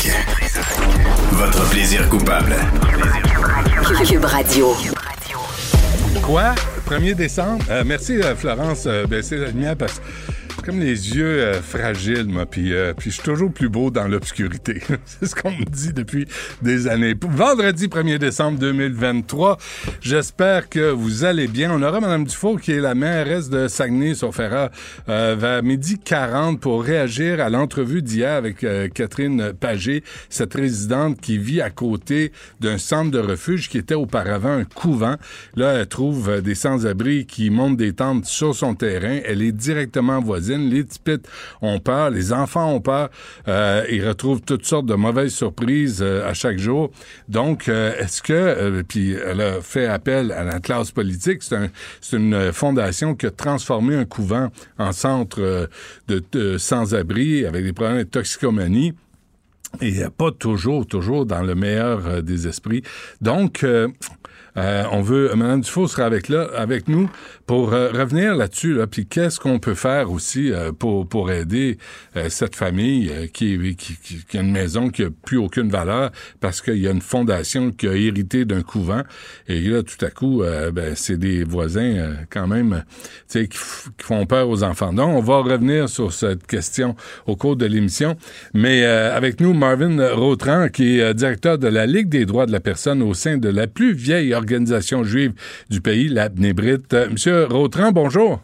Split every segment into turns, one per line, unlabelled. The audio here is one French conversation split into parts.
Trisac. Votre plaisir coupable.
Cube Radio.
Quoi? 1er décembre? Euh, merci, euh, Florence, euh, baisser la lumière parce que comme les yeux euh, fragiles, moi, puis, euh, je suis toujours plus beau dans l'obscurité. C'est ce qu'on me dit depuis des années. Vendredi 1er décembre 2023, j'espère que vous allez bien. On aura Mme Dufault, qui est la mairesse de Saguenay-sur-Ferrat, euh, vers midi 40 pour réagir à l'entrevue d'hier avec Catherine Pagé, cette résidente qui vit à côté d'un centre de refuge qui était auparavant un couvent. Là, elle trouve des sans-abri qui montent des tentes sur son terrain. Elle est directement voisine les petits ont peur, les enfants ont peur, euh, ils retrouvent toutes sortes de mauvaises surprises euh, à chaque jour. Donc, euh, est-ce que, puis elle a fait appel à la classe politique, c'est un, une fondation qui a transformé un couvent en centre de, sans-abri avec des problèmes de toxicomanie et pas toujours, toujours dans le meilleur des esprits. Donc, on veut, Mme Dufault sera avec, là, avec nous pour euh, revenir là-dessus, là, puis qu'est-ce qu'on peut faire aussi euh, pour, pour aider cette famille qui, a une maison qui a plus aucune valeur parce qu'il y a une fondation qui a hérité d'un couvent et là, tout à coup, ben, c'est des voisins quand même qui, qui font peur aux enfants. Donc, on va revenir sur cette question au cours de l'émission, mais avec nous, Marvin Rautran, qui est directeur de la Ligue des droits de la personne au sein de la plus vieille organisation juive du pays, la Bnébrite. Euh, Monsieur Rautran, bonjour.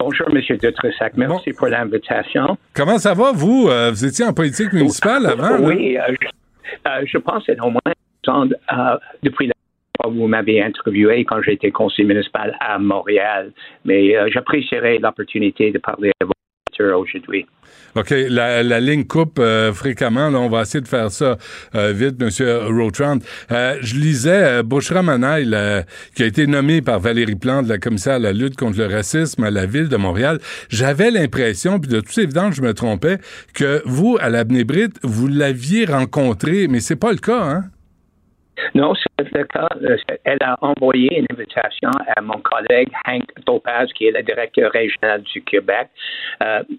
Bonjour, M. Dutressac. Merci pour l'invitation.
Comment ça va, vous? Euh, vous étiez en politique municipale avant?
Oui, euh, je, pense que au moins depuis la fois vous m'avez interviewé quand j'étais conseiller municipal à Montréal. Mais j'apprécierais l'opportunité de parler à vous aujourd'hui.
OK. La, ligne coupe euh, fréquemment. Là, on va essayer de faire ça euh, vite, M. Rotrand. Euh, je lisais Bouchra Manail, qui a été nommé par Valérie Plante, la commissaire à la lutte contre le racisme à la ville de Montréal. J'avais l'impression, puis de toute évidence, je me trompais, que vous, à la Bnébrite, vous l'aviez rencontré, mais c'est pas le cas, hein?
Non, c'est le cas. Elle a envoyé une invitation à mon collègue Hank Topaz, qui est le directeur régional du Québec.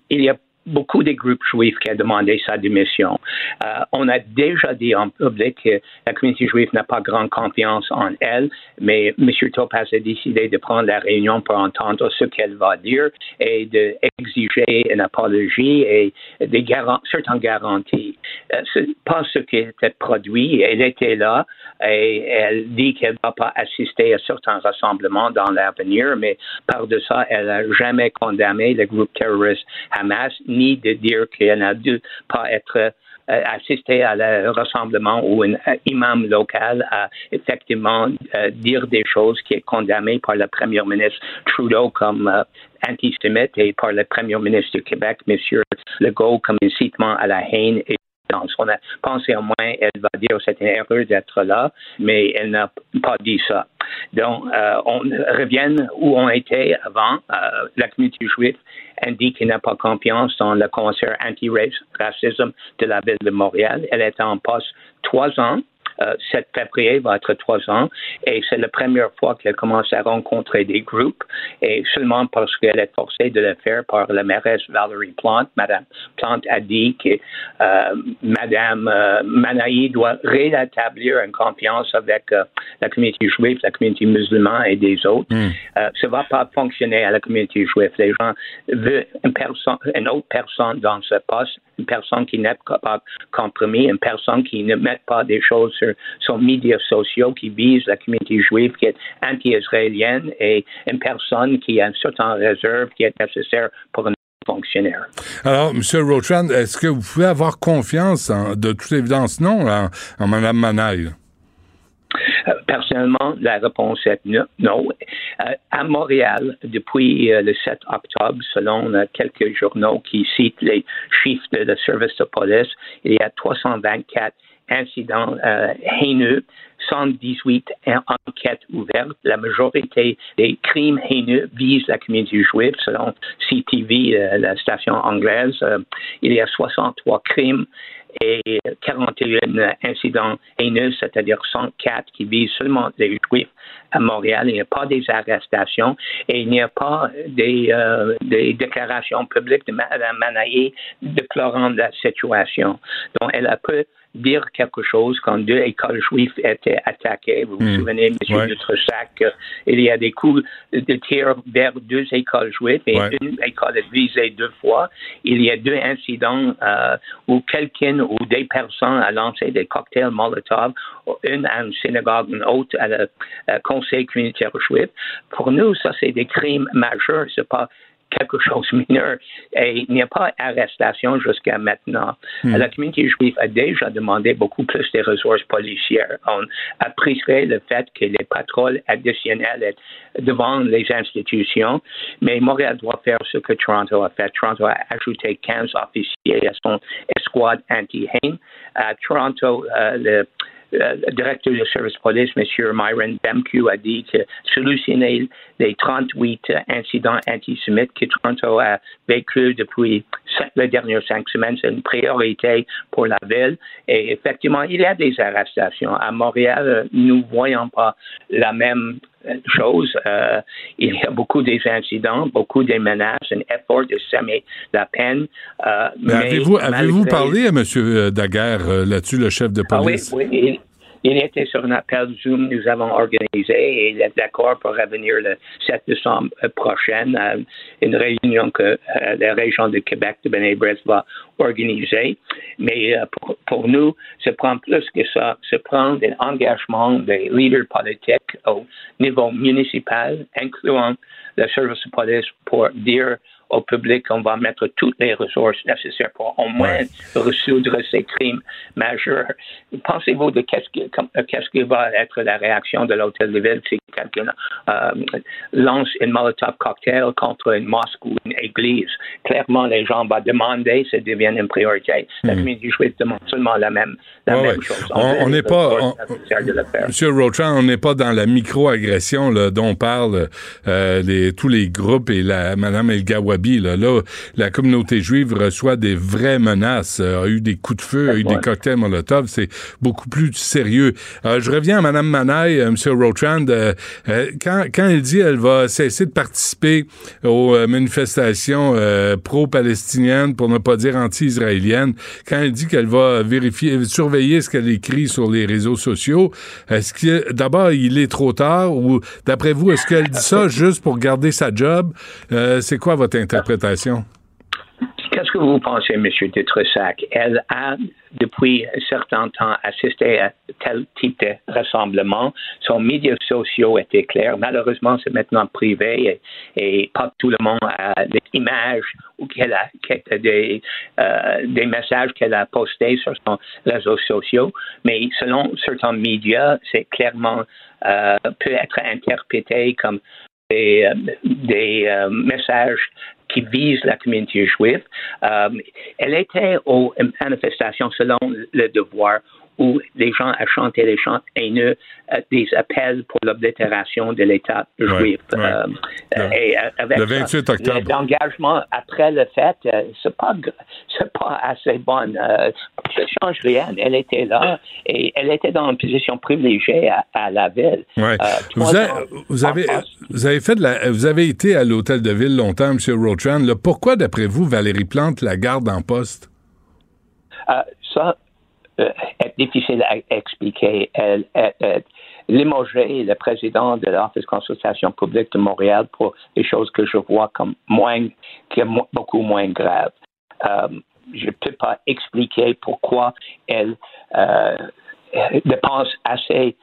il y a beaucoup des groupes juifs qui ont demandé sa démission. Euh, on a déjà dit en public que la communauté juive n'a pas grande confiance en elle, mais M. Topaz a décidé de prendre la réunion pour entendre ce qu'elle va dire et d'exiger une apologie et des certaines garanties. Euh, c'est pas ce qui était produit. Elle était là et elle dit qu'elle ne va pas assister à certains rassemblements dans l'avenir, mais par de ça, elle n'a jamais condamné le groupe terroriste Hamas ni de dire qu'elle n'a dû pas être euh, assister à le rassemblement où un imam local a effectivement euh, dire des choses qui est condamné par le premier ministre Trudeau comme euh, antisémite et par le premier ministre du Québec, M. Legault, comme incitement à la haine et pense qu'on a pensé au moins, elle va dire une erreur d'être là, mais elle n'a pas dit ça. Donc, euh, on revient où on était avant. Euh, la communauté juive indique qu'elle n'a pas confiance dans le conseil anti-racisme de la ville de Montréal. Elle est en poste trois ans. 7 euh, février va être trois ans et c'est la première fois qu'elle commence à rencontrer des groupes et seulement parce qu'elle est forcée de le faire par la mairesse Valérie Plante. Madame Plante a dit que euh, Madame euh, Manaï doit rétablir une confiance avec la communauté juive, la communauté musulmane et des autres. Hmm. ça ne va pas fonctionner à la communauté juive. Les gens veulent une, personne, une autre personne dans ce poste, une personne qui n'est pas compromis, une personne qui ne met pas des choses sur sur médias sociaux qui visent la communauté juive qui est anti-israélienne et une personne qui a une certaine réserve qui est nécessaire pour un fonctionnaire.
Alors, M. Rochand, est-ce que vous pouvez avoir confiance, de toute évidence, non, en, Mme Manaille?
Euh, personnellement, la réponse est non. Euh, à Montréal, depuis euh, le 7 octobre, selon quelques journaux qui citent les chiffres de la service de police, il y a 324 incidents euh, haineux, 118 enquêtes ouvertes. La majorité des crimes haineux visent la communauté juive. Selon CTV, euh, la station anglaise, euh, il y a 63 crimes et 41 incidents haineux, c'est-à-dire 104 qui visent seulement les Juifs à Montréal. Il n'y a pas des arrestations et il n'y a pas des, des déclarations publiques de Mme Manaï déplorant la situation. Donc, elle a peu dire quelque chose quand deux écoles juives étaient attaquées. Vous vous hmm. souvenez, M. Ouais. il y a des coups de tir vers deux écoles juives et une école est visée deux fois. Il y a deux incidents euh, où quelqu'un ou des personnes a lancé des cocktails Molotov, une à une synagogue, une autre à le conseil communautaire juif. Pour nous, ça, c'est des crimes majeurs. C'est pas quelque chose de mineur. Et il n'y a pas d'arrestation jusqu'à maintenant. Hmm. La communauté juive a déjà demandé beaucoup plus de ressources policières. On apprécierait le fait que les patrouilles additionnelles devant les institutions, mais Montréal doit faire ce que Toronto a fait. Toronto a ajouté 15 officiers à son escouade anti-haine. À Toronto, euh, le le directeur du service police, M. Myron Bemke, a dit que solutionner les 38 incidents antisémites que Toronto a vécu depuis les dernières cinq semaines, c'est une priorité pour la ville. Et effectivement, il y a des arrestations. À Montréal, nous ne voyons pas la même chose. Euh, il y a beaucoup des incidents, beaucoup des menaces, un effort de semer la peine.
Euh, mais, avez-vous avez parlé à M. Daguerre là-dessus, le chef de police?
Ah oui, oui. Il était sur un appel Zoom nous avons organisé et il est d'accord pour revenir le 7 décembre prochain à une réunion que euh, la région de Québec de Benet-Brest va organiser. Mais euh, pour, pour, nous, ça prend plus que ça. Ça prend un engagement des leaders politiques au niveau municipal, incluant le service de police, pour dire au public, on va mettre toutes les ressources nécessaires pour au moins résoudre ces crimes majeurs. Pensez-vous de qu'est-ce qui, euh, qu'est-ce va être la réaction de l'hôtel de ville si quelqu'un euh, lance une Molotov cocktail contre une mosque ou une église? Clairement, les gens vont demander, ça devient une priorité. La hmm. communauté juive demande seulement la même, la même chose.
On n'est pas, Monsieur on n'est pas dans la micro-agression dont parlent euh, les, tous les groupes et la Madame El Gawabi Là, la communauté juive reçoit des vraies menaces, euh, a eu des coups de feu, a eu des cocktails Molotov. C'est beaucoup plus sérieux. Euh, je reviens à Mme Manaille, euh, M. Rotrand. quand, quand elle dit qu'elle va cesser de participer aux manifestations pro-palestiniennes, pour ne pas dire anti-israéliennes, quand elle dit qu'elle va vérifier, surveiller ce qu'elle écrit sur les réseaux sociaux, est-ce que d'abord il est trop tard ou d'après vous, est-ce qu'elle dit ça juste pour garder sa job? c'est quoi votre interprétation?
Qu'est-ce que vous pensez, M. Detressac? Elle a, depuis un certain temps, assisté à tel type de rassemblement. Son médias sociaux étaient clairs. Malheureusement, c'est maintenant privé et, pas tout le monde a des images ou qu'elle a, des, euh, des messages qu'elle a postés sur son réseaux sociaux. Mais selon certains médias, c'est clairement euh, peut être interprété comme des, des euh, messages qui vise la communauté juive. Euh, elle était aux manifestations selon le devoir où les gens ont chanté les chants haineux, euh, des appels pour l'oblitération de l'État juif.
Euh, et avec le 28 octobre.
L'engagement après le fait, c'est pas pas assez bon. ça change rien. Elle était là et elle était dans une position privilégiée à, la ville.
Vous, vous, avez vous avez fait de la, vous avez été à l'hôtel de ville longtemps, M. Rotran. pourquoi, d'après vous, Valérie Plante la garde en poste?
ça, euh, est difficile à expliquer. Elle est limogée le président de l'Office de consultation publique de Montréal pour des choses que je vois comme moins, beaucoup moins graves. Euh, je ne peux pas expliquer pourquoi elle euh, dépense assez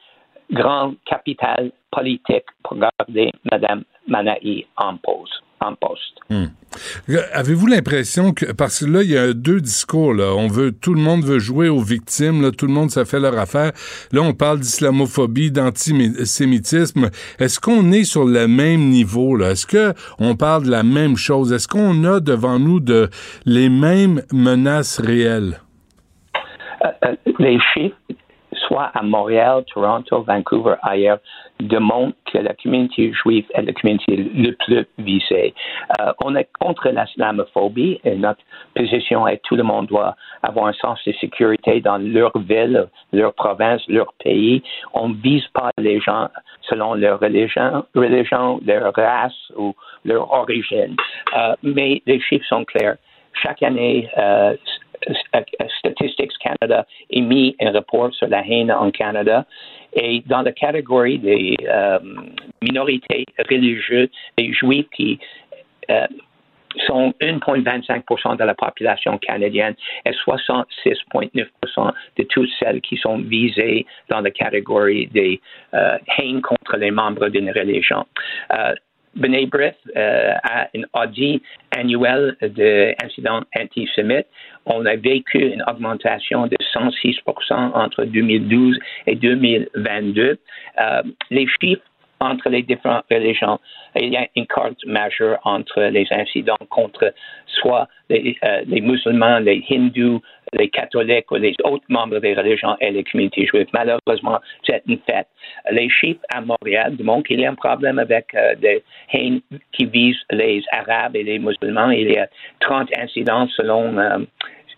grand capital politique pour garder Mme Manaï en pause en poste.
Hmm. Avez-vous l'impression que parce que là il y a deux discours là, on veut tout le monde veut jouer aux victimes, là, tout le monde ça fait leur affaire. Là on parle d'islamophobie, d'antisémitisme. Est-ce qu'on est sur le même niveau là? Est-ce que on parle de la même chose? Est-ce qu'on a devant nous de les mêmes menaces réelles?
Euh, euh, Les chiffres soit à Montréal, Toronto, Vancouver, ailleurs, démontrent que la communauté juive est la communauté le plus visée. Euh, on est contre l'islamophobie et notre position est que tout le monde doit avoir un sens de sécurité dans leur ville, leur province, leur pays. On ne vise pas les gens selon leur religion, religion leur race ou leur origine. Euh, mais les chiffres sont clairs. Chaque année, euh, Statistics Canada émis un rapport sur la haine en Canada. Et dans la catégorie des euh, minorités religieuses, les juifs qui euh, sont 1,25% de la population canadienne et 66,9% de toutes celles qui sont visées dans la catégorie des euh, haines contre les membres d'une religion. B'nai euh, a un audit annuel d'incidents antisémites. On a vécu une augmentation de 106% entre 2012 et 2022. Euh, les chiffres entre les différentes religions. Il y a une carte majeure entre les incidents contre soit les, euh, les musulmans, les hindous, les catholiques ou les autres membres des religions et les communautés juives. Malheureusement, c'est une fait. Les chiffres à Montréal montrent qu'il y a un problème avec euh, des haines qui visent les Arabes et les musulmans. Il y a 30 incidents selon euh,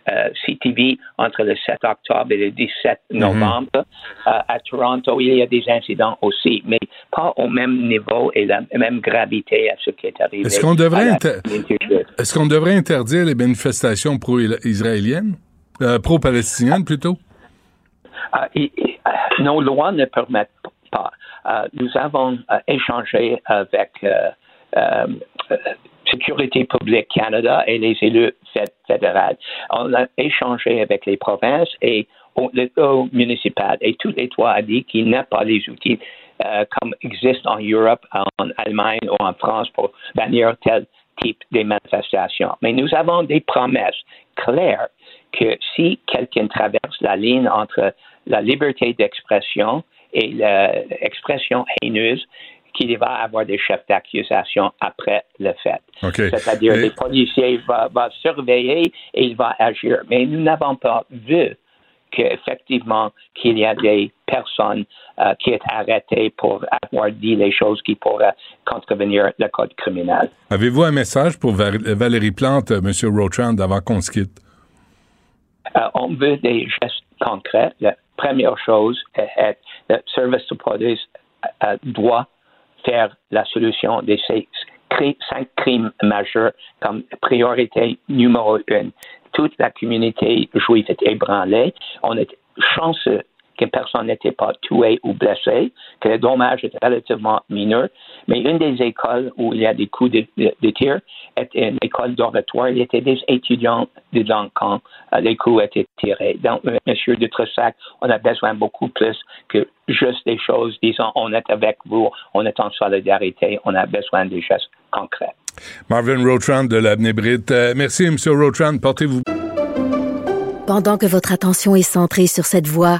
euh, CTV entre le 7 octobre et le 17 mhm. novembre. Euh, à Toronto, il y a des incidents aussi, mais pas au même niveau et la même gravité à ce qui est arrivé.
Est-ce qu'on devrait, est qu'on devrait interdire les manifestations pro-israéliennes? Euh, pro-palestiniennes plutôt?
nos lois ne permettent pas. nous avons échangé avec Sécurité publique Canada et les élus fédéraux. On a échangé avec les provinces et le municipal et tous les trois a dit qu'il n'a pas les outils euh, comme existent en Europe, en Allemagne ou en France pour bannir tel type de manifestations. Mais nous avons des promesses claires que si quelqu'un traverse la ligne entre la liberté d'expression et l'expression haineuse, qu'il va avoir des chefs d'accusation après le fait. C'est-à-dire que les policiers vont, surveiller et ils vont agir. Mais nous n'avons pas vu qu'effectivement qu'il y a des personnes euh, qui sont arrêtées pour avoir dit les choses qui pourraient contrevenir le code criminel.
Avez-vous un message pour Valérie Plante, M. Rotrand, avant qu'on se quitte?
Euh, on veut des gestes concrets. La première chose est que le service de police euh, doit la solution de ces cinq crimes majeurs comme priorité numéro une. Toute la communauté juive est ébranlée. On est chanceux que personne n'était pas tué ou blessé, que le dommage est relativement mineur. Mais une des écoles où il y a des coups de, tir est une école d'oratoire. Il y avait des étudiants dedans quand euh, les coups étaient tirés. Donc, euh, Monsieur de Tressac, on a besoin beaucoup plus que juste des choses, disons, on est avec vous, on est en solidarité, on a besoin des gestes concrets.
Marvin Rotrand de l'Avenue euh, merci, M. Rotrand. Portez-vous.
Pendant que votre attention est centrée sur cette voix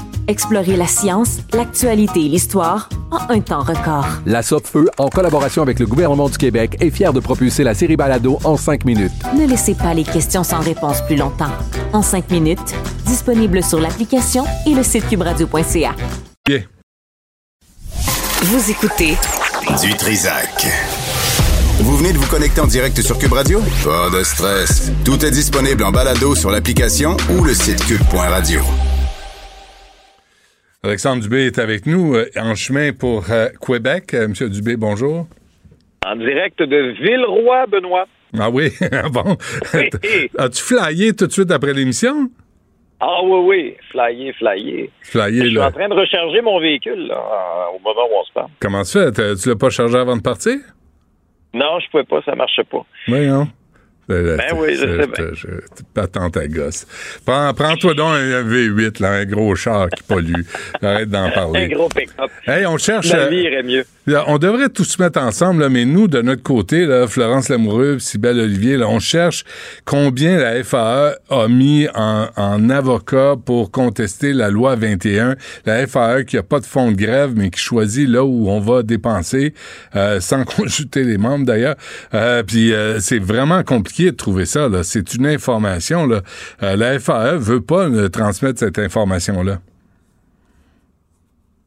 Explorez la science, l'actualité et l'histoire en un temps record.
La Feu, en collaboration avec le gouvernement du Québec, est fière de propulser la série Balado en cinq minutes.
Ne laissez pas les questions sans réponse plus longtemps. En cinq minutes, disponible sur l'application et le site cubradio.ca.
Bien.
Vous écoutez
Du Trisac. Vous venez de vous connecter en direct sur Cube Radio? Pas de stress. Tout est disponible en balado sur l'application ou le site cube.radio.
Alexandre Dubé est avec nous euh, en chemin pour euh, Québec. Euh, Monsieur Dubé, bonjour.
En direct de Villeroy, Benoît.
Ah oui, bon. As-tu flyé tout de suite après l'émission?
Ah oui, oui, flyer, flyer.
Flyer,
Je suis
là.
en train de recharger mon véhicule là, au moment où on se parle.
Comment fait? T'as- Tu l'as pas chargé avant de partir?
Non, je pouvais pas, ça marchait pas.
Oui, non. Ben
oui, je sais bien.
Tant ta gosse. Prends- Prends-toi donc un V8, là, un gros char qui pollue. Arrête d'en
Un
parler.
gros pick-up.
Hey, on cherche.
La
euh,
vie irait mieux.
Là, on devrait tous se mettre ensemble, là, mais nous, de notre côté, là, Florence Lamoureux, Sybelle Olivier, là, on cherche combien la FAE a mis en, en avocat pour contester la loi 21. La FAE qui a pas de fonds de grève, mais qui choisit là où on va dépenser, euh, sans consulter les membres d'ailleurs. Euh, Puis euh, c'est vraiment compliqué de trouver ça. C'est une information. Là. Euh, la FAE veut pas euh, transmettre cette information-là.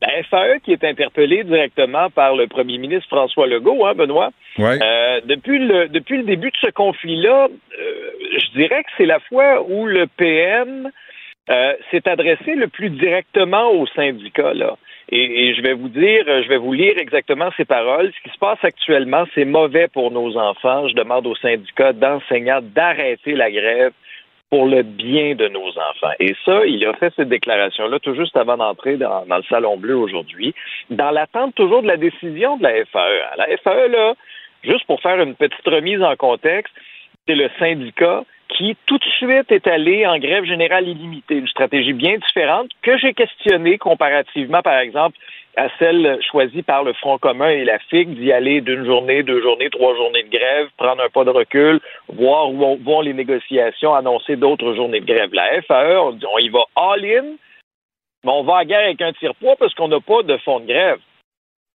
La FAE qui est interpellée directement par le premier ministre François Legault, hein, Benoît.
Ouais.
Euh, depuis, le, depuis le début de ce conflit-là, euh, je dirais que c'est la fois où le PM s'est adressé le plus directement aux syndicats. Là. Et, je vais vous dire, je vais vous lire exactement ces paroles. Ce qui se passe actuellement, c'est mauvais pour nos enfants. Je demande aux syndicats d'enseignants d'arrêter la grève pour le bien de nos enfants. Et ça, il a fait cette déclaration-là tout juste avant d'entrer dans, dans le Salon Bleu aujourd'hui, dans l'attente toujours de la décision de la FAE. La FAE, là, juste pour faire une petite remise en contexte, c'est le syndicat qui tout de suite est allé en grève générale illimitée, une stratégie bien différente que j'ai questionnée comparativement, par exemple, à celle choisie par le Front commun et la FIG d'y aller d'une journée, deux journées, trois journées de grève, prendre un pas de recul, voir où on- vont les négociations, annoncer d'autres journées de grève. La FAE, on, y va all-in, mais on va à guerre avec un tire-poids parce qu'on n'a pas de fonds de grève.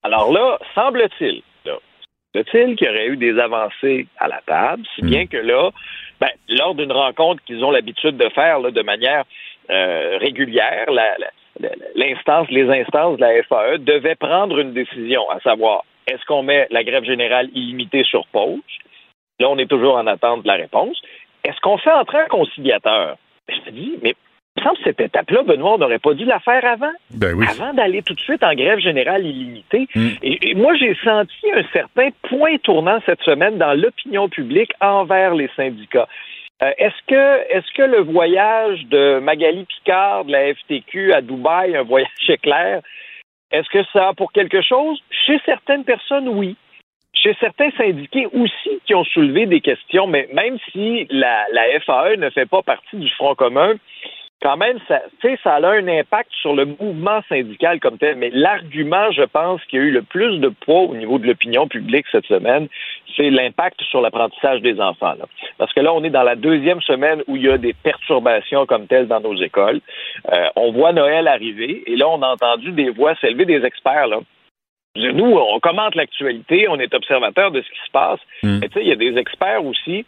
Alors là, semble-t-il, là, semble-t-il qu'il y aurait eu des avancées à la table, si bien que là, ben, lors d'une rencontre qu'ils ont l'habitude de faire là, de manière euh, régulière, l'instance, les instances de la FAE devaient prendre une décision, à savoir, est-ce qu'on met la grève générale illimitée sur pause? Là, on est toujours en attente de la réponse. Est-ce qu'on fait entrer un conciliateur? Ben, Je me dis, mais me semble que cette étape-là, Benoît, on n'aurait pas dû la faire avant
Ben oui.
avant d'aller tout de suite en grève générale illimitée.
Mm.
Et, et moi, j'ai senti un certain point tournant cette semaine dans l'opinion publique envers les syndicats. Euh, est-ce que est-ce que le voyage de Magali Picard de la FTQ à Dubaï, un voyage éclair, est-ce que ça a pour quelque chose? Chez certaines personnes, oui. Chez certains syndiqués aussi qui ont soulevé des questions, mais même si la, la FAE ne fait pas partie du Front commun, quand même, ça, tu sais, ça a un impact sur le mouvement syndical comme tel. Mais l'argument, je pense, qui a eu le plus de poids au niveau de l'opinion publique cette semaine, c'est l'impact sur l'apprentissage des enfants. Là. Parce que là, on est dans la deuxième semaine où il y a des perturbations comme telles dans nos écoles. Euh, on voit Noël arriver et là, on a entendu des voix s'élever des experts. Là. Nous, on commente l'actualité, on est observateur de ce qui se passe.
Mm.
Mais tu sais, il y a des experts aussi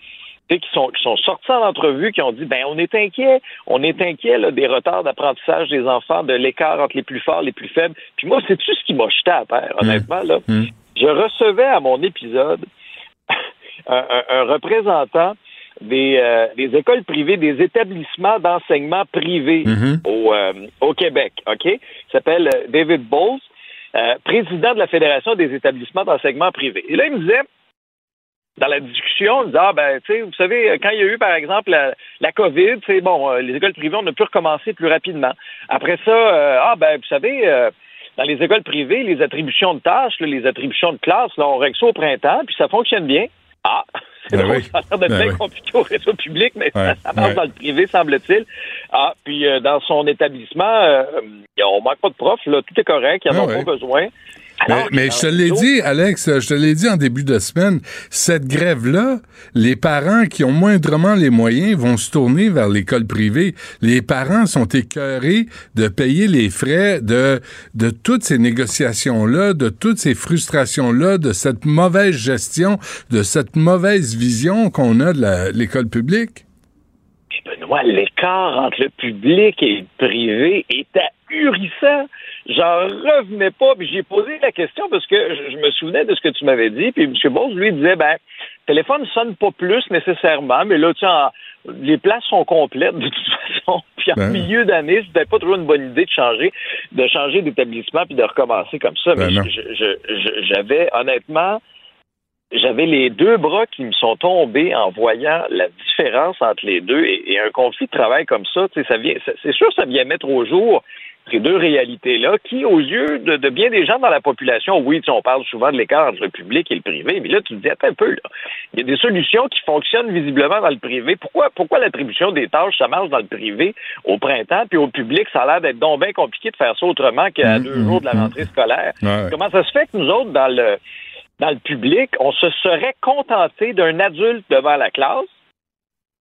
qui sont, qui sont sortis en entrevue, qui ont dit ben on est inquiet, on est inquiet là, des retards d'apprentissage des enfants, de l'écart entre les plus forts, les plus faibles. Puis moi, c'est tout ce qui m'a jeté à terre, honnêtement. Là?
Mm.
Je recevais à mon épisode un, un- un représentant des, euh, des écoles privées, des établissements d'enseignement privés
Mhm.
au, euh, au Québec, OK? Il s'appelle euh, David Bowles, euh, président de la Fédération des établissements d'enseignement privés. Et là, il me disait, dans la discussion, il disait, ah ben, tu sais, vous savez, quand il y a eu, par exemple, la, la COVID, c'est bon, euh, les écoles privées, on a pu recommencer plus rapidement. Après ça, euh, ah ben, vous savez, euh, dans les écoles privées, les attributions de tâches, là, les attributions de classe, là, on règle ça au printemps, puis ça fonctionne bien. Ah, c'est
Ben oui.
ça a l'air d'être
Ben
bien
oui.
compliqué au réseau public, mais
Ouais,
ça, marche
ouais.
dans le privé, semble-t-il. Ah, puis euh, dans son établissement, euh, on manque pas de profs, là, tout est correct, il n'y en
Ah
a
ouais.
pas besoin.
Mais,
Alors
mais je te l'ai dit, Alex, je te l'ai dit en début de semaine, cette grève-là, les parents qui ont moindrement les moyens vont se tourner vers l'école privée. Les parents sont écœurés de payer les frais de, de toutes ces négociations-là, de toutes ces frustrations-là, de cette mauvaise gestion, de cette mauvaise vision qu'on a de l'école publique.
Puis Benoît, l'écart entre le public et le privé est ahurissant. J'en revenais pas, puis j'ai posé la question parce que je, me souvenais de ce que tu m'avais dit, puis M. Bose, lui, disait, ben, le téléphone sonne pas plus nécessairement, mais là, tu les places sont complètes de toute façon. Puis en
Ben.
milieu d'année, c'était pas toujours une bonne idée de changer, de changer d'établissement puis de recommencer comme ça.
Ben
mais j'avais honnêtement j'avais les deux bras qui me sont tombés en voyant la différence entre les deux et, et un conflit de travail comme ça, tu sais, ça vient, ça- c'est sûr, ça vient mettre au jour ces deux réalités-là qui, aux yeux de, de bien des gens dans la population, oui, on parle souvent de l'écart entre le public et le privé, mais là, tu te dis, attends un peu, là. Il y a des solutions qui fonctionnent visiblement dans le privé. Pourquoi, pourquoi l'attribution des tâches, ça marche dans le privé au printemps, puis au public, ça a l'air d'être donc bien compliqué de faire ça autrement qu'à
Mhm,
deux jours de la
mhm.
rentrée scolaire?
Ouais.
Comment ça se fait que nous autres, dans le dans le public, on se serait contenté d'un adulte devant la classe,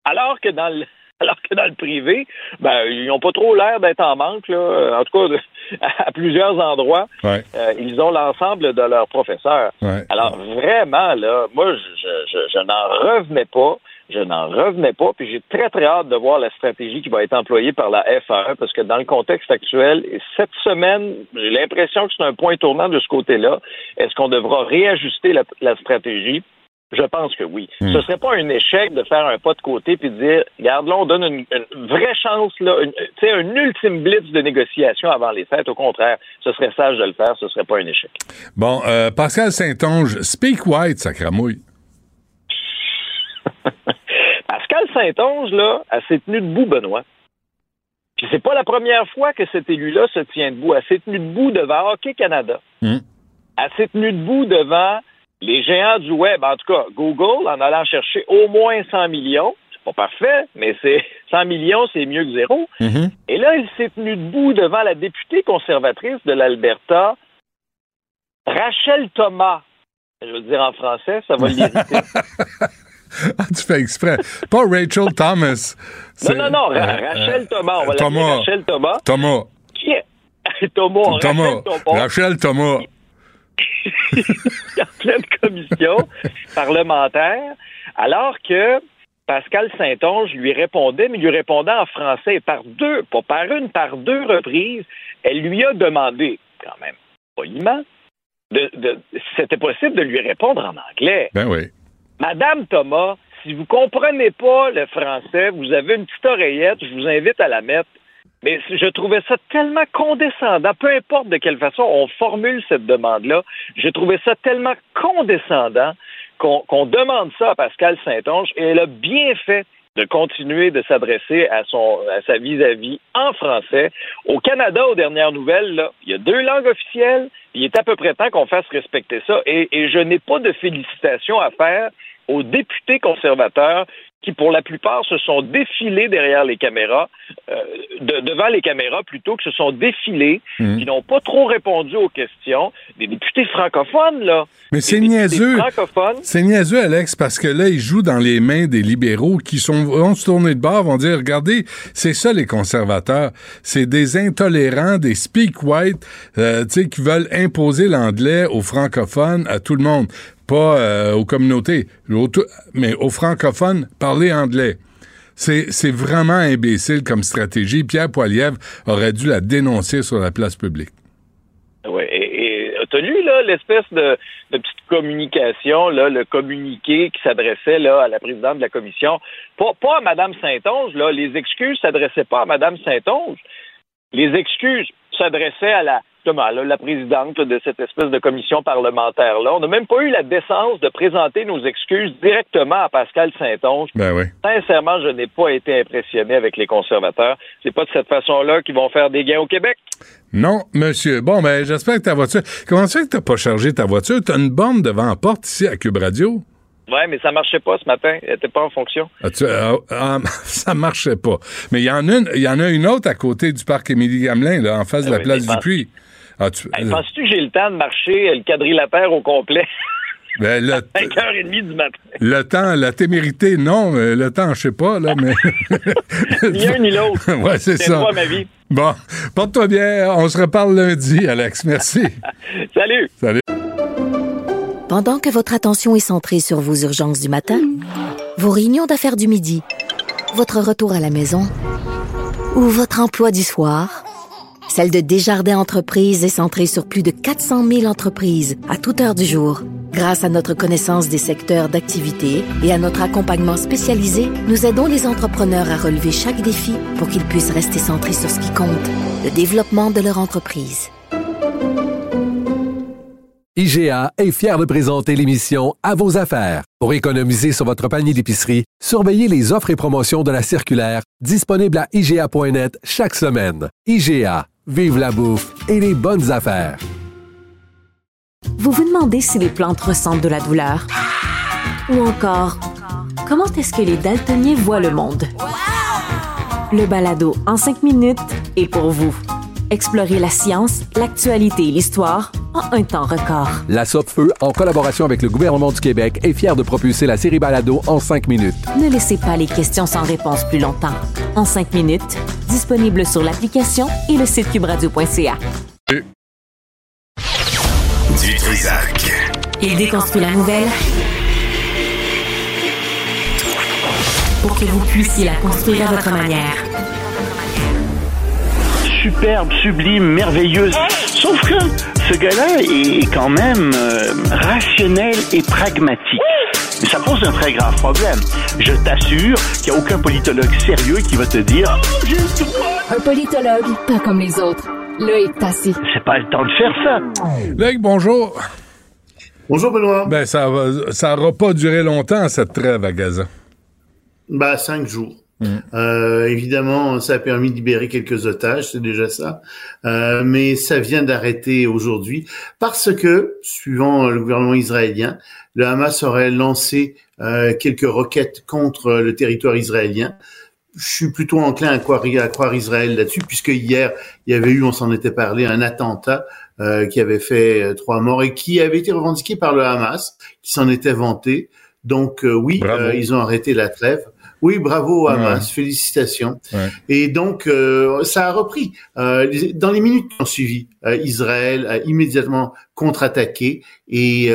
alors que dans le alors que dans le privé, ben, ils n'ont pas trop l'air d'être en manque, là. En tout cas, à plusieurs endroits,
Ouais,
euh, ils ont l'ensemble de leurs professeurs.
ouais.
Alors, vraiment, là, moi, je, je, je n'en revenais pas. Je n'en revenais pas. Puis j'ai très, très hâte de voir la stratégie qui va être employée par la FAE parce que dans le contexte actuel, et cette semaine, j'ai l'impression que c'est un point tournant de ce côté-là. Est-ce qu'on devra réajuster la, la stratégie? Je pense que oui.
Hmm.
Ce serait pas un échec de faire un pas de côté puis de dire, regarde, là, on donne une, une vraie chance, là, tu sais, un ultime blitz de négociation avant les fêtes. Au contraire, ce serait sage de le faire. Ce serait pas un échec.
Bon, euh, Pascal Saint-Onge, speak white, sacramouille.
Pascal Saint-Onge, là, elle s'est tenue debout, Benoît. Puis c'est pas la première fois que cet élu-là se tient debout. Elle s'est tenue debout devant Hockey Canada.
Hum.
Elle s'est tenue debout devant les géants du web. En tout cas, Google, en allant chercher au moins 100 millions. C'est pas parfait, mais c'est 100 millions, c'est mieux que zéro.
Mhm.
Et là, il s'est tenu debout devant la députée conservatrice de l'Alberta, Rachel Thomas. Je veux le dire en français, ça va l'irriter.
Ah, tu fais exprès. Pas Rachel Thomas.
Non, non, non,
euh,
Rachel Thomas. On va
Thomas.
Rachel Thomas.
Thomas.
Qui est Thomas,
Thomas.
Rachel Thomas,
Rachel Thomas.
qui en pleine commission parlementaire, alors que Pascal Saint-Onge lui répondait, mais lui répondait en français et par deux, pas par une, par deux reprises, elle lui a demandé, quand même, poliment, de, c'était possible de lui répondre en anglais.
Ben oui.
Madame Thomas, si vous comprenez pas le français, vous avez une petite oreillette, je vous invite à la mettre. Mais je trouvais ça tellement condescendant, peu importe de quelle façon on formule cette demande-là, je trouvais ça tellement condescendant qu'on demande ça à Pascal Saint-Onge et elle a bien fait de continuer de s'adresser à son à sa vis-à-vis en français. Au Canada, aux dernières nouvelles, là, il y a deux langues officielles. Il est à peu près temps qu'on fasse respecter ça. Et, et je n'ai pas de félicitations à faire aux députés conservateurs qui, pour la plupart, se sont défilés derrière les caméras, euh, de- devant les caméras plutôt que se sont défilés,
Mhm.
qui n'ont pas trop répondu aux questions. Des députés francophones, là.
Mais c'est niaiseux. C'est niaiseux, Alex, parce que là, ils jouent dans les mains des libéraux qui sont, vont se tourner de bord, vont dire, regardez, c'est ça les conservateurs. C'est des intolérants, des speak white, euh, tu sais, qui veulent imposer l'anglais aux francophones, à tout le monde. Pas euh, aux communautés, au- mais aux francophones, parler anglais. C'est vraiment imbécile comme stratégie. Pierre Poilievre aurait dû la dénoncer sur la place publique.
Oui, et, T'as lu l'espèce de, petite communication, là, le communiqué qui s'adressait à la présidente de la commission, pas, pas à Mme Saint-Onge. Les excuses s'adressaient pas à Mme Saint-Onge. Les excuses s'adressaient à la la présidente de cette espèce de commission parlementaire-là. On n'a même pas eu la décence de présenter nos excuses directement à Pascal Saint-Onge.
Ben oui.
Sincèrement, je n'ai pas été impressionné avec les conservateurs. C'est pas de cette façon-là qu'ils vont faire des gains au Québec.
Non, monsieur. Bon, ben, j'espère que ta voiture. Comment ça que t'as pas chargé ta voiture? T'as une borne devant la porte ici à Cube Radio?
Oui, mais ça marchait pas ce matin. Elle n'était pas en fonction.
Ah, tu, ah, ah, ça marchait pas. Mais il y en a une, il y en a une autre à côté du parc Émilie Gamelin, là, en face de la place du Puy.
Ah, tu... Penses-tu que j'ai le temps de marcher le quadrilatère au complet? Ben, le 5h30 du matin.
Le temps, la témérité, non. Le temps, je sais pas, là, mais.
ni un ni l'autre.
ouais, c'est ça.
ma vie.
Bon, porte-toi bien. On se reparle lundi, Alex. Merci.
Salut.
Salut.
Pendant que votre attention est centrée sur vos urgences du matin, vos réunions d'affaires du midi, votre retour à la maison ou votre emploi du soir, celle de Desjardins Entreprises est centrée sur plus de 400 000 entreprises à toute heure du jour. Grâce à notre connaissance des secteurs d'activité et à notre accompagnement spécialisé, nous aidons les entrepreneurs à relever chaque défi pour qu'ils puissent rester centrés sur ce qui compte, le développement de leur entreprise.
IGA est fier de présenter l'émission À vos affaires. Pour économiser sur votre panier d'épicerie, surveillez les offres et promotions de la circulaire disponible à IGA.net chaque semaine. IGA Vive la bouffe et les bonnes affaires.
Vous vous demandez si les plantes ressentent de la douleur? Ou encore, comment est-ce que les daltoniens voient le monde? Le balado en cinq minutes est pour vous. Explorez la science, l'actualité et l'histoire en un temps record.
La Feu, en collaboration avec le gouvernement du Québec, est fière de propulser la série Balado en cinq minutes.
Ne laissez pas les questions sans réponse plus longtemps. En cinq minutes, disponible sur l'application et le site cubradio.ca.
Du Trisac.
Il déconstruit la nouvelle pour que vous puissiez la construire à votre manière
superbe, sublime, merveilleuse. Sauf que ce gars-là est quand même euh, rationnel et pragmatique. Mais ça pose un très grave problème. Je t'assure qu'il n'y a aucun politologue sérieux qui va te dire
Un politologue, pas comme les autres. Là est assez.
C'est pas le temps de faire ça.
Luc, bonjour.
Bonjour Benoît.
Ben ça va, ça aura pas duré longtemps cette trêve à Gaza.
Ben cinq jours. Mm. Euh, évidemment, ça a permis de libérer quelques otages, c'est déjà ça. Euh, mais ça vient d'arrêter aujourd'hui parce que, suivant le gouvernement israélien, le Hamas aurait lancé euh, quelques roquettes contre le territoire israélien. Je suis plutôt enclin à croire, à croire Israël là-dessus, puisque hier, il y avait eu, on s'en était parlé, un attentat euh, qui avait fait euh, trois morts et qui avait été revendiqué par le Hamas, qui s'en était vanté. Donc euh, oui, ils ont arrêté la trêve. Oui, bravo Hamas, félicitations. Et donc euh, ça a repris. Euh, dans les minutes qui ont suivi, euh, Israël a immédiatement contre-attaqué et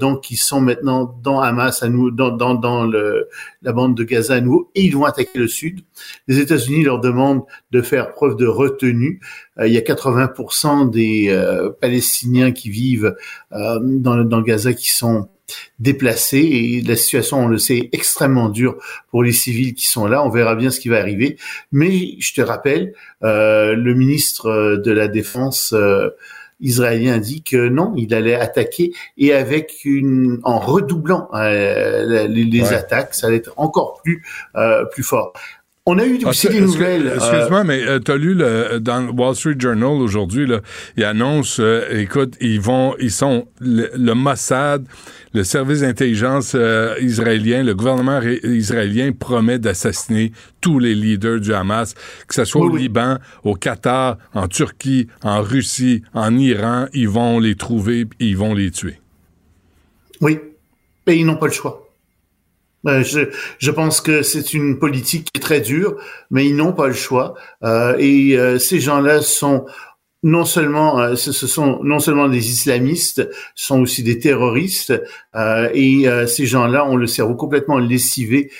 donc ils sont maintenant dans Hamas à nous, dans, dans, dans le, la bande de Gaza à nous, et ils vont attaquer le sud. Les États-Unis leur demandent de faire preuve de retenue. il y a 80% des Palestiniens qui vivent dans, dans Gaza qui sont déplacés et la situation, on le sait, est extrêmement dure pour les civils qui sont là. On verra bien ce qui va arriver. Mais je te rappelle, euh, le ministre de la Défense euh, israélien dit que non, il allait attaquer et avec une en redoublant euh, les, attaques, ça allait être encore plus euh, plus fort. On a eu ah, aussi des nouvelles.
Euh, excuse-moi, mais euh, tu as lu le, dans Wall Street Journal aujourd'hui, là, il annonce, euh, écoute, ils vont, ils sont le, Mossad, le service d'intelligence israélien, le gouvernement israélien promet d'assassiner tous les leaders du Hamas, que ce soit au Liban, au Qatar, en Turquie, en Russie, en Iran, ils vont les trouver, ils vont les tuer.
Oui, mais ils n'ont pas le choix. Ben, je, je, pense que c'est une politique qui est très dure, mais ils n'ont pas le choix. Euh, et euh, ces gens-là sont non seulement euh, ce, sont non seulement des islamistes, ce sont aussi des terroristes euh, et euh, ces gens-là ont le cerveau complètement lessivé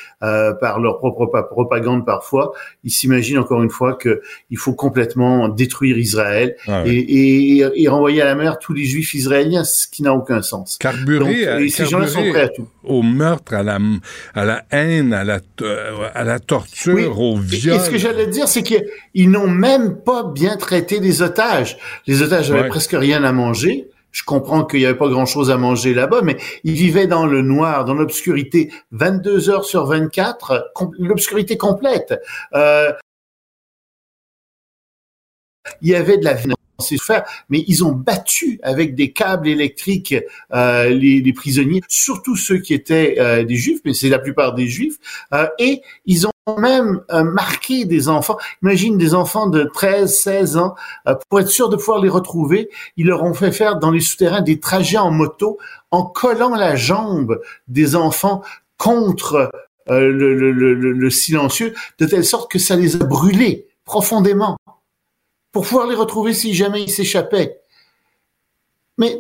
par leur propre propagande parfois. Ils s'imaginent encore une fois que il faut complètement détruire Israël ah et, et, renvoyer à la mer tous les juifs israéliens, ce qui n'a aucun sens.
Carburer, ces gens-là sont prêts à tout. Au meurtre, à la à la haine, à la à la torture, au viol.
Et, ce que j'allais dire, c'est qu'ils n'ont même pas bien traité les otages les otages avaient presque rien à manger. Je comprends qu'il n'y avait pas grand-chose à manger là-bas, mais ils vivaient dans le noir, dans l'obscurité, 22 heures sur 24, l'obscurité complète. Euh, il y avait de la faire, mais ils ont battu avec des câbles électriques euh, les, prisonniers, surtout ceux qui étaient euh, des juifs, mais c'est la plupart des juifs, et ils ont même euh, marqué des enfants. Imagine des enfants de 13, 16 ans, euh, pour être sûr de pouvoir les retrouver, ils leur ont fait faire dans les souterrains des trajets en moto en collant la jambe des enfants contre euh, le, le, le, le, silencieux, de telle sorte que ça les a brûlés profondément pour pouvoir les retrouver si jamais ils s'échappaient. Mais,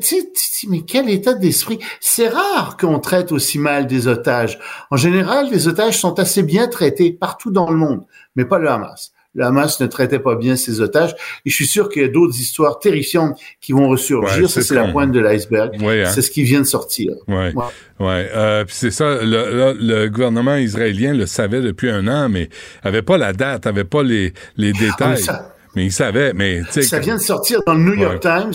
mais quel état d'esprit? C'est rare qu'on traite aussi mal des otages. En général, les otages sont assez bien traités partout dans le monde, mais pas le Hamas. Le Hamas ne traitait pas bien ses otages. Et je suis sûr qu'il y a d'autres histoires terrifiantes qui vont ressurgir. ça, c'est la pointe de l'iceberg. Hein. C'est ce qui vient de sortir.
Ouais. ouais. Euh, c'est ça. Le, le, gouvernement israélien le savait depuis un an, mais avait pas la date, avait pas les, les ah, détails. Mais il savait, mais
ça vient de sortir dans le New York Times.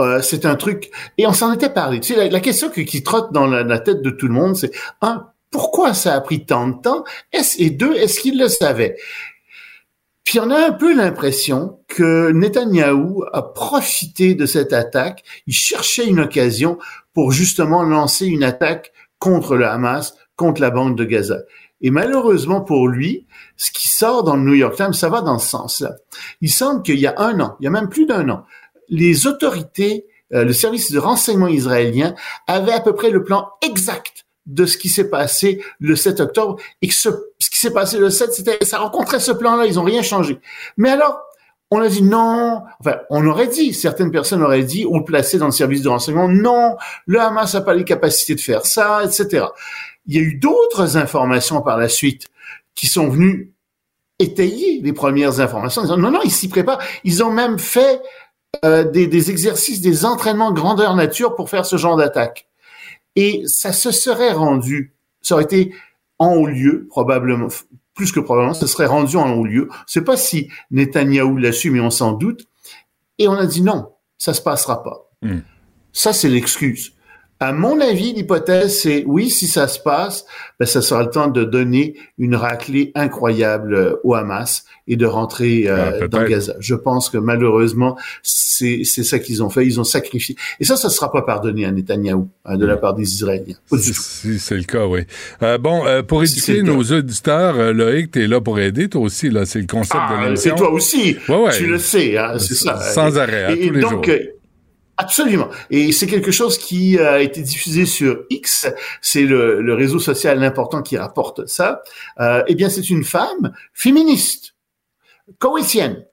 Euh, c'est un truc et on s'en était parlé. Tu sais, la, question qui, trotte dans la, tête de tout le monde, c'est un, pourquoi ça a pris tant de temps? Est Et deux, est-ce qu'il le savait? Puis on a un peu l'impression que Netanyahou a profité de cette attaque. Il cherchait une occasion pour justement lancer une attaque contre le Hamas, contre la bande de Gaza. Et malheureusement pour lui, ce qui sort dans le New York Times, ça va dans ce sens-là. Il semble qu'il y a un an, il y a même plus d'un an, les autorités, euh, le service de renseignement israélien avait à peu près le plan exact de ce qui s'est passé le 7 octobre et que ce, ce qui s'est passé le 7, c'était, ça rencontrait ce plan-là, ils ont rien changé. Mais alors, on a dit non, enfin, on aurait dit, certaines personnes auraient dit, ou placé dans le service de renseignement, non, le Hamas n'a pas les capacités de faire ça, etc. Il y a eu d'autres informations par la suite qui sont venues étayer les premières informations. Non, non, ils s'y préparent. Ils ont même fait euh, des, des, exercices, des entraînements grandeur nature pour faire ce genre d'attaque. Et ça se serait rendu, ça aurait été en haut lieu, probablement, plus que probablement, ça serait rendu en haut lieu. Je sais pas si Netanyahou l'a su, mais on s'en doute. Et on a dit non, ça se passera pas. Hmm. Ça, c'est l'excuse. À mon avis, l'hypothèse, c'est oui, si ça se passe, ben, ça sera le temps de donner une raclée incroyable euh, au Hamas et de rentrer euh, ah, dans Gaza. Je pense que malheureusement, c'est ça qu'ils ont fait. Ils ont sacrifié. Et ça, ça ne sera pas pardonné à Netanyahou hein, de la part des Israéliens.
C'est le cas, oui. Euh, bon, pour éduquer nos auditeurs, Loïc, tu es là pour aider, toi aussi. là. C'est le concept de ah, l'émission.
C'est toi aussi. Tu le sais, hein, c'est ça.
Sans arrêt, à tous les donc, jours.
Absolument. Et c'est quelque chose qui a été diffusé sur X, c'est le, le, réseau social important qui rapporte ça. Euh, eh bien, c'est une femme féministe, coétienne,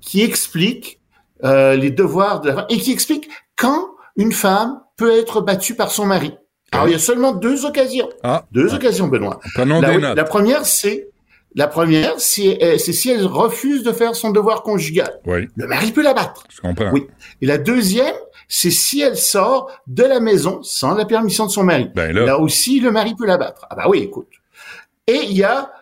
qui explique euh, les devoirs de la femme et qui explique quand une femme peut être battue par son mari. Alors, il y a seulement deux occasions. Ah. Deux occasions, Benoît. La, la première, c'est la première, c'est si elle refuse de faire son devoir conjugal. Le mari peut la battre.
Je comprends.
Oui. Et la deuxième, c'est si elle sort de la maison sans la permission de son mari. Ben là. aussi, le mari peut la battre. Ah bah oui, écoute. Et il y a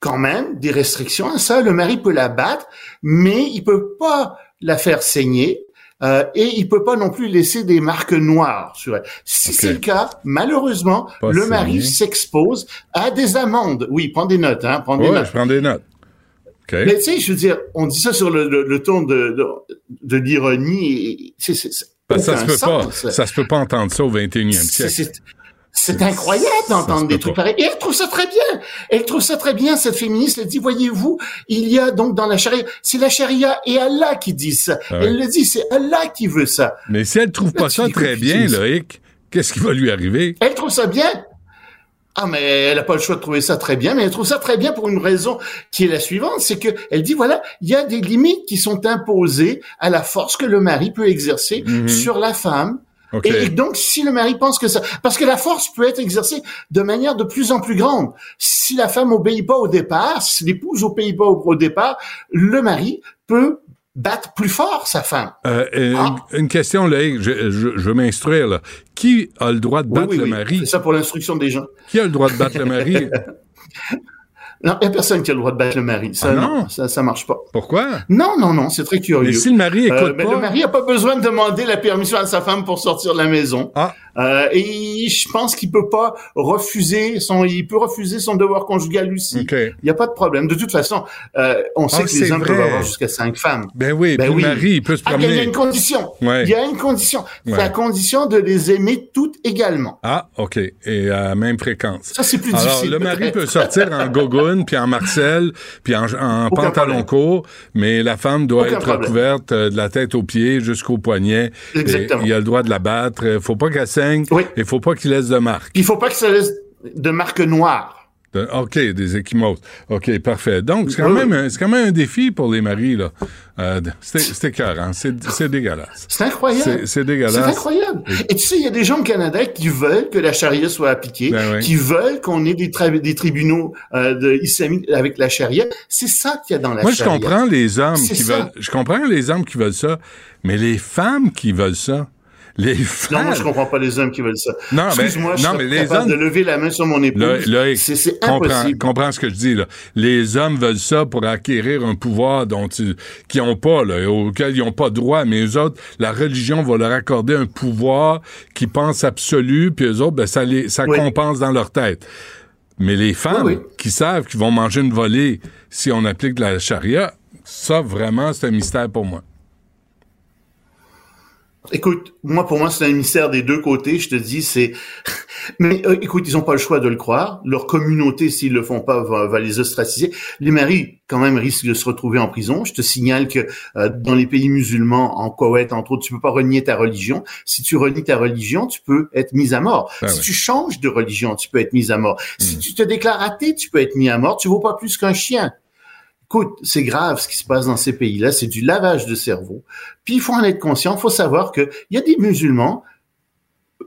quand même des restrictions à ça. Le mari peut la battre, mais il peut pas la faire saigner. Euh, et il peut pas non plus laisser des marques noires sur elle. Si c'est le cas, malheureusement, le mari s'expose à des amendes. Oui, prends des notes, hein, prends des notes.
je prends des notes.
Mais tu sais, je veux dire, on dit ça sur le, le, ton de, de, de l'ironie. C'est,
ben, ça se peut pas. Ça se peut pas entendre ça au 21e siècle.
C'est incroyable d'entendre des trucs pareils. Et elle trouve ça très bien. Elle trouve ça très bien, cette féministe. Elle dit, voyez-vous, il y a donc dans la charia, c'est la charia et Allah qui dit ça. Ah elle le dit, c'est Allah qui veut ça.
Mais si elle trouve pas ça très bien, Loïc, qu'est-ce qui va lui arriver?
Elle trouve ça bien. Ah, mais elle n'a pas le choix de trouver ça très bien, mais elle trouve ça très bien pour une raison qui est la suivante, c'est que elle dit voilà, il y a des limites qui sont imposées à la force que le mari peut exercer
Mhm.
sur la femme. Et donc, si le mari pense que ça, parce que la force peut être exercée de manière de plus en plus grande. Si la femme obéit pas au départ, si l'épouse obéit pas au, au départ, le mari peut battre plus fort sa femme.
Euh, euh,
Ah.
une, une question, Loïc, je, je, je veux m'instruire. là. Qui a le droit de battre
oui,
le
oui.
mari?
C'est ça pour l'instruction des gens.
Qui a le droit de battre le mari?
Non, il y a personne qui a le droit de battre le mari. Ça,
Ah
non?
non?
ça, ça marche pas.
Pourquoi?
Non, non, non, c'est très curieux.
Mais si le mari écoute
Euh, mais
pas...
le mari n'a pas besoin de demander la permission à sa femme pour sortir de la maison.
Ah.
Euh, et je pense qu'il peut pas refuser son, il peut refuser son devoir conjugal aussi.
OK.
Il n'y a pas de problème. De toute façon, euh, on sait
Ah,
que les hommes
vrai.
peuvent avoir jusqu'à cinq femmes.
Ben oui,
Ben oui.
le mari, il peut se
Ah, il y a- il y a
promener.
une condition.
Ouais.
Il y a une condition. C'est
Ouais.
la condition de les aimer toutes également.
Ah, OK. Et à même fréquence.
Ça, c'est plus
Alors,
difficile.
le mari peut sortir en gogoune, puis en Marcel, puis en, en pantalon
problème.
court, mais la femme doit
Aucun
être
problème.
couverte euh, de la tête aux pieds jusqu'au poignet.
Exactement.
Il a le droit de la battre. Faut pas qu'elle saigne.
Oui.
Il faut pas qu'il laisse de marque.
Il faut pas ça laisse de marque noire.
De- OK, des échymoses. OK, parfait. Donc, c'est quand,
Oui.
même quand même un défi pour les maris, là. Euh, c'est c'est écœurant. C'est c'est dégueulasse.
C'est incroyable.
C'est- dégueulasse.
C'est incroyable. Et tu sais, il y a des gens au Canada qui veulent que la charia soit appliquée,
Ben oui.
qui veulent qu'on ait des, tra- des tribunaux euh, de islamiques avec la charia. C'est ça qu'il y a dans la
Moi, je
charia.
comprends les hommes
C'est
qui
ça.
veulent. Je comprends les hommes qui veulent ça, mais les femmes qui veulent ça. Les
Non, moi, je comprends pas les hommes qui veulent ça.
Non, mais-
Excuse-moi, je
non,
suis
mais les
capable
hommes-
de lever la main sur mon
là,
c'est c'est
comprends,
impossible.
comprends ce que je dis là. Les hommes veulent ça pour acquérir un pouvoir dont ils qui ont pas là, auquel ils ont pas droit, mais eux autres, la religion va leur accorder un pouvoir qui pense absolu, puis eux autres, ben ça les ça
Oui.
compense dans leur tête. Mais les femmes
Oui, oui.
qui savent qu'ils vont manger une volée si on applique la charia, ça vraiment c'est un mystère pour moi.
Écoute, moi, pour moi, c'est un mystère des deux côtés. Je te dis, c'est. Mais euh, écoute, ils ont pas le choix de le croire. Leur communauté, s'ils le font pas, va, va les ostraciser. Les maris, quand même, risquent de se retrouver en prison. Je te signale que euh, dans les pays musulmans, en Koweït, entre autres, tu peux pas renier ta religion. Si tu renies ta religion, tu peux être mis à mort.
Ben
si tu changes de religion, tu peux être mis à mort. Si
Mm.
tu te déclares athée, tu peux être mis à mort. Tu vaux pas plus qu'un chien. Écoute, c'est grave ce qui se passe dans ces pays-là, c'est du lavage de cerveau. Puis il faut en être conscient, il faut savoir qu'il y a des musulmans,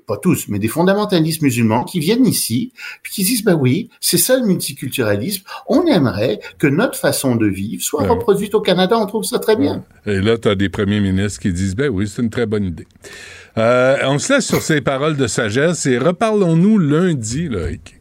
pas tous, mais des fondamentalistes musulmans qui viennent ici, puis qui disent, ben oui, c'est ça le multiculturalisme, on aimerait que notre façon de vivre soit
Ouais.
reproduite au Canada, on trouve ça très bien.
Et là, tu as des premiers ministres qui disent, ben oui, c'est une très bonne idée. Euh, on se laisse sur ces paroles de sagesse et reparlons-nous lundi, Loïc.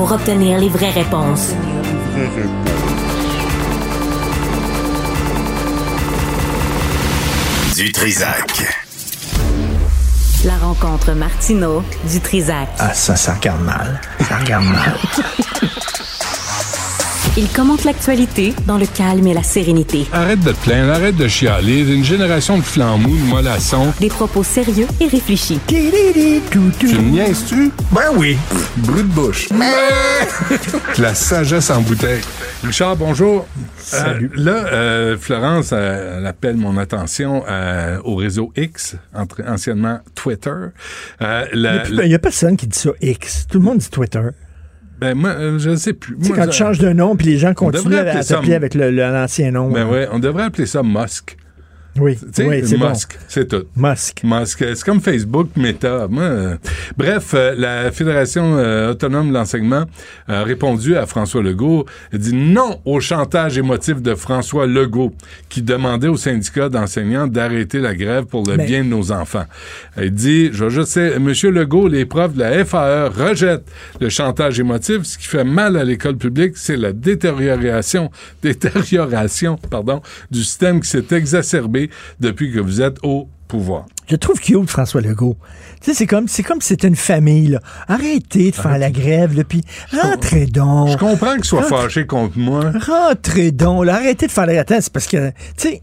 pour obtenir les vraies réponses.
Du Trisac.
La rencontre Martino du Trisac.
Ah, ça, ça regarde mal. Ça regarde mal.
Il commente l'actualité dans le calme et la sérénité.
Arrête de te plaindre, arrête de chialer. Une génération de flambous, de mollassons.
Des propos sérieux et réfléchis.
Tu me niaises-tu?
Ben oui.
Brut de bouche. La sagesse en bouteille. Richard, bonjour.
Salut.
Euh, là, euh, Florence, euh, elle appelle mon attention euh, au réseau X, entre- anciennement Twitter.
Il n'y a,
la-
personne qui dit ça X. Tout le monde dit Twitter.
Ben, moi, euh, je ne sais plus. Moi,
quand
ça-
tu changes de nom, puis les gens continuent à t'appeler avec l'ancien nom.
Ben
hein.
ouais, on devrait appeler ça Musk.
Oui, c'est bon.
Musk, c'est tout.
Musk.
Musk. C'est comme Facebook, Meta. Euh, bref, euh, la Fédération euh, autonome de l'enseignement a répondu à François Legault. Elle dit non au chantage émotif de François Legault, qui demandait aux syndicats d'enseignants d'arrêter la grève pour le
Mais-
bien de nos enfants. Elle dit, je, je sais, Monsieur Legault, les profs de la FAE rejettent le chantage émotif. Ce qui fait mal à l'école publique, c'est la détérioration, détérioration, pardon, du système qui s'est exacerbé depuis que vous êtes au pouvoir.
Je trouve cute François Legault. Tu sais, c'est comme, c'est comme si c'était une famille, là. Arrêtez de faire la grève, là, puis rentrez donc.
Je comprends qu'il soit
Rentrez-
fâché contre moi.
Rentrez donc, là. Arrêtez de faire la Attends, c'est parce que, tu sais,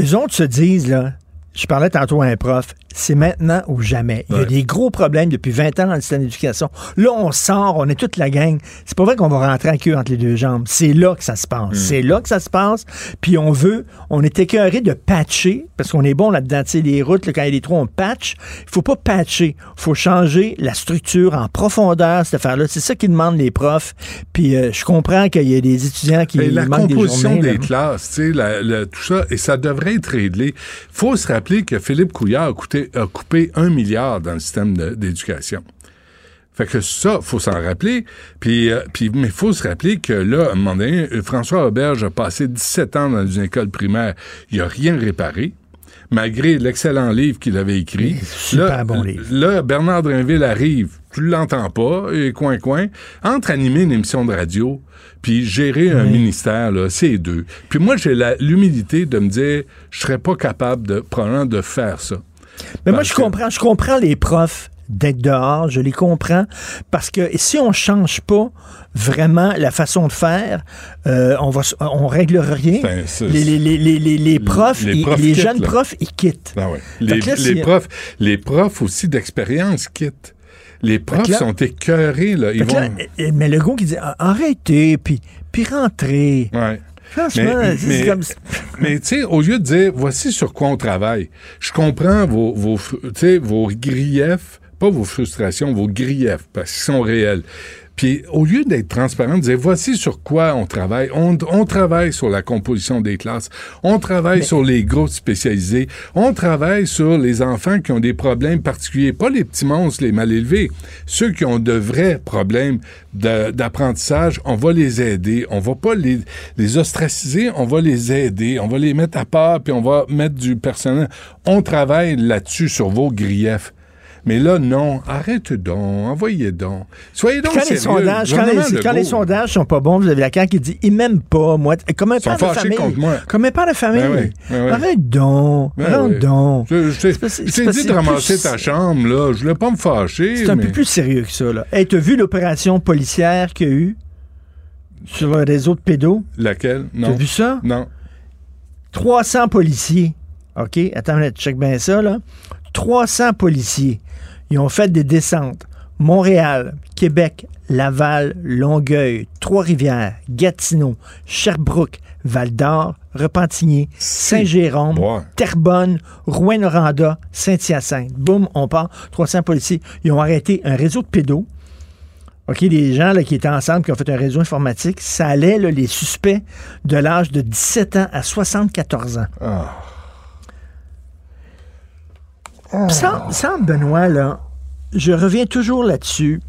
eux autres se disent, là, je parlais tantôt à un prof, c'est maintenant ou jamais. Il y a
Ouais.
des gros problèmes depuis 20 ans dans le système d'éducation. Là, on sort, on est toute la gang. C'est pas vrai qu'on va rentrer en queue entre les deux jambes. C'est là que ça se passe. C'est là que ça se passe. Puis on veut, on est écœuré de patcher, parce qu'on est bon là-dedans. Tu sais, les routes, là, quand il y a des trous, on patch. Il faut pas patcher. Il faut changer la structure en profondeur, cette affaire-là. C'est ça qu'ils demandent les profs. Puis euh, je comprends qu'il y a des étudiants qui
la
manquent des
composition
journées.
des
là.
classes, tu sais, la- la- tout ça, et ça devrait être réglé. faut se rappeler que Philippe Couillard a, coûté- a coupé un milliard dans le système d'éducation. Fait que ça, faut s'en rappeler. Puis, euh, puis, mais faut se rappeler que là, à un moment donné, François Auberge a passé 17 ans dans une école primaire. Il a rien réparé. Malgré l'excellent livre qu'il avait écrit.
Super
là,
bon livre.
Là, Bernard Drinville arrive, tu l'entends pas, et coin coin, entre animer une émission de radio, puis gérer un ministère, là, c'est deux. Puis moi, j'ai l'humilité de me dire, je serais pas capable de, probablement, de faire ça.
Mais moi, je comprends, je comprends les profs d'être dehors, je les comprends, parce que si on change pas vraiment la façon de faire, euh, on va, on règle rien.
Ben,
les, les, les, les, profs,
les
ils-
quittent,
jeunes
là.
profs, ils quittent.
Ah ouais.
Fait
Les,
là,
profs, les profs aussi d'expérience quittent. Les profs
là-
sont écœurés, là. Ils vont...
là, mais le gars qui dit arrêtez, puis, puis rentrez.
Ouais.
Franchement,
Mais,
c'est
mais- tu sais, au lieu de dire, voici sur quoi on travaille, je comprends vos, vos, vos griefs, pas vos frustrations, vos griefs, parce qu'ils sont réels. Puis, au lieu d'être transparent, dire, voici sur quoi on travaille. On, on travaille sur la composition des classes. On travaille sur les groupes spécialisés. On travaille sur les enfants qui ont des problèmes particuliers. Pas les petits monstres, les mal élevés. Ceux qui ont de vrais problèmes d'apprentissage, on va les aider. On va pas les, les ostraciser, on va les aider. On va les mettre à part, puis on va mettre du personnel. On travaille là-dessus sur vos griefs. Mais là, non. Arrête donc. Envoyez donc. Soyez donc
Quand les,
sérieux.
sondages, quand, les, quand les
Legault.
sondages sont pas bons, vous avez la CAQ qui dit ils m'aiment pas, moi. Comme un père de famille.
contre moi.
Comme un père de famille.
Ben oui, ben oui.
Arrête donc.
Ben oui.
donc. C'est
dit de ramasser
plus-
ta chambre, là. Je voulais pas me fâcher.
C'est un peu plus sérieux que ça. Là. Hey, t'as vu l'opération policière qu'il y a eu sur le réseau de pédos?
Laquelle? Non.
T'as vu ça?
Non.
300 policiers. OK? Attends, check bien ça, là. 300 policiers. Ils ont fait des descentes. Montréal, Québec, Laval, Longueuil, Trois-Rivières, Gatineau, Sherbrooke, Val-d'Or, Repentigny, Saint-Jérôme. Terrebonne, Rouen-Noranda, Saint-Hyacinthe. Boum, on part. 300 policiers. Ils ont arrêté un réseau de pédos. OK, les gens là, qui étaient ensemble, qui ont fait un réseau informatique, ça allait, là, les suspects, de l'âge de 17 ans à 74 ans.
Ah.
Ça, ça, Benoît, là, je reviens toujours là-dessus.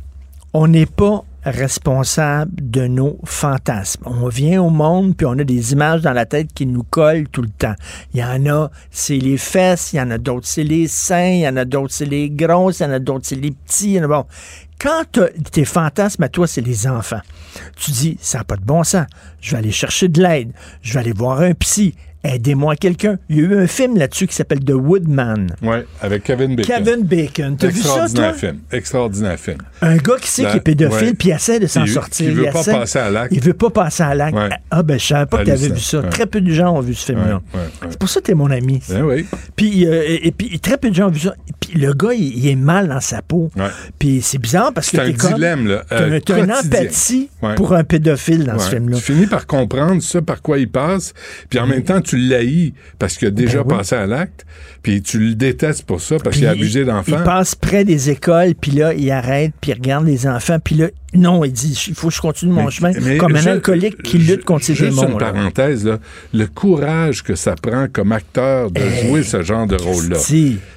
On n'est pas responsable de nos fantasmes. On vient au monde, puis on a des images dans la tête qui nous collent tout le temps. Il y en a, c'est les fesses, il y en a d'autres, c'est les seins, il y en a d'autres, c'est les grosses, il y en a d'autres, c'est les petits. Bon. Quand tes fantasmes à toi, c'est les enfants, tu dis, ça n'a pas de bon sens. Je vais aller chercher de l'aide. Je vais aller voir un psy. Aidez-moi quelqu'un. Il y a eu un film là-dessus qui s'appelle The Woodman.
Oui, avec Kevin Bacon.
Kevin Bacon. T'as vu ça,
Extraordinaire
toi?
film. Extraordinaire film.
Un gars qui sait qu'il est pédophile, puis il essaie de s'en sortir.
il veut
Il
pas
essaie-
passer à l'acte.
Il veut pas passer à l'acte.
Ouais.
Ah, ben, je savais pas que tu avais vu ça.
Ouais.
Très peu de gens ont vu ce film-là.
Ouais.
C'est pour ça que t'es mon ami.
Ben oui.
Puis, euh, et, et puis, très peu de gens ont vu ça. Puis, le gars, il, il est mal dans sa peau.
Ouais.
Puis, c'est bizarre parce que
C'est un
t'es comme...
dilemme, là,
T'as
euh,
un- t'as une empathie pour un pédophile dans ce film-là.
Tu finis par comprendre ça, par quoi il passe, puis en même temps, tu l'haïs parce qu'il a déjà
Ben oui.
passé à l'acte, puis tu le détestes pour ça, parce qu'il a
il-
abusé
Il
d'enfants.
passe près des écoles, puis là, il arrête, puis il regarde les enfants, puis là, non, il dit, il faut que je continue mon
Mais-
chemin,
mais
comme un alcoolique qui lutte contre ses
Juste
démons.
une
là.
parenthèse, là, le courage que ça prend comme acteur de jouer ce genre de rôle-là.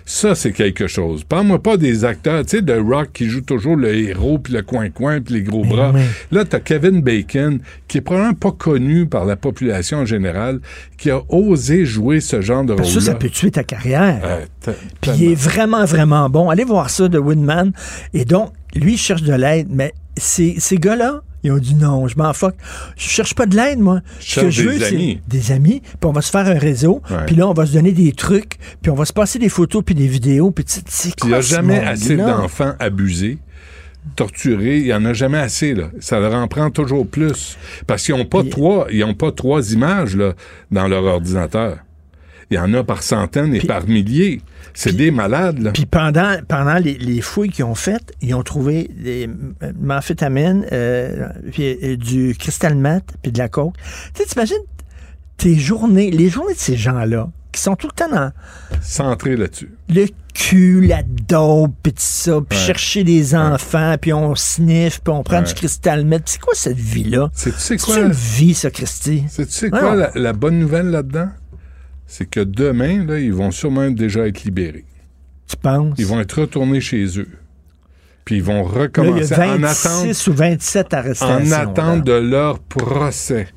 Ça, c'est quelque chose. Parle-moi pas des acteurs, tu sais, de rock qui joue toujours le héros, puis le coin-coin, puis les gros bras.
oui.
Là, t'as Kevin Bacon, qui est probablement pas connu par la population en général, qui a osé jouer ce genre de rôle-là.
ça, ça peut tuer ta carrière.
T-
Puis il est vraiment, vraiment bon. Allez voir ça de Woodman. Et donc, lui, il cherche de l'aide, mais ces, ces gars-là, ils ont dit non, je m'en fuck. Je cherche pas de l'aide, moi.
Je
Ce que je
des
veux, c'est
amis.
des amis, puis on va se faire un réseau, puis là, on va se donner des trucs, puis on va se passer des photos puis des vidéos, puis tu sais, c'est
il n'y a jamais assez d'enfants abusés, torturés. Il n'y en a jamais assez. Là. Ça leur en prend toujours plus. Parce qu'ils n'ont pas, trois, ils ont pas trois images là, dans leur ordinateur. Il y en a par centaines et par milliers. C'est des malades. Là.
Puis pendant, pendant les, les fouilles qu'ils ont faites, ils ont trouvé des amphétamines, euh, puis euh, du cristal mat, puis de la coke. Tu sais, t'imagines tes journées, les journées de ces gens-là, qui sont tout le temps dans
Centré là-dessus.
le cul, la dope, puis tout ça, puis
Ouais.
chercher des enfants, puis on sniffe, puis on prend
Ouais.
du cristal mat. C'est quoi cette vie-là?
C'est, tu sais
C'est
quoi?
une vie, ça, Christy?
C'est, tu sais
Ouais,
quoi la bonne nouvelle là-dedans? C'est que demain, là, ils vont sûrement déjà être libérés.
Tu penses?
Ils vont être retournés chez eux. Puis ils vont
Là, il y
recommencer
a
en attente
26 ou 27 arrestations.
en attente de leur procès.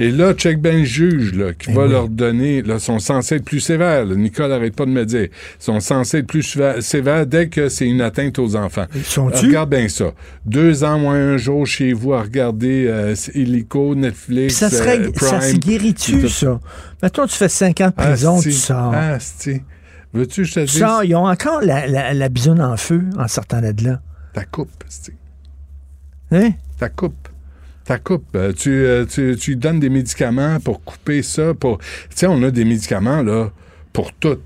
Et là, check ben le juge là, qui
Eh
va
oui.
leur donner, là, sont censés être plus sévères. là. Nicole n'arrête pas de me dire. sont censés être plus sévères- dès que c'est une atteinte aux enfants.
sont-tu?
Regarde bien ça. Deux ans moins un jour chez vous à regarder euh, Illico, Netflix,
ça, serait,
euh,
ça se guérit-tu, ça? Mettons, tu fais 5 ans de prison,
Asti,
tu sors.
asti. Veux-tu que je te dise?
sors, ils ont encore la, la, la bisoune en feu en sortant de là.
Ta coupe, asti.
Hein?
Ta coupe. Euh, tu, euh, donnes des médicaments pour couper ça. Pour... Tu sais, on a des médicaments, là, pour tout.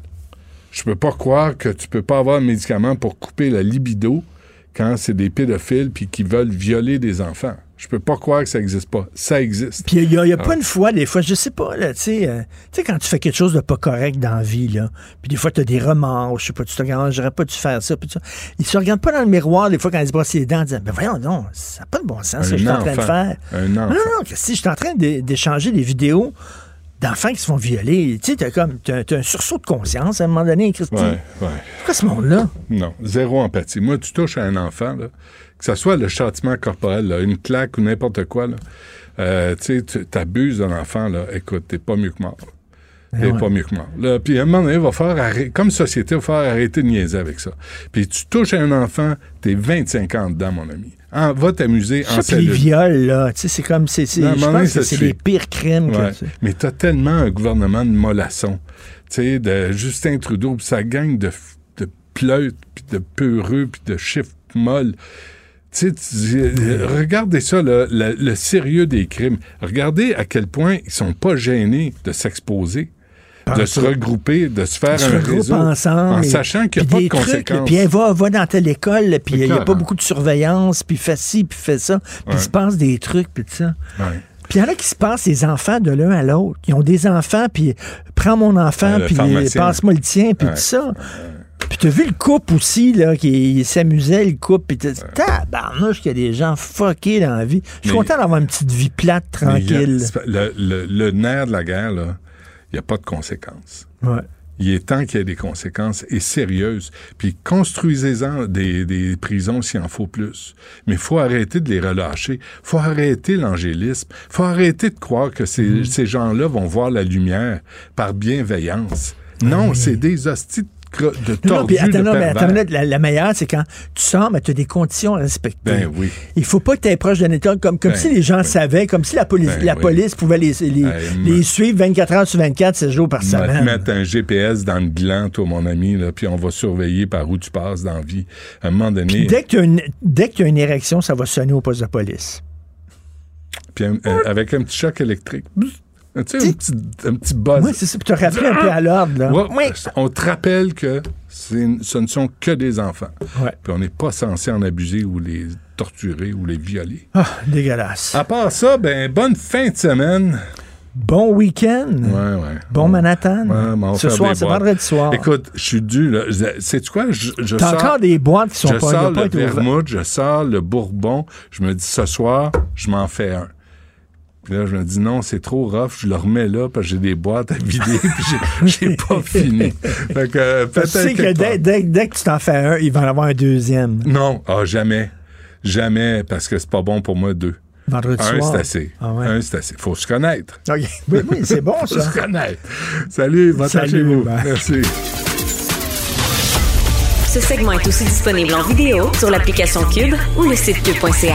Je peux pas croire que tu peux pas avoir un médicament pour couper la libido quand c'est des pédophiles puis qui veulent violer des enfants. Je peux pas croire que ça existe pas. Ça existe.
Puis il n'y a, y a pas
Ah.
une fois, des fois, je sais pas, là, tu sais, euh, tu sais, quand tu fais quelque chose de pas correct dans la vie, là, puis des fois, tu as des remords, je sais pas, tu te regardes, j'aurais pas dû faire ça, puis ça. Ils se regardent pas dans le miroir, des fois, quand ils se brossent les dents, en disant, ben voyons, non, ça n'a pas de bon sens, ce que je suis en train de faire.
Un
Non,
enfant.
non, non, si je suis en train d'é- d'échanger des vidéos d'enfants qui se font violer, tu sais, t'as comme, t'as un sursaut de conscience à un moment donné, Christy.
Ouais, ouais.
C'est quoi ce monde-là?
Non, zéro empathie. Moi, tu touches à un enfant, là, que ce soit le châtiment corporel, là, une claque ou n'importe quoi, là, euh, tu sais, t'abuses d'un enfant, là, écoute, t'es pas mieux que mort. T'es
ouais.
pas mieux que mort. Là, puis à un moment donné, il va falloir arrêter, comme société, il va falloir arrêter de niaiser avec ça. Puis tu touches à un enfant, t'es 25 ans dedans, mon ami. En- va t'amuser en
Ça, puis les
cellule.
viols, là, tu sais, c'est comme, c'est, je
moment donné,
pense que c'est les pires crimes que
Ouais.
tu-
Mais t'as tellement un gouvernement de mollassons, tu sais, de Justin Trudeau, puis sa gang de, de pleutes, puis de peureux, puis de chiffres molles. Tu sais, euh, regardez ça, là, le, le sérieux des crimes. Regardez à quel point ils sont pas gênés de s'exposer, de
Pas
se regrouper, de se faire
se
un réseau,
ensemble.
en sachant qu'il n'y a pas de
des trucs,
conséquences.
Puis elle va, va dans telle école, puis il n'y a pas beaucoup de surveillance, puis fait ci, puis fait ça, puis il se passe des trucs, puis tout ça. Puis il y en a qui se passent les enfants de l'un à l'autre. Ils ont des enfants, puis prends mon enfant,
le
puis passe-moi le tien, puis tout ça. Puis t'as vu le couple aussi, là, qui s'amusait, le couple, puis t'as dit, tabarnouche qu'il y a des gens fuckés dans la vie. Je suis content d'avoir une petite vie plate,
a-
tranquille.
le nerf de la guerre, là, il n'y a pas de conséquences.
Ouais.
Il est temps qu'il y ait des conséquences et sérieuses. Puis construisez-en des, des prisons s'il en faut plus. Mais il faut arrêter de les relâcher. faut arrêter l'angélisme. faut arrêter de croire que ces,
Mm-hmm.
ces gens-là vont voir la lumière par bienveillance. Non, c'est des hosties de de
Non, non,
tordu,
puis attends,
de
non, mais attends la, la meilleure, c'est quand tu sors, mais tu as des conditions à respecter.
Ben oui.
Il faut pas que tu es proche d'un État comme, comme
Ben,
si les gens savaient, comme si la police,
Ben
la
oui.
police pouvait les, les,
Hey,
les suivre 24 heures sur 24, 7 jours par semaine.
mettre un GPS dans le gland, toi, mon ami, là, puis on va surveiller par où tu passes dans la vie. À un moment donné,
Puis dès que tu as as une érection, ça va sonner au poste de police.
puis un- un- avec un petit choc électrique. Bzz. Tu sais, un petit, un petit buzz.
Oui, c'est ça. Puis te rappeler un peu à l'ordre, là.
Ouais, On te rappelle que c'est- ce ne sont que des enfants.
Ouais.
Puis on n'est pas censé en abuser ou les torturer ou les violer.
Ah, dégueulasse.
À part ça, ben bonne fin de semaine.
Bon week-end.
Ouais, ouais.
Bon Manhattan.
Ouais,
Ce soir, c'est vendredi soir.
Écoute, je suis dû. Sais-tu quoi? Je, je
T'as
sors-
encore des boîtes qui sont
je
pas,
sors
pas
le vermouth, je sors le bourbon. Je me dis, ce soir, je m'en fais un. Puis là, je me dis, non, c'est trop rough. Je le remets là parce que j'ai des boîtes à vider puis j'ai- pas fini. Fait que, euh,
Tu sais que dès,
part.
dès- dès que tu t'en fais un, il va en avoir un deuxième.
Non, ah, jamais. Jamais, parce que c'est pas bon pour moi, deux.
Vendredi
un, c'est assez.
Ah ouais.
Un, c'est assez. Faut se connaître.
Oui, oui, c'est bon,
Faut
ça.
se connaître. Salut, va
Salut,
chez vous.
bye.
Merci.
Ce segment est aussi disponible en vidéo sur l'application Cube ou le site cube.ca.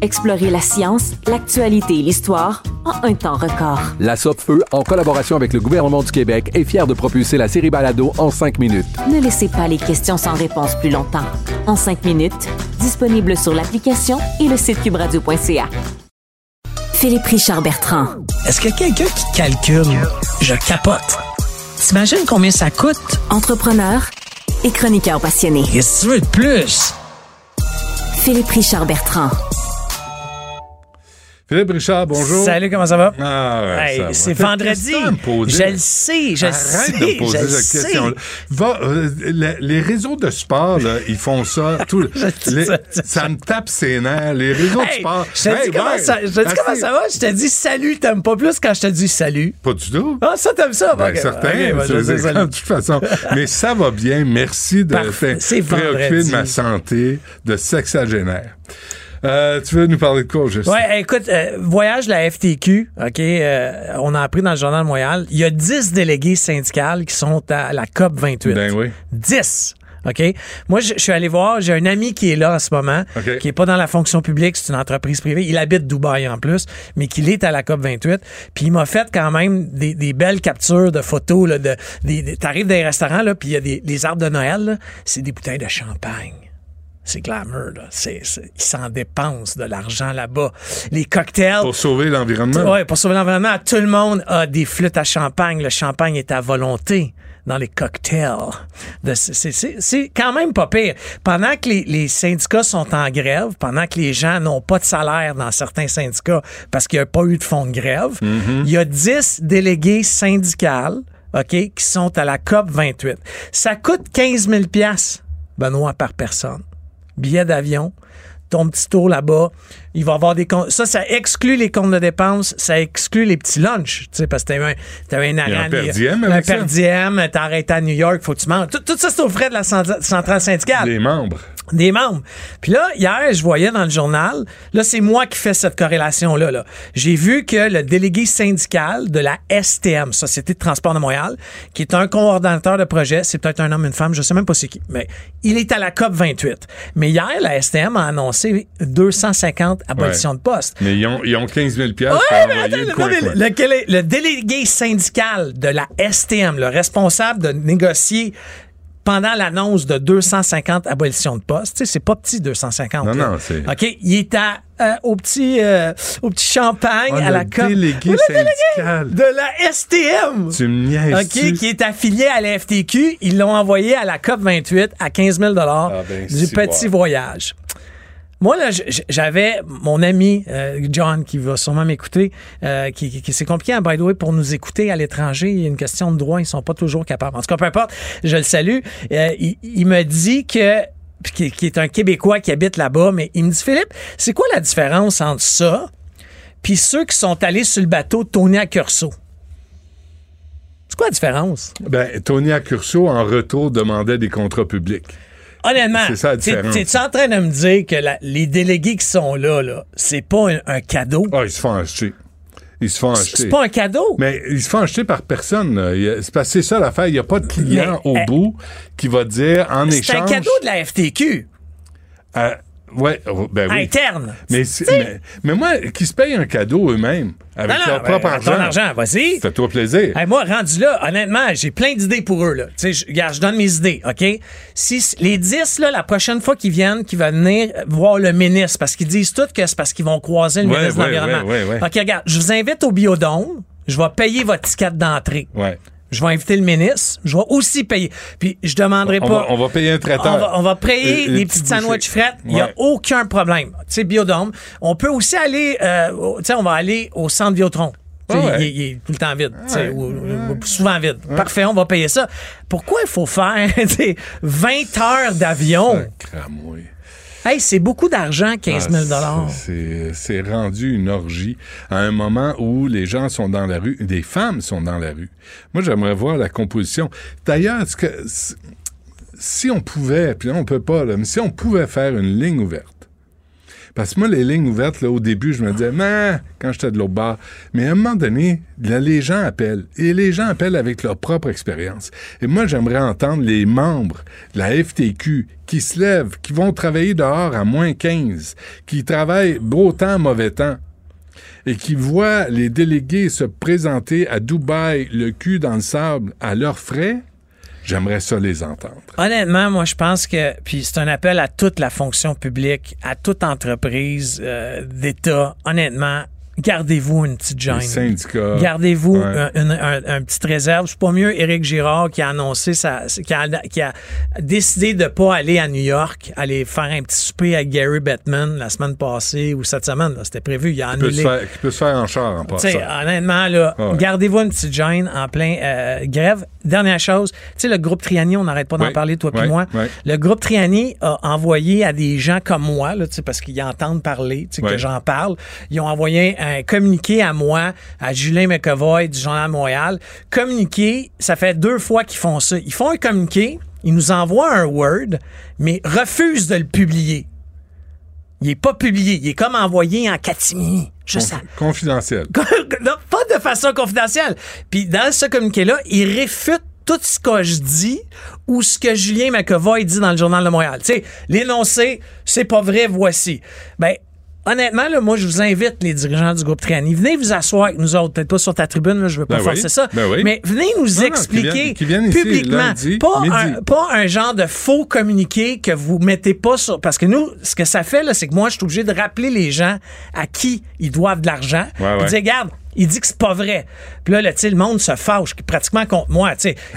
Explorez la science, l'actualité et l'histoire en un temps record.
La Feu, en collaboration avec le gouvernement du Québec, est fière de propulser la série Balado en cinq minutes.
Ne laissez pas les questions sans réponse plus longtemps. En cinq minutes, disponible sur l'application et le site cubradio.ca. Philippe Richard Bertrand.
Est-ce que quelqu'un qui calcule, je capote. T'imagines combien ça coûte?
Entrepreneur et chroniqueur passionné.
Qu'est-ce que tu veux de plus?
Philippe Richard Bertrand.
Philippe Richard, bonjour.
Salut, comment ça va?
Ah, ouais,
Hey, c'est vendredi. Je le sais, je
Arrête
sais,
de me poser cette question. Va, euh, le- les réseaux de sport, là, ils font ça. Tout, les- ça me tape ses nerfs. Les réseaux de sport.
je te
Hey,
dis comment, ça, je te dis comment
assez-
ça va? Je te dis salut, t'aimes pas plus quand je te dis salut.
Pas du tout.
Ah, ça, t'aimes ça?
Ben,
Ok,
certain,
ok, ben, je sais,
c'est-
salut.
de toute façon. Mais ça va bien. Merci de
vendredi.
de ma santé de sexagénaire. Euh, tu veux nous parler de quoi, Justin?
Ouais, écoute, euh, voyage de la FTQ, OK, euh, on a appris dans le Journal de Montréal, il y a 10 délégués syndicales qui sont à la COP 28.
Ben oui.
10. OK? Moi, je je suis allé voir, j'ai un ami qui est là en ce moment, qui est pas dans la fonction publique, c'est une entreprise privée. Il habite Dubaï en plus, mais qu'il est à la COP 28. Puis il m'a fait quand même des, des belles captures de photos. Là, de, des, des- T'arrives dans les restaurants, là, puis il y a des les arbres de Noël, là, c'est des bouteilles de champagne. C'est glamour, là. C'est, c'est- ils s'en dépensent de l'argent là-bas. Les cocktails.
Pour sauver l'environnement.
Ouais, pour sauver l'environnement, tout le monde a des flûtes à champagne. Le champagne est à volonté dans les cocktails. De- c'est- c'est- C'est c'est quand même pas pire. Pendant que les, les syndicats sont en grève, pendant que les gens n'ont pas de salaire dans certains syndicats parce qu'il n'y a pas eu de fonds de grève, il y a 10 délégués syndicales OK, qui sont à la COP 28. Ça coûte 15 000 Benoît, par personne billet d'avion, ton petit tour là-bas. Il va y avoir des comptes. Ça, ça exclut les comptes de dépenses, ça exclut les petits lunchs. Tu sais, parce que t'avais un, t'avais un
un
arène- un
avec ça?
per diem, t'as arrêté à New York, faut que tu manges. Tout, tout ça, c'est aux frais de la cent- centrale syndicale.
Les membres.
Des membres. Puis là, hier, je voyais dans le journal, là, c'est moi qui fais cette corrélation-là. Là. J'ai vu que le délégué syndical de la STM, Société de transport de Montréal, qui est un coordonnateur de projet, c'est peut-être un homme, une femme, je sais même pas c'est qui, mais il est à la COP 28. Mais hier, la STM a annoncé 250 abolitions
Ouais.
de postes.
Mais ils ont, ils ont 15 000 pour
Ouais, mais attends,
coin,
le délégué syndical de la STM, le responsable de négocier pendant l'annonce de 250 abolitions de postes, c'est pas petit 250.
Non,
là.
non, c'est-
OK, il est à, euh, au, petit, euh, au petit champagne
Ah,
à la COP.
délégué syndical.
de la STM.
Tu me
OK, qui est affilié à la FTQ. Ils l'ont envoyé à la COP 28 à 15 000
Ah, ben,
du petit voyage. Moi, là, j'avais mon ami euh, John, qui va sûrement m'écouter, euh, qui, qui, qui- c'est compliqué, hein, by the way, pour nous écouter à l'étranger. Il y a une question de droit, ils sont pas toujours capables. En tout cas, peu importe, je le salue. Euh, il, il me dit que qui, qui est un Québécois qui habite là-bas, mais il me dit, Philippe, c'est quoi la différence entre ça puis ceux qui sont allés sur le bateau de Tony à Curso? C'est quoi la différence?
Ben, Tony Accurso, en retour, demandait des contrats publics.
Honnêtement,
C'est
t'es-tu en train de me dire que la- les délégués qui sont là, là c'est pas un, un cadeau?
Ah, ils se font acheter. Ils se font
C'est-
acheter.
c'est pas un cadeau?
Mais ils se font acheter par personne. C'est c'est ça l'affaire. Il n'y a pas de client
Mais,
au
euh,
bout qui va dire en
C'est
échange.
un cadeau de la FTQ.
Euh, ouais, oh, ben oui.
Interne.
Mais, mais, mais moi, qui se payent un cadeau eux-mêmes, avec
Non, non,
leur
ben,
propre
ton
argent.
argent, vas-y.
Fais-toi plaisir.
Hey, moi, rendu là, honnêtement, j'ai plein d'idées pour eux. Là. Tu sais, je, regarde, je donne mes idées, OK? Si les 10, là, la prochaine fois qu'ils viennent, qui vont venir voir le ministre, parce qu'ils disent tous que c'est parce qu'ils vont croiser le
Ouais,
ministre de l'Environnement.
ouais.
OK, regarde, je vous invite au biodôme. Je vais payer votre ticket d'entrée.
Ouais.
Je vais inviter le ministre. Je vais aussi payer. Puis je demanderai
On
pas.
va, on va payer un traiteur.
On va, on va payer des
euh,
petites
petit
sandwichs frettes. Il n'y a aucun problème. Tu sais, Biodome. On peut aussi aller, euh, tu sais, on va aller au centre Biotron. Tu sais,
Ouais,
il, il est tout le temps vide. tu sais,
Ouais.
ou- ou- ou souvent vide. Parfait, on va payer ça. Pourquoi il faut faire tu sais, 20 heures d'avion? Hey, c'est beaucoup d'argent, 15 000
Ah, c'est- C'est c'est rendu une orgie à un moment où les gens sont dans la rue, des femmes sont dans la rue. Moi, j'aimerais voir la composition. D'ailleurs, que si- si on pouvait, puis là, on peut pas, là, mais si on pouvait faire une ligne ouverte, parce que moi, les lignes ouvertes, au début, je me disais, mais quand j'étais de l'autre bord. Mais à un moment donné, les gens appellent. Et les gens appellent avec leur propre expérience. Et moi, j'aimerais entendre les membres de la FTQ qui se lèvent, qui vont travailler dehors à moins 15, qui travaillent beau temps, mauvais temps, et qui voient les délégués se présenter à Dubaï, le cul dans le sable, à leurs frais. J'aimerais ça les entendre.
Honnêtement, moi, je pense que, puis c'est un appel à toute la fonction publique, à toute entreprise euh, d'État. Honnêtement, gardez-vous une petite gêne. Gardez-vous
Ouais.
un, une- un- un petite réserve. C'est pas mieux Éric Girard qui a annoncé sa, qui a, qui a décidé de pas aller à New York, aller faire un petit souper avec Gary Bettman la semaine passée ou cette semaine. C'était prévu. Il a
Qui peut, se
annulé.
faire, qui peut se faire en char en passant.
honnêtement, là,
Ouais.
gardez-vous une petite gêne en plein euh, grève. Dernière chose, tu sais, le groupe Triani, on n'arrête pas d'en parler, toi
Ouais.
moi. Le groupe Triani a envoyé à des gens comme moi, là, tu sais, parce qu'ils entendent parler, tu sais, que j'en parle, ils ont envoyé un communiqué à moi, à Julien McEvoy du Journal de Montréal. Communiqué, ça fait deux fois qu'ils font ça. Ils font un communiqué, ils nous envoient un Word, mais refusent de le publier. Il est pas publié, il est comme envoyé en catimini. Juste à,
Conf- confidentiel.
non, pas de façon confidentielle. Puis dans ce communiqué-là, il réfute tout ce que je dis ou ce que Julien McEvoy dit dans le Journal de Montréal. Tu sais, l'énoncé, c'est pas vrai, voici. Ben, honnêtement, là, moi, je vous invite, les dirigeants du groupe Triani, venez vous asseoir avec nous autres, peut-être pas sur ta tribune, là, je veux pas
Ben
forcer
oui,
ça,
ben oui.
mais venez nous
Non,
expliquer
qu'ils viennent- qu'ils viennent ici
publiquement,
lundi,
pas, un, pas un genre de faux communiqué que vous mettez pas sur... Parce que nous, ce que ça fait, c'est que moi, je suis obligé de rappeler les gens à qui ils doivent de l'argent.
Ouais, ouais.
dire, regarde, il dit que c'est pas vrai. Puis là, là, tu sais, le monde se fâche pratiquement contre moi.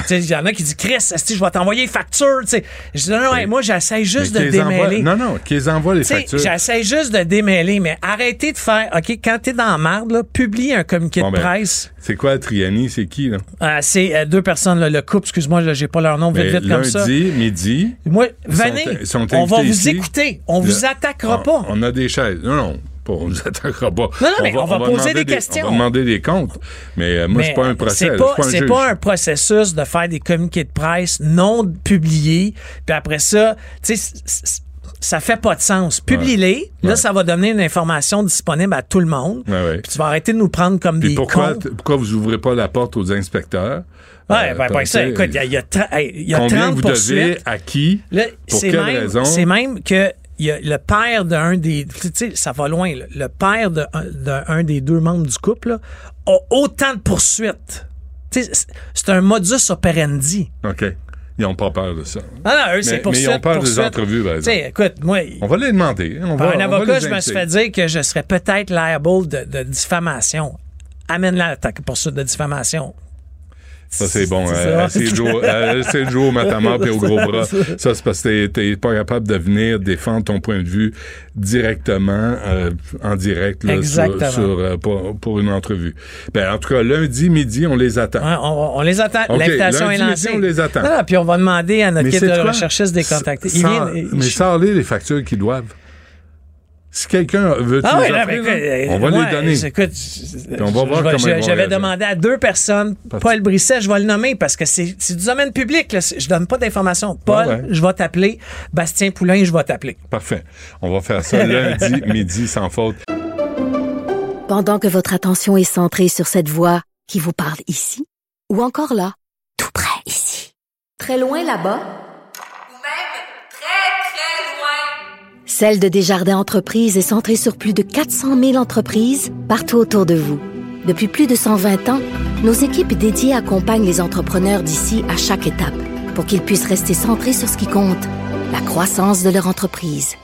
Il y en a qui disent, Chris, je vais t'envoyer facture. Tu sais, je dis, non, non, hey, moi, j'essaie juste de démêler.
non, non, qu'ils envoient les factures.
J'essaie juste de démêler, mais arrêtez de faire. OK, quand t'es dans la merde, là, publie un communiqué
Bon,
de
ben,
presse.
C'est quoi Triani? C'est qui, là?
Euh, c'est euh, deux personnes, là, le couple, excuse-moi, là, j'ai pas leur nom vite,
Ben,
vite comme ça.
lundi, midi.
Moi,
sont-
venez,
sont
on va vous
ici.
écouter, on vous
Le-
attaquera
on-
pas.
On a des chaises. Non, non. On nous attaquera pas.
Non, non, mais on va poser des questions.
On va demander des comptes. Mais euh, moi, c'est pas un procès.
C'est
là,
pas,
un
pas
juge.
un processus de faire des communiqués de presse non publiés, puis après ça, tu sais, ça fait pas de sens. Publie-les, là, ça va donner une information disponible à tout le monde.
Ouais, ouais.
Puis tu vas arrêter de nous prendre comme
Puis
des
pourquoi, pourquoi vous ouvrez pas la porte aux inspecteurs?
Ouais,
Euh,
ben, ben, ça, écoute, il y a, il y a y a
Combien
30
vous devez, à qui,
Là,
pour quelle
même,
raison?
C'est même que il y a le père d'un des. Tu sais, ça va loin. là. Le père d'un de, un des deux membres du couple là, a autant de poursuites. C'est- un modus operandi.
OK. Ils n'ont pas peur de ça.
Non, non, eux, c'est pour
Mais ils ont peur des entrevues, par exemple.
écoute, moi,
On va les demander. On
par
va,
un
on va
avocat, je me suis fait dire que je serais peut-être liable de, de diffamation. Amène la attaque poursuite de diffamation.
Ça, c'est bon.
C'est
jouer, euh, jouer au matamor et au gros bras. Ça, c'est parce que t'es- pas capable de venir défendre ton point de vue directement, euh, en direct, là, sur,
Exactement.
sur, euh, pour, pour une entrevue. Ben, en tout cas, lundi midi, on les attend.
Ouais, on, on les attend.
OK,
L'invitation est
midi,
lancée.
on les attend.
Non, non, puis on va demander à notre
Mais
kit
c'est
de
quoi?
recherchiste de les contacter. Ils
Sans-
viennent-
mais sans-les les factures qu'ils doivent. Si quelqu'un veut
Ah
les
oui, là,
offrir,
ben,
là,
écoute,
on va
moi,
les donner.
Écoute,
Puis on va voir comment
J'avais demandé à deux personnes. Paul Brisset, je vais le nommer parce que c'est du domaine public. Là. Je donne pas d'informations. Paul,
ouais.
je vais t'appeler. Bastien Poulain, je vais t'appeler.
Parfait. On va faire ça lundi midi sans faute.
Pendant que votre attention est centrée sur cette voix qui vous parle ici, ou encore là, tout près ici, très loin là-bas, Celle de Desjardins Entreprises est centrée sur plus de 400 000 entreprises partout autour de vous. Depuis plus de 120 ans, nos équipes dédiées accompagnent les entrepreneurs d'ici à chaque étape pour qu'ils puissent rester centrés sur ce qui compte, la croissance de leur entreprise.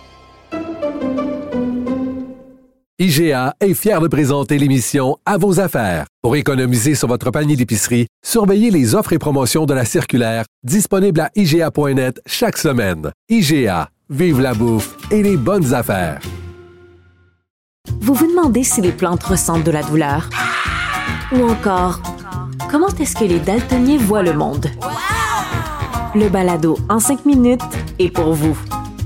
IGA est fier de présenter l'émission À vos affaires. Pour économiser sur votre panier d'épicerie, surveillez les offres et promotions de la circulaire disponible à IGA.net chaque semaine. IGA, vive la bouffe et les bonnes affaires.
Vous vous demandez si les plantes ressentent de la douleur? Ou encore, comment est-ce que les daltoniens voient le monde? Le balado en cinq minutes est pour vous.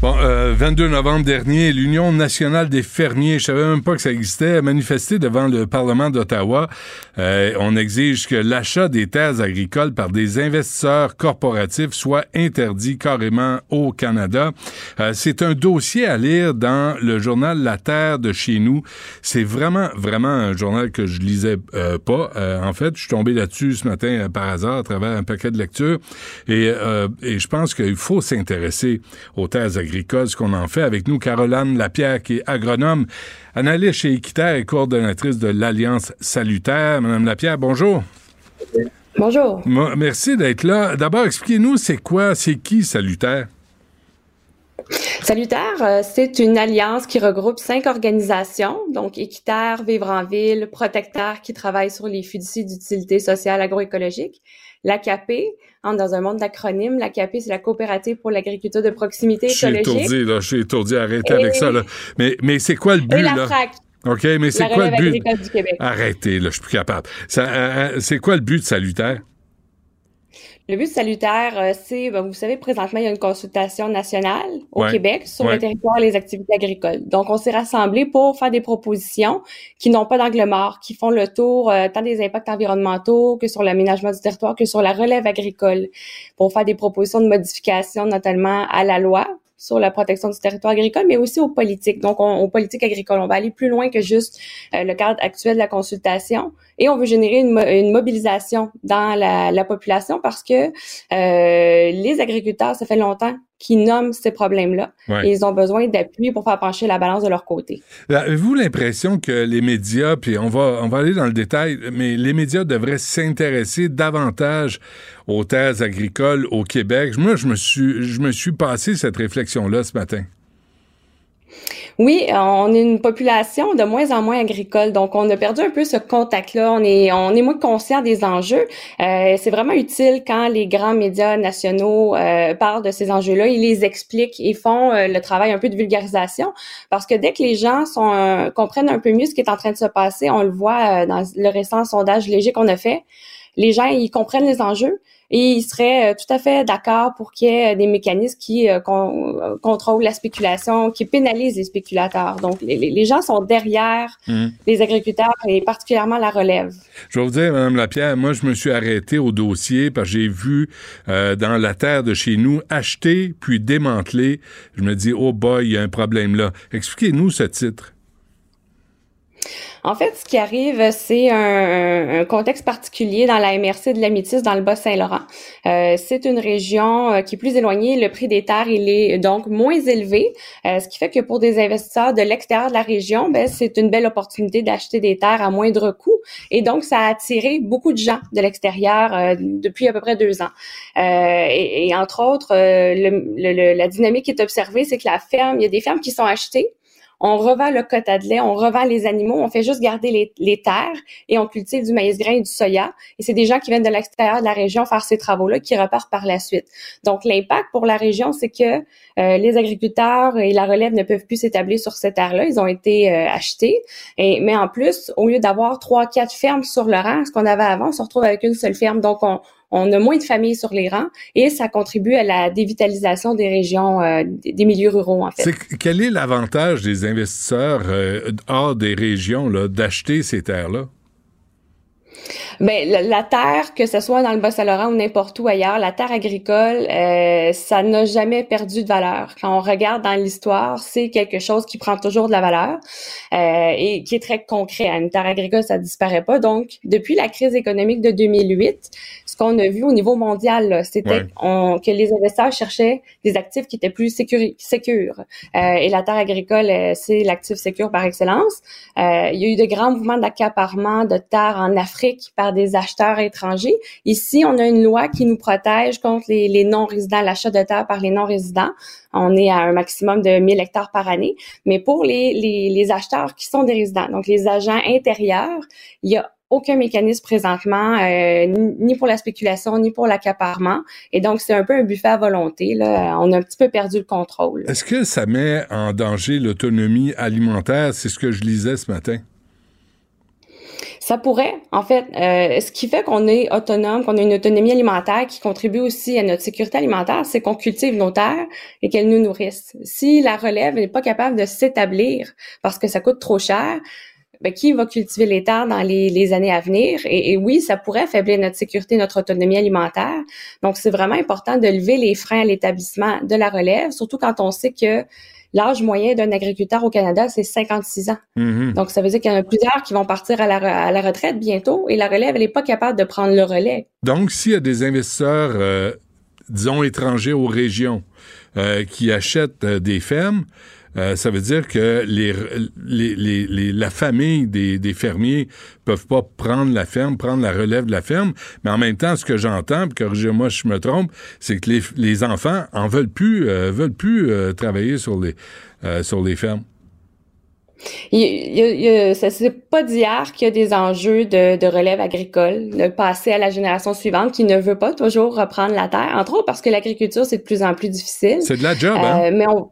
Bon, euh, 22 novembre dernier, l'Union nationale des fermiers, je savais même pas que ça existait, a manifesté devant le Parlement d'Ottawa. Euh, on exige que l'achat des terres agricoles par des investisseurs corporatifs soit interdit carrément au Canada. Euh, c'est un dossier à lire dans le journal La Terre de chez nous. C'est vraiment, vraiment un journal que je lisais euh, pas. Euh, en fait, je suis tombé là-dessus ce matin euh, par hasard à travers un paquet de lectures. Et, et je pense qu'il faut s'intéresser aux terres agricoles, ce qu'on en fait. Avec nous, Caroline Lapierre, qui est agronome, analyste chez Équiterre et coordonnatrice de l'Alliance Salutaire. Madame Lapierre, bonjour.
Bonjour.
Merci d'être là. D'abord, expliquez-nous, c'est quoi, c'est qui Salutaire?
Salutaire, euh, c'est une alliance qui regroupe cinq organisations, donc Équiterre, Vivre en Ville, Protecteur qui travaille sur les fiducies d'utilité sociale agroécologique, l'ACAP, hein, dans un monde d'acronymes, l'ACAP, c'est la coopérative pour l'agriculture de proximité
Je suis
écologique.
étourdi, là. Je suis étourdi. Arrêtez
Et-
avec ça, là. Mais, mais c'est quoi le but,
Et la
là?
FRAC,
OK, mais c'est
la
quoi le but?
agricole du Québec.
Arrêtez, là, je suis plus capable. Euh, euh, c'est quoi le but de Salutaire?
Le but salutaire, euh, c'est, ben, vous savez, présentement, il y a une consultation nationale au
Ouais.
Québec sur
Ouais.
le territoire et les activités agricoles. Donc, on s'est rassemblés pour faire des propositions qui n'ont pas d'angle mort, qui font le tour euh, tant des impacts environnementaux que sur l'aménagement du territoire, que sur la relève agricole, pour faire des propositions de modification, notamment à la loi sur la protection du territoire agricole, mais aussi aux politiques. Donc, on- aux politiques agricoles, on va aller plus loin que juste euh, le cadre actuel de la consultation. Et on veut générer une, mo- une mobilisation dans la, la population parce que euh, les agriculteurs, ça fait longtemps qu'ils nomment ces problèmes-là.
Ouais.
Et ils ont besoin d'appui pour faire pencher la balance de leur côté.
Avez-vous l'impression que les médias, puis on va, on va aller dans le détail, mais les médias devraient s'intéresser davantage aux terres agricoles au Québec? Moi, je me suis, je me suis passé cette réflexion-là ce matin.
Oui, on est une population de moins en moins agricole, donc on a perdu un peu ce contact-là. On est, on est moins conscient des enjeux. Euh, c'est vraiment utile quand les grands médias nationaux euh, parlent de ces enjeux-là, ils les expliquent et font euh, le travail un peu de vulgarisation, parce que dès que les gens sont, euh, comprennent un peu mieux ce qui est en train de se passer, on le voit euh, dans le récent sondage léger qu'on a fait. Les gens, ils comprennent les enjeux, et il serait euh, tout à fait d'accord pour qu'il y ait des mécanismes qui euh, contrôlent la spéculation, qui pénalisent les spéculateurs. Donc, les, gens sont derrière mmh. les agriculteurs et particulièrement la relève.
Je vais vous dire, Mme Lapierre, moi, je me suis arrêté au dossier parce que j'ai vu dans la terre de chez nous acheter puis démanteler. Je me dis, oh boy, il y a un problème là. Expliquez-nous ce titre.
En fait, ce qui arrive, c'est un, contexte particulier dans la MRC de la Métis, dans le Bas-Saint-Laurent. Euh, c'est une région euh, qui est plus éloignée. Le prix des terres, il est donc moins élevé, euh, ce qui fait que pour des investisseurs de l'extérieur de la région, ben, c'est une belle opportunité d'acheter des terres à moindre coût. Et donc, ça a attiré beaucoup de gens de l'extérieur depuis à peu près deux ans. Et, entre autres, la dynamique qui est observée, c'est que la ferme, il y a des fermes qui sont achetées on revend le quota de lait, on revend les animaux, on fait juste garder les, terres et on cultive du maïs grain et du soya. Et c'est des gens qui viennent de l'extérieur de la région faire ces travaux-là qui repartent par la suite. Donc l'impact pour la région, c'est que euh, les agriculteurs et la relève ne peuvent plus s'établir sur cette terre-là. Ils ont été euh, achetés. Et, mais en plus, au lieu d'avoir trois, quatre fermes sur le rang, ce qu'on avait avant, on se retrouve avec une seule ferme. Donc on, on a moins de familles sur les rangs et ça contribue à la dévitalisation des régions, euh, des milieux ruraux, en fait.
quel est l'avantage des investisseurs euh, hors des régions d'acheter ces terres-là?
Ben, la, terre, que ce soit dans le Bas-Saint-Laurent ou n'importe où ailleurs, la terre agricole, euh, ça n'a jamais perdu de valeur. Quand on regarde dans l'histoire, c'est quelque chose qui prend toujours de la valeur euh, et qui est très concret. Une terre agricole, ça disparaît pas. Donc, depuis la crise économique de 2008, ce qu'on a vu au niveau mondial, c'était que les investisseurs cherchaient des actifs qui étaient plus sécures. Euh, et la terre agricole, c'est l'actif sécure par excellence. Il y a eu de grands mouvements d'accaparement de terres en Afrique par des acheteurs étrangers. Ici, on a une loi qui nous protège contre les, non-résidents, l'achat de terre par les non-résidents. On est à un maximum de 1000 hectares par année. Mais pour les, acheteurs qui sont des résidents, donc les agents intérieurs, il y a aucun mécanisme présentement, euh, ni pour la spéculation, ni pour l'accaparement. Et donc, c'est un peu un buffet à volonté. On a un petit peu perdu le contrôle.
Est-ce que ça met en danger l'autonomie alimentaire? C'est ce que je lisais ce matin.
Ça pourrait, en fait, euh, ce qui fait qu'on est autonome, qu'on a une autonomie alimentaire qui contribue aussi à notre sécurité alimentaire, c'est qu'on cultive nos terres et qu'elles nous nourrissent. Si la relève n'est pas capable de s'établir parce que ça coûte trop cher, ben, qui va cultiver les terres dans les, années à venir? Et, et, oui, ça pourrait affaiblir notre sécurité, notre autonomie alimentaire. Donc, c'est vraiment important de lever les freins à l'établissement de la relève, surtout quand on sait que l'âge moyen d'un agriculteur au Canada, c'est 56 ans. Mm-hmm. Donc, ça veut dire qu'il y en a plusieurs qui vont partir à la, retraite bientôt et la relève, elle n'est pas capable de prendre le relais.
Donc, s'il y a des investisseurs, euh, disons, étrangers aux régions euh, qui achètent euh, des fermes, euh, ça veut dire que les, les, les, la famille des, des, fermiers peuvent pas prendre la ferme, prendre la relève de la ferme, mais en même temps, ce que j'entends, corrigez-moi si je me trompe, c'est que les, les enfants en veulent plus, euh, veulent plus euh, travailler sur les, sur les fermes.
Il, il, c'est pas d'hier qu'il y a des enjeux de, de, relève agricole, de passer à la génération suivante qui ne veut pas toujours reprendre la terre, entre autres parce que l'agriculture c'est de plus en plus difficile.
C'est de la job, hein?
Mais on,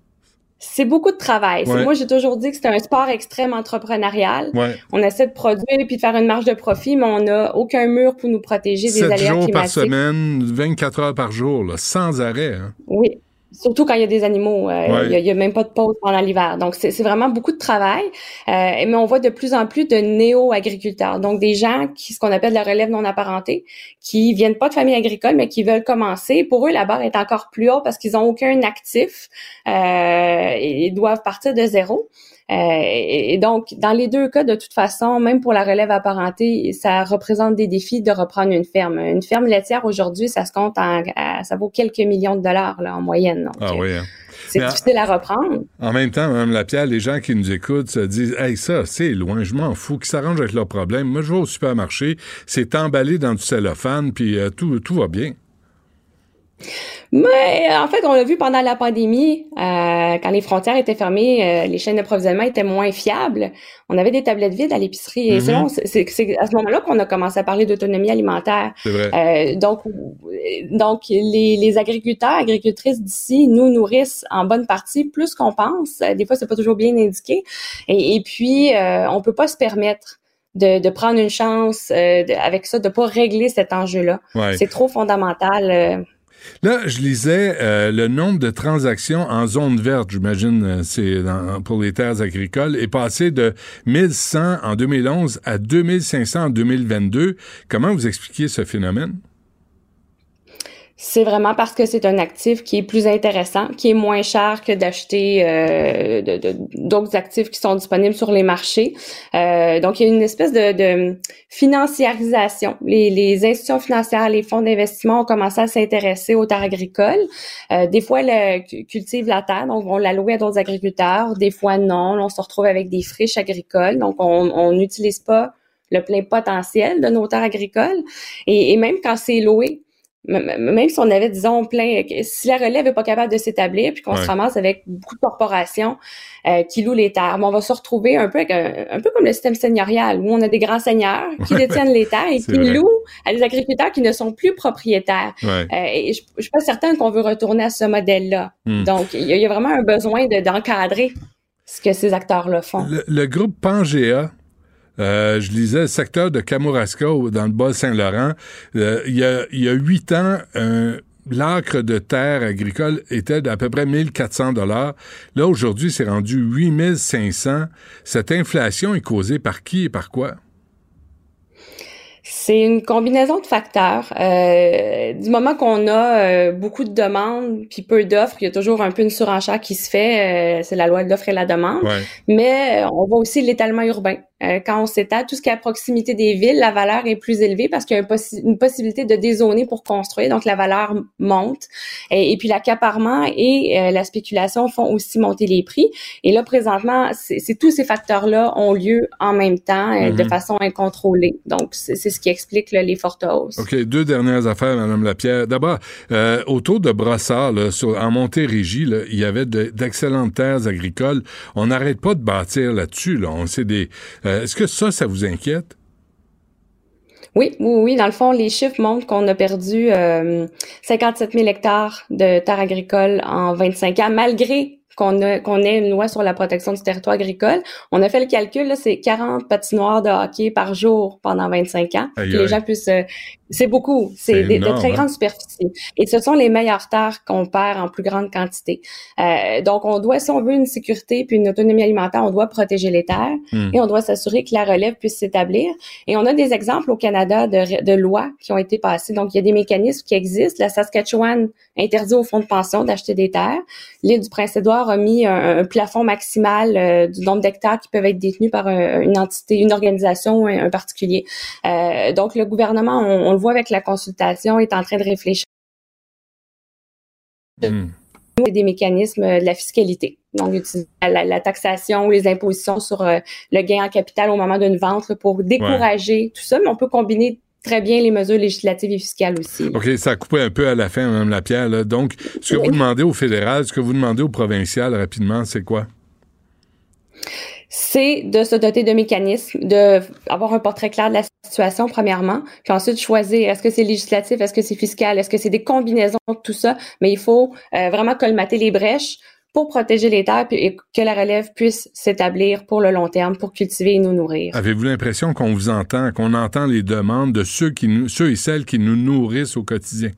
c'est beaucoup de travail. Moi, j'ai toujours dit que c'est un sport extrêmement entrepreneurial. On essaie de produire puis de faire une marge de profit, mais on n'a aucun mur pour nous protéger des aléas
jours
par
semaine, 24 heures par jour, sans arrêt. Hein.
Oui. Surtout quand il y a des animaux, euh, il n'y a, même pas de pause pendant l'hiver. Donc, c'est vraiment beaucoup de travail. Euh, mais on voit de plus en plus de néo-agriculteurs. Donc, des gens qui, ce qu'on appelle la relève non apparentée, qui viennent pas de famille agricole, mais qui veulent commencer. Pour eux, la barre est encore plus haute parce qu'ils n'ont aucun actif euh, et doivent partir de zéro. Euh, et, donc, dans les deux cas, de toute façon, même pour la relève apparentée, ça représente des défis de reprendre une ferme. Une ferme laitière aujourd'hui, ça se compte en, ça vaut quelques millions de dollars là, en moyenne.
ah oui. Hein.
C'est difficile à reprendre.
En même temps, Mme Lapierre, les gens qui nous écoutent se disent Hey, ça, c'est loin, je m'en fous, qu'ils s'arrangent avec leurs problèmes? Moi, je vais au supermarché, c'est emballé dans du cellophane, puis euh, tout, tout va bien.
Mais en fait, on l'a vu pendant la pandémie, euh, quand les frontières étaient fermées, euh, les chaînes d'approvisionnement étaient moins fiables. On avait des tablettes vides à l'épicerie. Et mm-hmm. c'est à ce moment-là qu'on a commencé à parler d'autonomie alimentaire.
Vrai.
Euh, donc, donc les, les agriculteurs, agricultrices d'ici nous nourrissent en bonne partie plus qu'on pense. Des fois, c'est pas toujours bien indiqué. Et, et puis, on peut pas se permettre de, de prendre une chance euh, de- avec ça, de pas régler cet enjeu-là.
Ouais.
C'est trop fondamental. euh,
Là, je lisais euh, le nombre de transactions en zone verte, j'imagine, euh, c'est pour les terres agricoles, est passé de 1100 en 2011 à 2500 en 2022. Comment vous expliquez ce phénomène?
C'est vraiment parce que c'est un actif qui est plus intéressant, qui est moins cher que d'acheter euh, de- de- d'autres actifs qui sont disponibles sur les marchés. Euh, donc, il y a une espèce de, de financiarisation. Les, les institutions financières, les fonds d'investissement ont commencé à s'intéresser aux terres agricoles. Euh, des fois, elles cu- cultivent la terre, donc on la louer à d'autres agriculteurs. Des fois, non. On se retrouve avec des friches agricoles, donc on n'utilise pas le plein potentiel de nos terres agricoles. Et, et même quand c'est loué, même si on avait, disons, plein, si la relève n'est pas capable de s'établir, puis qu'on
Ouais.
se ramasse avec beaucoup de corporations euh, qui louent les terres, on va se retrouver un peu avec un, un peu comme le système seigneurial, où on a des grands seigneurs qui
Ouais.
détiennent les terres et qui
vrai.
louent à des agriculteurs qui ne sont plus propriétaires.
Ouais.
Euh, et je, je suis pas certaine qu'on veut retourner à ce modèle-là.
Hmm.
Donc, il y, a- il y a vraiment un besoin de- d'encadrer ce que ces acteurs-là font.
Le, le groupe Pangea, euh, je lisais le secteur de Kamouraska dans le Bas-Saint-Laurent. euh, il y a il y a huit ans, un- l'acre de terre agricole était d'à peu près 1400 dollars. Là, aujourd'hui, c'est rendu 8500. Cette inflation est causée par qui et par quoi?
C'est une combinaison de facteurs. Euh, du moment qu'on a euh, beaucoup de demandes puis peu d'offres, il y a toujours un peu une surenchère qui se fait. euh, c'est la loi de l'offre et la demande.
Ouais.
Mais on voit aussi l'étalement urbain. Euh, quand on s'étale, tout ce qui est à proximité des villes, la valeur est plus élevée parce qu'il y a possi- une possibilité de dézoner pour construire, donc la valeur monte. Et, et puis l'accaparement et euh, la spéculation font aussi monter les prix. Et là, présentement, c'est tous ces facteurs-là ont lieu en même temps, euh, de
Mhm.
façon incontrôlée. Donc, c'est ce qui explique là, les fortes hausses.
OK, deux dernières affaires, Mme Lapierre. D'abord, euh, autour de Brossard, là, sur- en Montérégie, là, il y avait de- d'excellentes terres agricoles. On n'arrête pas de bâtir là-dessus. Là. On sait des. Euh, Est-ce que ça, ça vous inquiète?
Oui, oui, oui. Dans le fond, les chiffres montrent qu'on a perdu euh, 57 000 hectares de terres agricoles en 25 ans, malgré qu'on a qu'on ait une loi sur la protection du territoire agricole. On a fait le calcul, c'est 40 patinoires de hockey par jour pendant 25 ans. Que les gens puissent... euh, c'est beaucoup.
C'est
des- de très
hein?
grandes superficies. Et ce sont les meilleures terres qu'on perd en plus grande quantité. Euh, donc, on doit, si on veut une sécurité puis une autonomie alimentaire, on doit protéger les terres
Hmm.
et on doit s'assurer que la relève puisse s'établir. Et on a des exemples au Canada de, de lois qui ont été passées. Donc, il y a des mécanismes qui existent. La Saskatchewan interdit aux fonds de pension d'acheter des terres. L'île du Prince-Édouard a mis un, un plafond maximal euh, du nombre d'hectares qui peuvent être détenus par un- une entité, une organisation ou un, un particulier. Euh, donc, le gouvernement, on, on le voit avec la consultation, est en train de réfléchir et des mécanismes euh, de la fiscalité. Donc, utiliser la, la taxation ou les impositions sur euh, le gain en capital au moment d'une vente là, pour décourager tout ça, mais on peut combiner très bien les mesures législatives et fiscales aussi.
OK, ça a coupé un peu à la fin, Mme Lapierre. Là. Donc, ce que vous demandez au fédéral, ce que vous demandez au provincial, rapidement, c'est quoi?
C'est de se doter de mécanismes, de avoir un portrait clair de la situation premièrement, puis ensuite choisir est-ce que c'est législatif, est-ce que c'est fiscal, est-ce que c'est des combinaisons de tout ça, mais il faut euh, vraiment colmater les brèches pour protéger les terres et que la relève puisse s'établir pour le long terme, pour cultiver et nous nourrir.
Avez-vous l'impression qu'on vous entend, qu'on entend les demandes de ceux, qui nous, ceux et celles qui nous nourrissent au quotidien?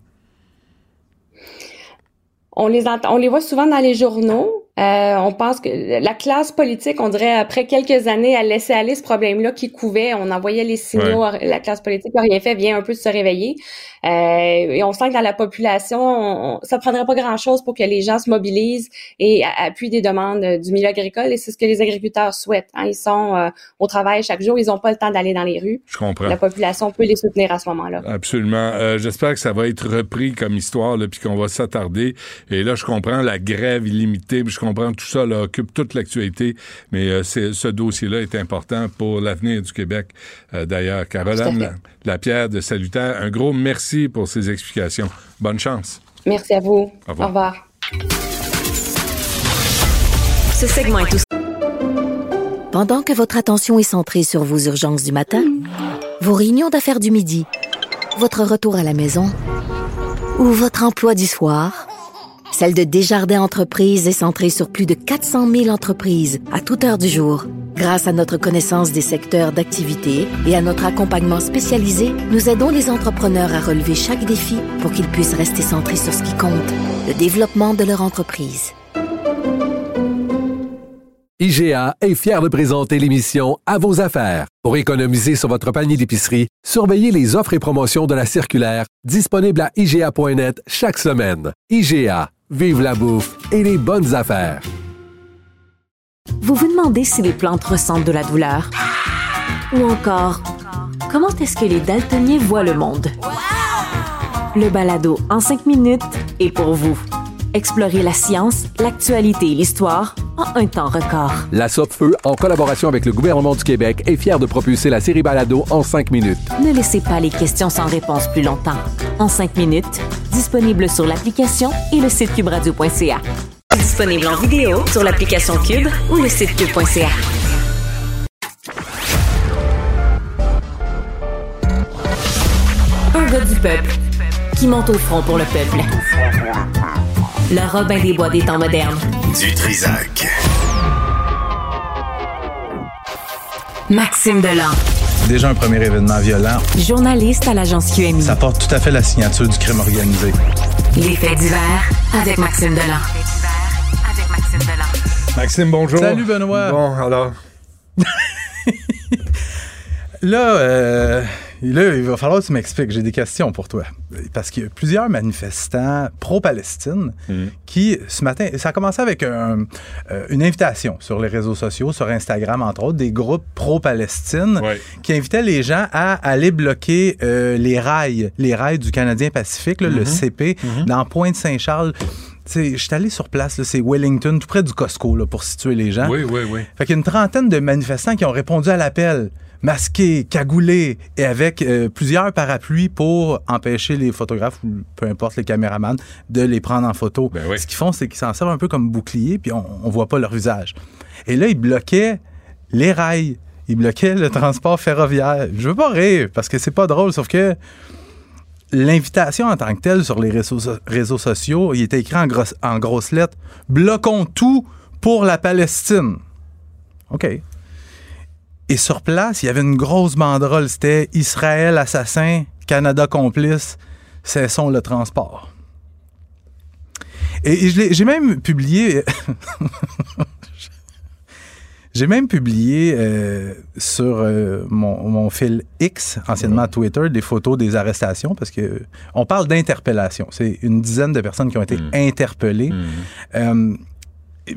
On les entend, on les voit souvent dans les journaux. Euh, on pense que la classe politique, on dirait après quelques années, a laissé aller ce problème-là qui couvait. On envoyait les signaux. La classe politique n'a rien fait, vient un peu de se réveiller. Euh, et on sent que dans la population, on, on- ça prendrait pas grand-chose pour que les gens se mobilisent et appuient des demandes euh, du milieu agricole. Et c'est ce que les agriculteurs souhaitent. hein. Ils sont euh, au travail chaque jour. Ils n'ont pas le temps d'aller dans les rues.
Je comprends.
La population peut les soutenir à ce moment-là.
Absolument. Euh, J'espère que ça va être repris comme histoire, là, puis qu'on va s'attarder. Et là, je comprends la grève illimitée, puis je comprends tout ça, là, occupe toute l'actualité, mais euh, c'est- ce dossier-là est important pour l'avenir du Québec, euh, d'ailleurs. Caroline Lapierre de Salutaire, un gros merci pour ces explications. Bonne chance.
Merci à vous.
Au revoir.
Au revoir.
Ce segment est aussi
Pendant que votre attention est centrée sur vos urgences du matin, vos réunions d'affaires du midi, votre retour à la maison ou votre emploi du soir, celle de Desjardins Entreprises est centrée sur plus de 400 000 entreprises à toute heure du jour. Grâce à notre connaissance des secteurs d'activité et à notre accompagnement spécialisé, nous aidons les entrepreneurs à relever chaque défi pour qu'ils puissent rester centrés sur ce qui compte, le développement de leur entreprise.
IGA est fier de présenter l'émission À vos affaires. Pour économiser sur votre panier d'épicerie, surveillez les offres et promotions de la circulaire disponible à IGA.net chaque semaine. IGA, vive la bouffe et les bonnes affaires.
Vous vous demandez si les plantes ressentent de la douleur? Ou encore, comment est-ce que les daltoniens voient le monde? Le balado en cinq minutes est pour vous. Explorez la science, l'actualité et l'histoire en un temps record.
La Feu, en collaboration avec le gouvernement du Québec, est fière de propulser la série Balado en cinq minutes.
Ne laissez pas les questions sans réponse plus longtemps. En cinq minutes, disponible sur l'application et le site cubradio.ca. Disponible en vidéo sur l'application Cube ou le site cube.ca. Un gars du peuple qui monte au front pour le peuple. Le Robin des Bois des temps modernes.
Du Trisac.
Maxime Delan.
Déjà un premier événement violent.
Journaliste à l'agence QMI.
Ça porte tout à fait la signature du crime organisé.
Les faits divers avec Maxime Delan.
Maxime, bonjour.
Salut Benoît.
Bon, alors.
Là, euh, là, il va falloir que tu m'expliques. J'ai des questions pour toi. Parce qu'il y a plusieurs manifestants pro-Palestine qui, ce matin, ça a commencé avec un- euh, une invitation sur les réseaux sociaux, sur Instagram, entre autres, des groupes pro-Palestine qui invitaient les gens à aller bloquer euh, les rails, les rails du Canadien Pacifique, là, le
Mhm.
CP, dans Pointe-Saint-Charles. Je suis allé sur place, c'est Wellington, tout près du Costco, là, pour situer les gens.
Oui, oui, oui.
Fait qu'il y a une trentaine de manifestants qui ont répondu à l'appel, masqués, cagoulés et avec euh, plusieurs parapluies pour empêcher les photographes ou peu importe les caméramans de les prendre en photo. Ce qu'ils font, c'est qu'ils s'en servent un peu comme bouclier puis on, on voit pas leur visage. Et là, ils bloquaient les rails. Ils bloquaient le transport ferroviaire. Je veux pas rire parce que c'est pas drôle, sauf que l'invitation en tant que telle sur les réseaux, so- réseaux sociaux, il était écrit en, grosse- en grosses lettres Bloquons tout pour la Palestine. OK. Et sur place, il y avait une grosse banderole. C'était Israël assassin, Canada complice, cessons le transport. Et, j'ai même publié. J'ai même publié euh, sur euh, mon, mon fil X, anciennement Twitter, des photos des arrestations parce que on parle d'interpellation. C'est une dizaine de personnes qui ont été interpellées. Euh, et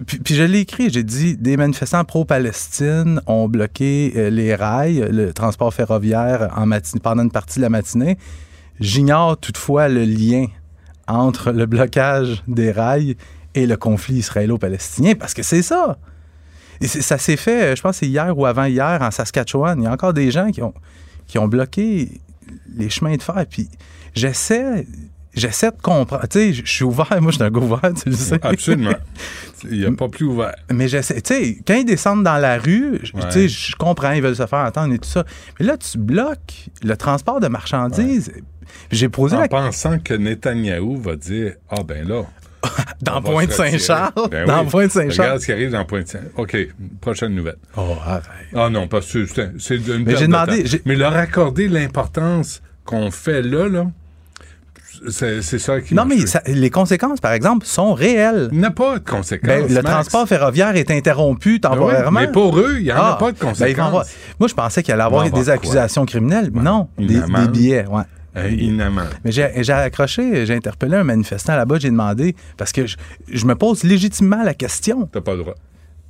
puis, je l'ai écrit, j'ai dit des manifestants pro-Palestine ont bloqué euh, les rails, le transport ferroviaire en pendant une partie de la matinée. J'ignore toutefois le lien entre le blocage des rails et le conflit israélo-palestinien parce que c'est ça. Et ça s'est fait, euh, je pense, c'est hier ou avant-hier en Saskatchewan. Il y a encore des gens qui ont, qui ont bloqué les chemins de fer. Puis j'essaie, j'essaie de comprendre. Tu sais, je suis ouvert. Moi, je suis un gars ouvert, tu le sais.
Absolument. Il n'y a pas plus ouvert.
Mais j'essaie. Tu sais, quand ils descendent dans la rue,
Ouais.
tu sais, je comprends, ils veulent se faire entendre et tout ça. Mais là, tu bloques le transport de marchandises. J'ai posé
En
la
pensant que Netanyahou va dire Ah, ben là.
Dans Pointe-Saint-Charles?
Ben
Dans
oui.
Pointe-Saint-Charles?
Regarde ce qui arrive dans Pointe-Saint-Charles. OK, prochaine nouvelle.
Oh, arrête.
Ah non, parce que c'est- une
Mais j'ai
de
demandé-
Mais leur accorder l'importance qu'on fait là, là, c'est ça qui
Non, mais ça- les conséquences, par exemple, sont réelles.
Il n'y a pas de conséquences.
Ben, le
Max.
transport ferroviaire est interrompu temporairement.
mais pour eux, il y en a pas de
ben,
conséquences.
avoir- Moi, je pensais qu'il allait avoir des
quoi?
accusations criminelles. Non, des, billets, ouais. Mais j'ai j'ai accroché, j'ai interpellé un manifestant là-bas, j'ai demandé, parce que je, je me pose légitimement la question.
T'as pas le droit.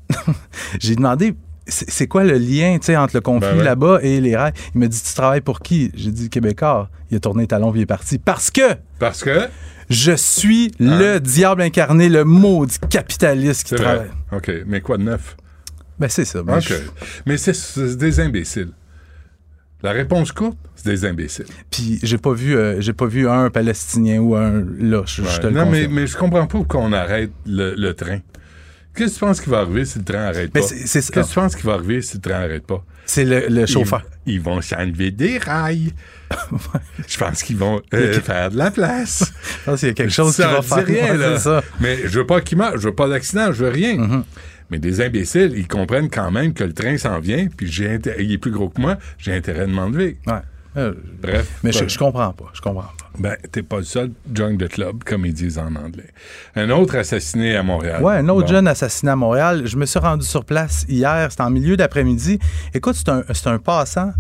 J'ai demandé, c'est quoi le lien entre le conflit
Ben ouais.
là-bas et les rails? Il m'a dit, tu travailles pour qui? J'ai dit, Québécois. Il a tourné talon il est parti. Parce que
Parce que?
je suis le diable incarné, le maudit capitaliste qui
Hein? vrai.
travaille.
OK, mais quoi de neuf?
Ben, c'est ça. Ben, je-
Mais c'est- des imbéciles. La réponse courte, c'est des imbéciles.
Puis j'ai pas vu euh, j'ai pas vu un Palestinien ou un là, je, je te le
non, mais, je comprends pas pourquoi on arrête le, le train. Qu'est-ce que tu penses qui va arriver si le train n'arrête pas? Qu'est-ce que tu penses qui va arriver si le train n'arrête pas?
C'est le, le chauffeur.
Ils, ils vont s'enlever des rails. je pense qu'ils vont euh, faire de la place.
Je pense qu'il y a quelque chose qui va faire.
rien, là.
ça.
Mais je veux pas qu'il meure, je veux pas d'accident, je veux rien.
Mm-hmm.
Mais des imbéciles, ils comprennent quand même que le train s'en vient, puis j'ai il est plus gros que moi, j'ai intérêt de m'enlever.
Ouais. Euh,
Bref.
Mais je, je comprends pas. Je comprends pas.
Ben, t'es pas le seul join the club, comme ils disent en anglais. Un autre assassiné à Montréal.
Ouais, un autre
Bon.
jeune assassiné à Montréal. Je me suis rendu sur place hier, c'était en milieu d'après-midi. Écoute, c'est un, c'est un passant.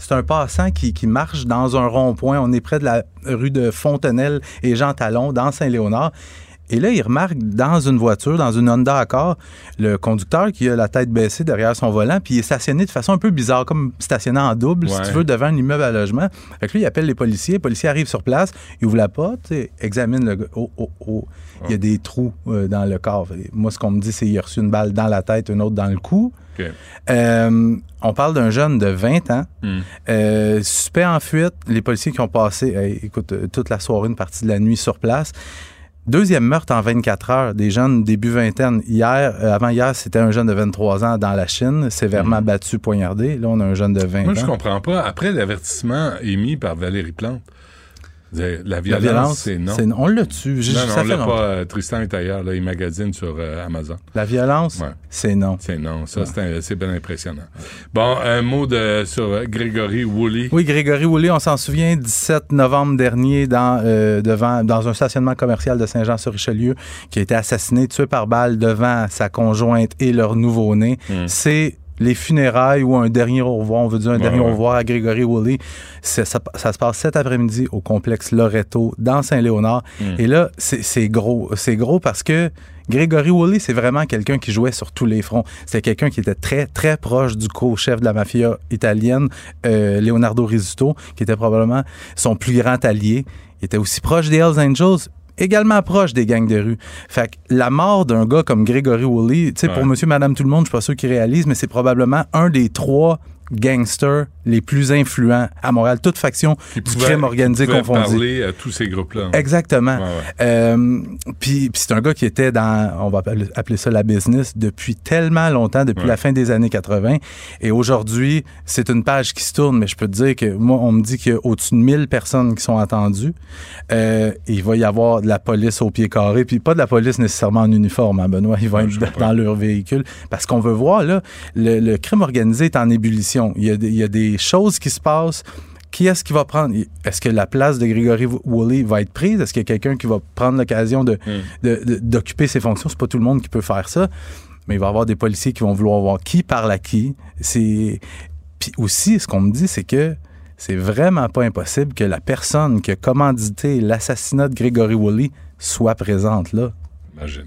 C'est un passant qui, qui marche dans un rond-point. On est près de la rue de Fontenelle et Jean Talon, dans Saint-Léonard. Et là, il remarque dans une voiture, dans une Honda Accord, le conducteur qui a la tête baissée derrière son volant, puis il est stationné de façon un peu bizarre, comme stationné en double, si tu veux, devant un immeuble à logement. Fait que lui, il appelle les policiers. Les policiers arrivent sur place, ils ouvrent la porte, examinent le gars. Oh, oh, oh. Il y a des trous euh, dans le corps. Moi, ce qu'on me dit, c'est qu'il a reçu une balle dans la tête, une autre dans le cou. Euh, on parle d'un jeune de 20 ans,
Hmm.
euh, suspect en fuite. Les policiers qui ont passé, écoute, toute la soirée, une partie de la nuit sur place. Deuxième meurtre en 24 heures, des jeunes début vingtaine. Hier, euh, avant hier, c'était un jeune de 23 ans dans la Chine, sévèrement battu, poignardé. Là, on a un jeune de 20
Hmm. Moi, je
ans.
comprends pas. Après l'avertissement émis par Valérie Plante, la violence,
violence,
c'est non.
On l'a tué. J'ai-
Non, non, on l'a pas. euh, Tristan est ailleurs, là, il magasine sur euh, Amazon.
La violence,
Ouais.
c'est non.
C'est non, ça, c'est bien impressionnant. Bon, un mot de, sur euh, Grégory Woolley.
Oui, Grégory Woolley, on s'en souvient, 17 novembre dernier, dans, euh, devant, dans un stationnement commercial de Saint-Jean-sur-Richelieu, qui a été assassiné, tué par balle devant sa conjointe et leur nouveau-né.
Hmm.
C'est les funérailles ou un dernier au revoir, on veut dire un
Ouais,
dernier au revoir à Grégory Woolley. Ça, ça se passe cet après-midi au complexe Loreto, dans Saint-Léonard.
Hmm.
Et là, c'est gros. C'est gros parce que Grégory Woolley, c'est vraiment quelqu'un qui jouait sur tous les fronts. C'est quelqu'un qui était très, très proche du co-chef de la mafia italienne, euh, Leonardo Rizzuto, qui était probablement son plus grand allié. Il était aussi proche des Hells Angels, également proche des gangs de rue. Fait que la mort d'un gars comme Grégory Woolley, tu sais, pour monsieur, madame, tout le monde, je suis pas sûr qu'il réalise, mais c'est probablement un des trois gangsters les plus influents à Montréal, toute faction
Qui
du
pouvait-
crime organisé
qui pouvait
confondu.
parler à tous ces groupes-là.
Exactement.
Ouais, ouais.
Euh, puis puis c'est un gars qui était dans, on va appeler- ça la business, depuis tellement longtemps, depuis
Ouais.
la fin des années 80. Et aujourd'hui, c'est une page qui se tourne, mais je peux te dire que moi, on me dit qu'il y a au-dessus de 1000 personnes qui sont attendues. Euh, il va y avoir de la police au pied carré, puis pas de la police nécessairement en uniforme, hein, Benoît. Ils vont
je
être
comprends.
dans leur véhicule. Parce qu'on veut voir, là, le, le crime organisé est en ébullition. Il y a, des- il y a des choses qui se passent. Qui est-ce qui va prendre? Est-ce que la place de Grégory Woolley va être prise? Est-ce qu'il y a quelqu'un qui va prendre l'occasion de,
Hmm.
de- d'occuper ses fonctions? C'est pas tout le monde qui peut faire ça. Mais il va y avoir des policiers qui vont vouloir voir qui parle à qui. C'est... Puis aussi, ce qu'on me dit, c'est que c'est vraiment pas impossible que la personne qui a commandité l'assassinat de Grégory Woolley soit présente là.
Imagine.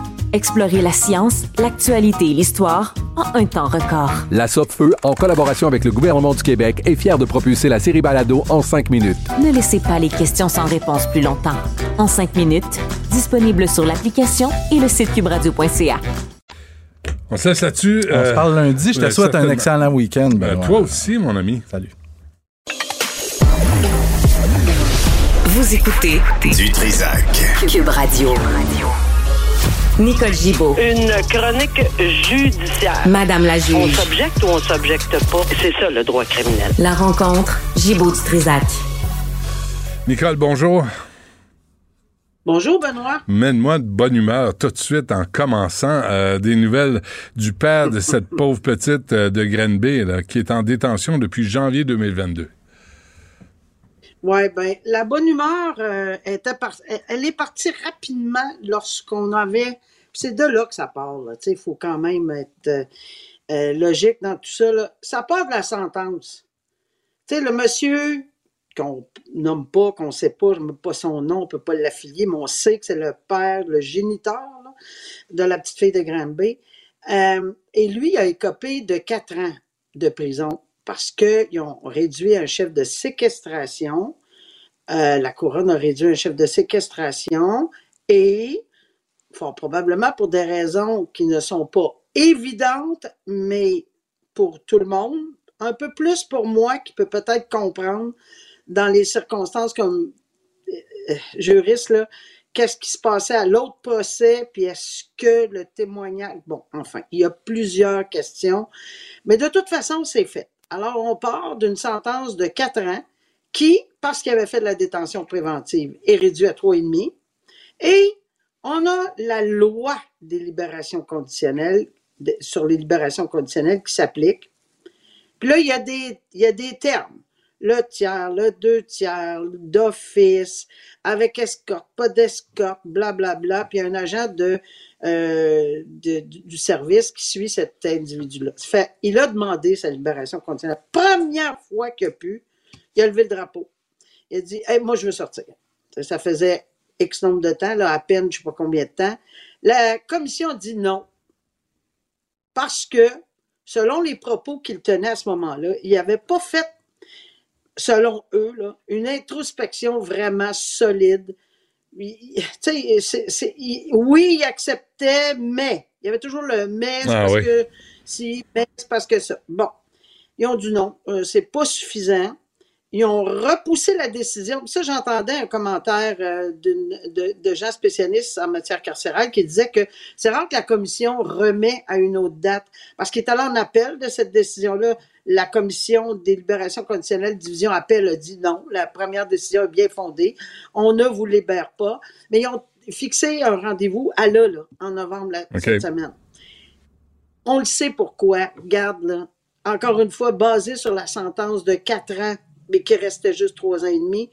Explorez la science, l'actualité et l'histoire en un temps record.
La Feu, en collaboration avec le gouvernement du Québec, est fière de propulser la série Balado en cinq minutes.
Ne laissez pas les questions sans réponse plus longtemps. En cinq minutes, disponible sur l'application et le site cubradio.ca.
On se laisse là-dessus.
On se parle lundi. Je te
euh,
souhaite un excellent week-end.
Ben,
Benoît.
toi aussi, mon ami.
Salut.
Vous écoutez
Du Trisac.
Cube Radio.
Nicole Gibaud.
Une chronique judiciaire.
Madame la
On
juge.
s'objecte ou on s'objecte pas? C'est ça le droit criminel.
La rencontre, Gibaud du Trisac.
Nicole, bonjour.
Bonjour, Benoît.
Mène-moi de bonne humeur tout de suite en commençant. euh, des nouvelles du père de cette pauvre petite euh, de Grenby là, qui est en détention depuis janvier 2022.
Oui, ben, la bonne humeur euh, elle- est partie rapidement lorsqu'on avait. C'est de là que ça part. Il faut quand même être, euh, euh, logique dans tout ça, ça part de la sentence. Le monsieur qu'on nomme pas, qu'on sait pas, je ne pas son nom, on peut pas l'affilier, mais on sait que c'est le père, le géniteur de la petite fille de Granby. Et lui, il a écopé de quatre ans de prison parce qu'ils ont réduit un chef de séquestration. Euh, la couronne a réduit un chef de séquestration et, probablement pour des raisons qui ne sont pas évidentes, mais pour tout le monde, un peu plus pour moi qui peut peut-être comprendre dans les circonstances comme euh, juriste, là, qu'est-ce qui se passait à l'autre procès, puis est-ce que le témoignage... Bon, enfin, il y a plusieurs questions, mais de toute façon, c'est fait. Alors, on part d'une sentence de quatre ans qui, parce qu'il avait fait de la détention préventive, est réduit à trois et demi. Et on a la loi des libérations conditionnelles, sur les libérations conditionnelles qui s'applique. Puis là, il y, a des, il y a des termes. Le tiers, le deux tiers, d'office, avec escorte, pas d'escorte, blablabla. Puis il y a un agent de, euh, du service qui suit cet individu-là. Il a demandé sa libération conditionnelle. Première fois qu'il a pu, il a levé le drapeau. Il a dit Moi, je veux sortir. Ça, faisait X nombre de temps, là, à peine, je ne sais pas combien de temps. La commission dit non. Parce que, selon les propos qu'il tenait à ce moment-là, il n'avait pas fait, selon eux, là, une introspection vraiment solide. Il- il- oui, il acceptait, mais. Il y avait toujours le mais,
Ah
parce
oui.
que si, mais c'est parce que ça. Bon. Ils ont dit non, euh, c'est pas suffisant. Ils ont repoussé la décision. Ça, j'entendais un commentaire euh, de, de gens spécialistes en matière carcérale qui disait que c'est rare que la commission remet à une autre date. Parce qu'il est allé en appel de cette décision-là. La commission des libérations conditionnelles, division appel, a dit non. La première décision est bien fondée. On ne vous libère pas. Mais ils ont fixé un rendez-vous à là, là, en novembre cette semaine. On le sait pourquoi. Regarde, là. Encore une fois, basé sur la sentence de 4 ans, mais qui restait juste 3 ans et demi.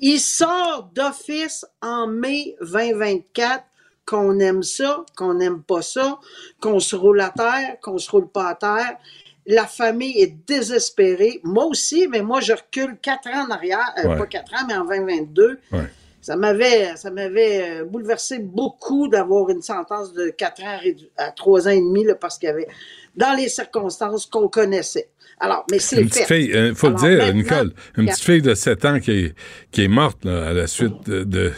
Il sort d'office en mai 2024, qu'on aime ça, qu'on n'aime pas ça, qu'on se roule à terre, qu'on se roule pas à terre. La famille est désespérée. Moi aussi, mais moi, je recule 4 ans en arrière, euh,
Ouais.
pas 4 ans, mais en 2022.
Ouais.
Ça m'avait, ça m'avait euh, bouleversé beaucoup d'avoir une sentence de 4 ans à 3 ans et demi, là, parce qu'il y avait, dans les circonstances qu'on connaissait. Alors, mais c'est
Une
fait.
petite fille, il faut le dire, Nicole, une petite fille de 7 ans qui est, qui est morte là, à la suite de. de-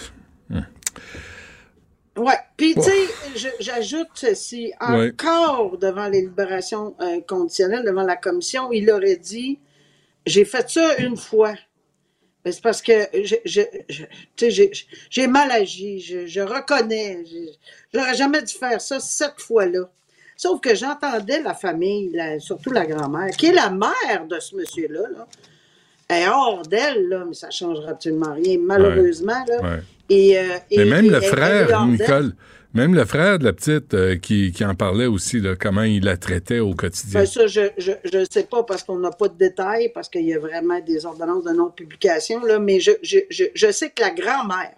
Ouais. Puis, tu sais, j'ajoute.
Ouais.
Encore devant les libérations euh, conditionnelles, devant la commission, il aurait dit J'ai fait ça une fois. Mais c'est parce que j'ai- mal agi. Je, je reconnais. Je- J'aurais jamais dû faire ça cette fois-là. Sauf que j'entendais la famille, la- surtout la grand-mère, qui est la mère de ce monsieur-là, là, est hors d'elle, là, mais ça ne changera absolument rien, malheureusement. Là.
Ouais.
Et, euh, et-
Mais même
et-
le frère. Nicole, même le frère de la petite euh, qui, qui en parlait aussi, là, comment il la traitait au quotidien.
Ben, ça, je ne sais pas parce qu'on n'a pas de détails, parce qu'il y a vraiment des ordonnances de non-publication, là, mais je, je, je, je sais que la grand-mère,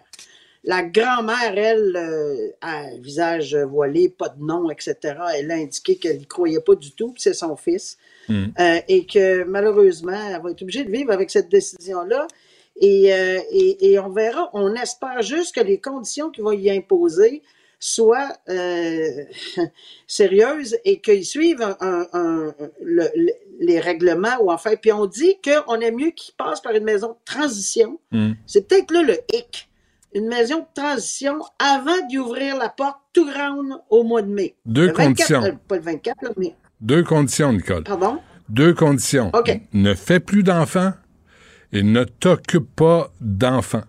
la grand-mère, elle, euh, a un visage voilé, pas de nom, etc., elle a indiqué qu'elle n'y croyait pas du tout, que c'est son fils,
Hmm.
euh, et que malheureusement, elle va être obligée de vivre avec cette décision-là. Et, euh, et, et on verra, on espère juste que les conditions qui vont y imposer soient euh, sérieuses et qu'ils suivent un- un- un- le- le- les règlements ou enfin. Puis on dit qu'on est mieux qu'ils passent par une maison de transition.
Hmm.
C'est peut-être là le hic. Une maison de transition avant d'y ouvrir la porte tout grande au mois de mai.
Deux
Le 24,
conditions.
euh, pas le 24, là, mais.
Deux conditions, Nicole.
Pardon?
Deux conditions.
OK.
Ne fais plus d'enfants et ne t'occupe pas d'enfants.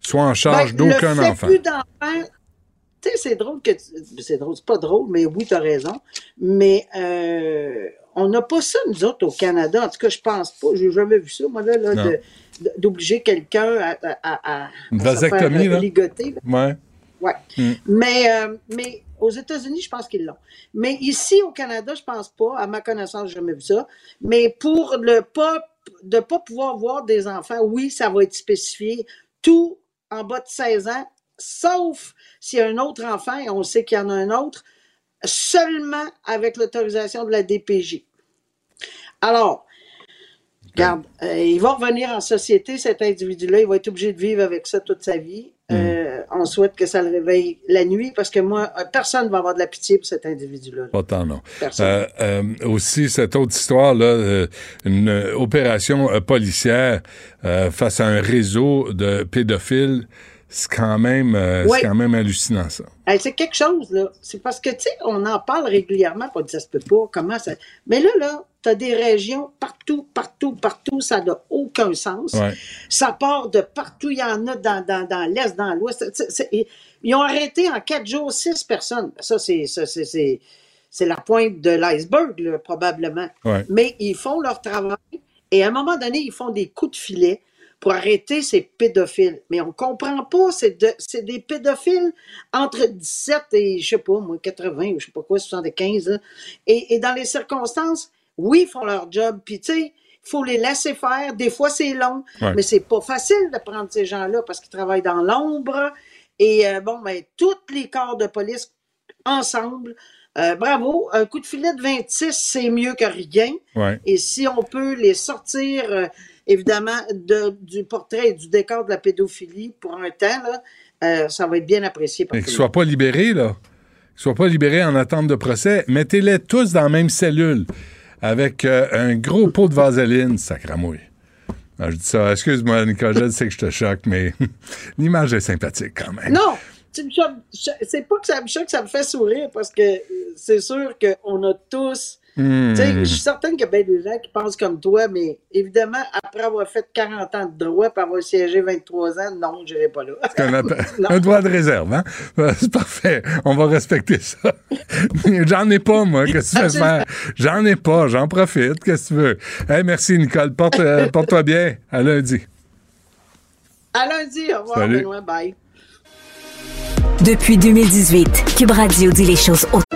Sois en charge
Ben,
d'aucun
le
enfant.
plus d'enfants, tu sais, c'est drôle que tu- c'est drôle, c'est pas drôle, mais oui, tu as raison. Mais euh, on n'a pas ça, nous autres, au Canada. En tout cas, je pense pas. J'ai jamais vu ça, moi, là, là, d'obliger quelqu'un à, à, à-
Une vasectomie,
euh,
là?
ligoter. là.
Ouais.
Ouais.
Hmm.
Mais, euh, mais aux États-Unis, je pense qu'ils l'ont. Mais ici, au Canada, je pense pas. À ma connaissance, j'ai jamais vu ça. Mais pour le pas, de pas pouvoir voir des enfants, oui, ça va être spécifié. Tout en bas de 16 ans, sauf s'il y a un autre enfant, et on sait qu'il y en a un autre, seulement avec l'autorisation de la DPJ. Alors, regarde, euh, il va revenir en société, cet individu-là, il va être obligé de vivre avec ça toute sa vie. Euh, on souhaite que ça le réveille la nuit parce que moi, euh, personne ne va avoir de la pitié pour cet individu-là.
Pas tant, non.
Personne.
Euh, aussi, cette autre histoire-là, une opération policière face à un réseau de pédophiles, c'est quand même, euh,
Ouais.
c'est quand même hallucinant, ça.
Hey, c'est quelque chose, là. C'est parce que, tu sais, on en parle régulièrement, pas ça se peut pas, comment ça. Mais là, là, tu as des régions partout, partout, partout, ça n'a aucun sens.
Ouais.
Ça part de partout, il y en a dans, dans, dans l'Est, dans l'Ouest. Ils ont arrêté en quatre jours six personnes. Ça, c'est c'est- c'est- c'est la pointe de l'iceberg, là, probablement.
Ouais.
Mais ils font leur travail et à un moment donné, ils font des coups de filet pour arrêter ces pédophiles. Mais on comprend pas, c'est de- c'est des pédophiles entre 17 et, je sais pas, moi, 80 ou je sais pas quoi, 75. là. Et, et dans les circonstances, oui, ils font leur job. Puis, tu sais, il faut les laisser faire. Des fois, c'est long,
Ouais.
mais c'est pas facile de prendre ces gens-là parce qu'ils travaillent dans l'ombre. Et euh, bon, ben, tous les corps de police ensemble. euh, bravo. Un coup de filet de 26, c'est mieux que rien.
Ouais.
Et si on peut les sortir, euh, évidemment, de- du portrait et du décor de la pédophilie pour un temps, là, euh, ça va être bien apprécié par
qu'ils
le
soient pas libérés, là. Qu'ils soient pas libérés en attente de procès. Mettez-les tous dans la même cellule avec euh, un gros pot de vaseline, sacramouille. Ah, je dis ça, excuse-moi, Nicolas, je sais que je te choque, mais l'image est sympathique quand même.
Non, c'est pas que ça me choque, ça me fait sourire parce que euh, c'est sûr qu'on a tous.
Hmm.
Je suis certaine qu'il y a bien des gens qui pensent comme toi, mais évidemment, après avoir fait 40 ans de droit et avoir siégé 23 ans, non, je n'irai pas là.
Un droit de réserve, hein? C'est parfait. On va respecter ça. J'en ai pas, moi. Qu'est-ce que tu fais faire? J'en ai pas. J'en profite. Qu'est-ce que tu veux? Hey, merci, Nicole. Porte, euh, porte-toi bien. À lundi.
À lundi, au revoir,
Salut.
Benoît, bye.
Depuis 2018, Cube Radio dit les choses hautes.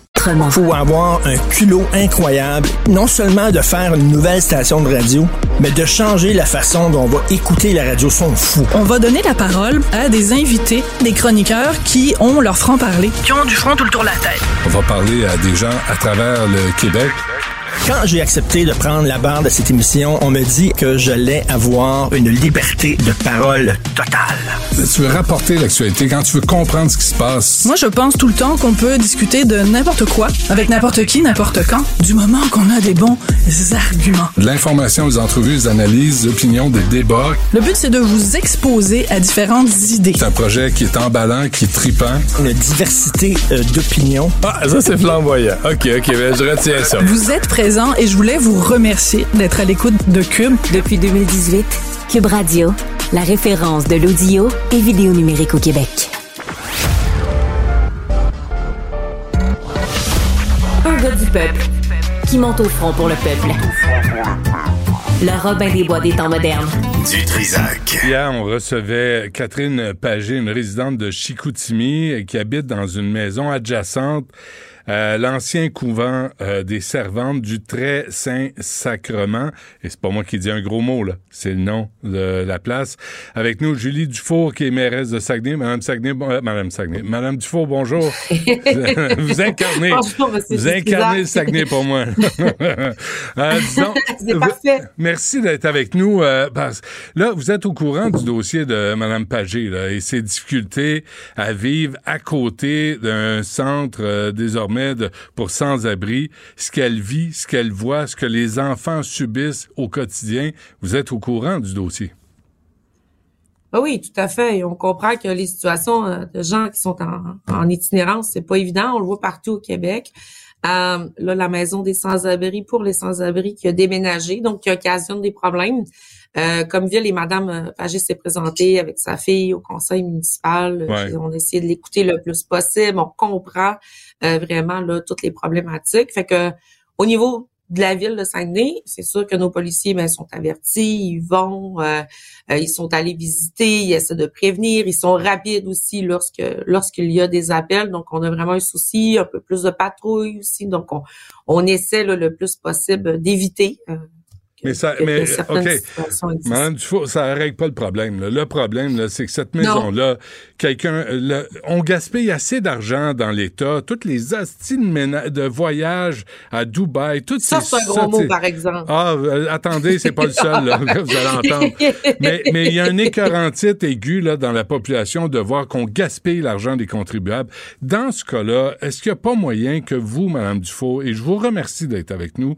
faut avoir un culot incroyable, non seulement de faire une nouvelle station de radio, mais de changer la façon dont on va écouter la radio. Sont fous.
On va donner la parole à des invités, des chroniqueurs qui ont leur franc-parler, qui ont du front tout le tour de la tête.
On va parler à des gens à travers le Québec.
Quand j'ai accepté de prendre la barre de cette émission, on me dit que j'allais avoir une liberté de parole totale.
Tu veux rapporter l'actualité quand tu veux comprendre ce qui se passe.
Moi, je pense tout le temps qu'on peut discuter de n'importe quoi, avec n'importe qui, n'importe quand, du moment qu'on a des bons arguments.
De l'information, des entrevues, des analyses, des opinions, des débats.
Le but, c'est de vous exposer à différentes idées.
C'est un projet qui est emballant, qui est tripant.
Une diversité euh, d'opinions.
Ah, ça c'est flamboyant. OK, OK, ben, je retiens ça.
Vous êtes et je voulais vous remercier d'être à l'écoute de Cube.
Depuis 2018, Cube Radio, la référence de l'audio et vidéo numérique au Québec. Un gars du peuple qui monte au front pour le peuple. Le Robin des Bois des temps modernes.
Du Trisac.
Hier, on recevait Catherine Pagé, une résidente de Chicoutimi, qui habite dans une maison adjacente euh, l'ancien couvent euh, des servantes du très saint sacrement. Et c'est pas moi qui dis un gros mot, là. C'est le nom de la place. Avec nous, Julie Dufour, qui est mairesse de Saguenay. Madame Saguenay, bon, euh, Madame Saguenay. Madame Dufour, bonjour. vous incarnez,
Bonjour, monsieur
vous incarnez le Saguenay pour moi. Euh, disons,
C'est parfait.
Merci d'être avec nous. euh, parce- là, vous êtes au courant du dossier de Mme Pagé là, et ses difficultés à vivre à côté d'un centre euh, désormais de, pour sans-abri, ce qu'elle vit, ce qu'elle voit, ce que les enfants subissent au quotidien. Vous êtes au courant du dossier.
Ah oui, tout à fait. Et on comprend que les situations euh, de gens qui sont en, en itinérance, c'est pas évident. On le voit partout au Québec. Euh, là, la maison des sans-abri pour les sans-abri qui a déménagé, donc qui occasionne des problèmes. Euh, comme Ville et Madame Pagé s'est présentée avec sa fille au conseil municipal,
Ouais.
On a essayé de l'écouter le plus possible. On comprend euh, vraiment là toutes les problématiques. Fait que au niveau de la ville de Saguenay, c'est sûr que nos policiers ben, sont avertis, ils vont, euh, euh, ils sont allés visiter, ils essaient de prévenir, ils sont rapides aussi lorsque lorsqu'il y a des appels. Donc, on a vraiment un souci, un peu plus de patrouille aussi. Donc, on, on essaie là, le plus possible d'éviter. euh,
Mais ça, mais ok. Madame Dufour, ça règle pas le problème. là. Le problème, c'est que cette maison-là, quelqu'un, euh, on gaspille assez d'argent dans l'État, toutes les astis de, ména- de voyage à Dubaï, toutes
Ça,
ces
c'est un gros mot, par exemple.
Ah, euh, attendez, c'est pas le seul là, que vous allez entendre. Mais mais il y a un écœurantite aigu là dans la population de voir qu'on gaspille l'argent des contribuables. Dans ce cas-là, est-ce qu'il n'y a pas moyen que vous, Madame Dufault, et je vous remercie d'être avec nous,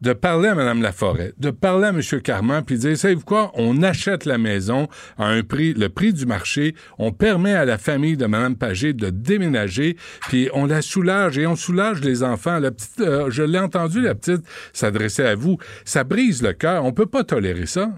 de parler à Madame Laforêt, de parler à M. Carman, puis dire, savez-vous quoi, on achète la maison à un prix, le prix du marché, on permet à la famille de Mme Pagé de déménager, puis on la soulage et on soulage les enfants. La petite, euh, je l'ai entendu, la petite s'adresser à vous. Ça brise le cœur. On peut pas tolérer ça.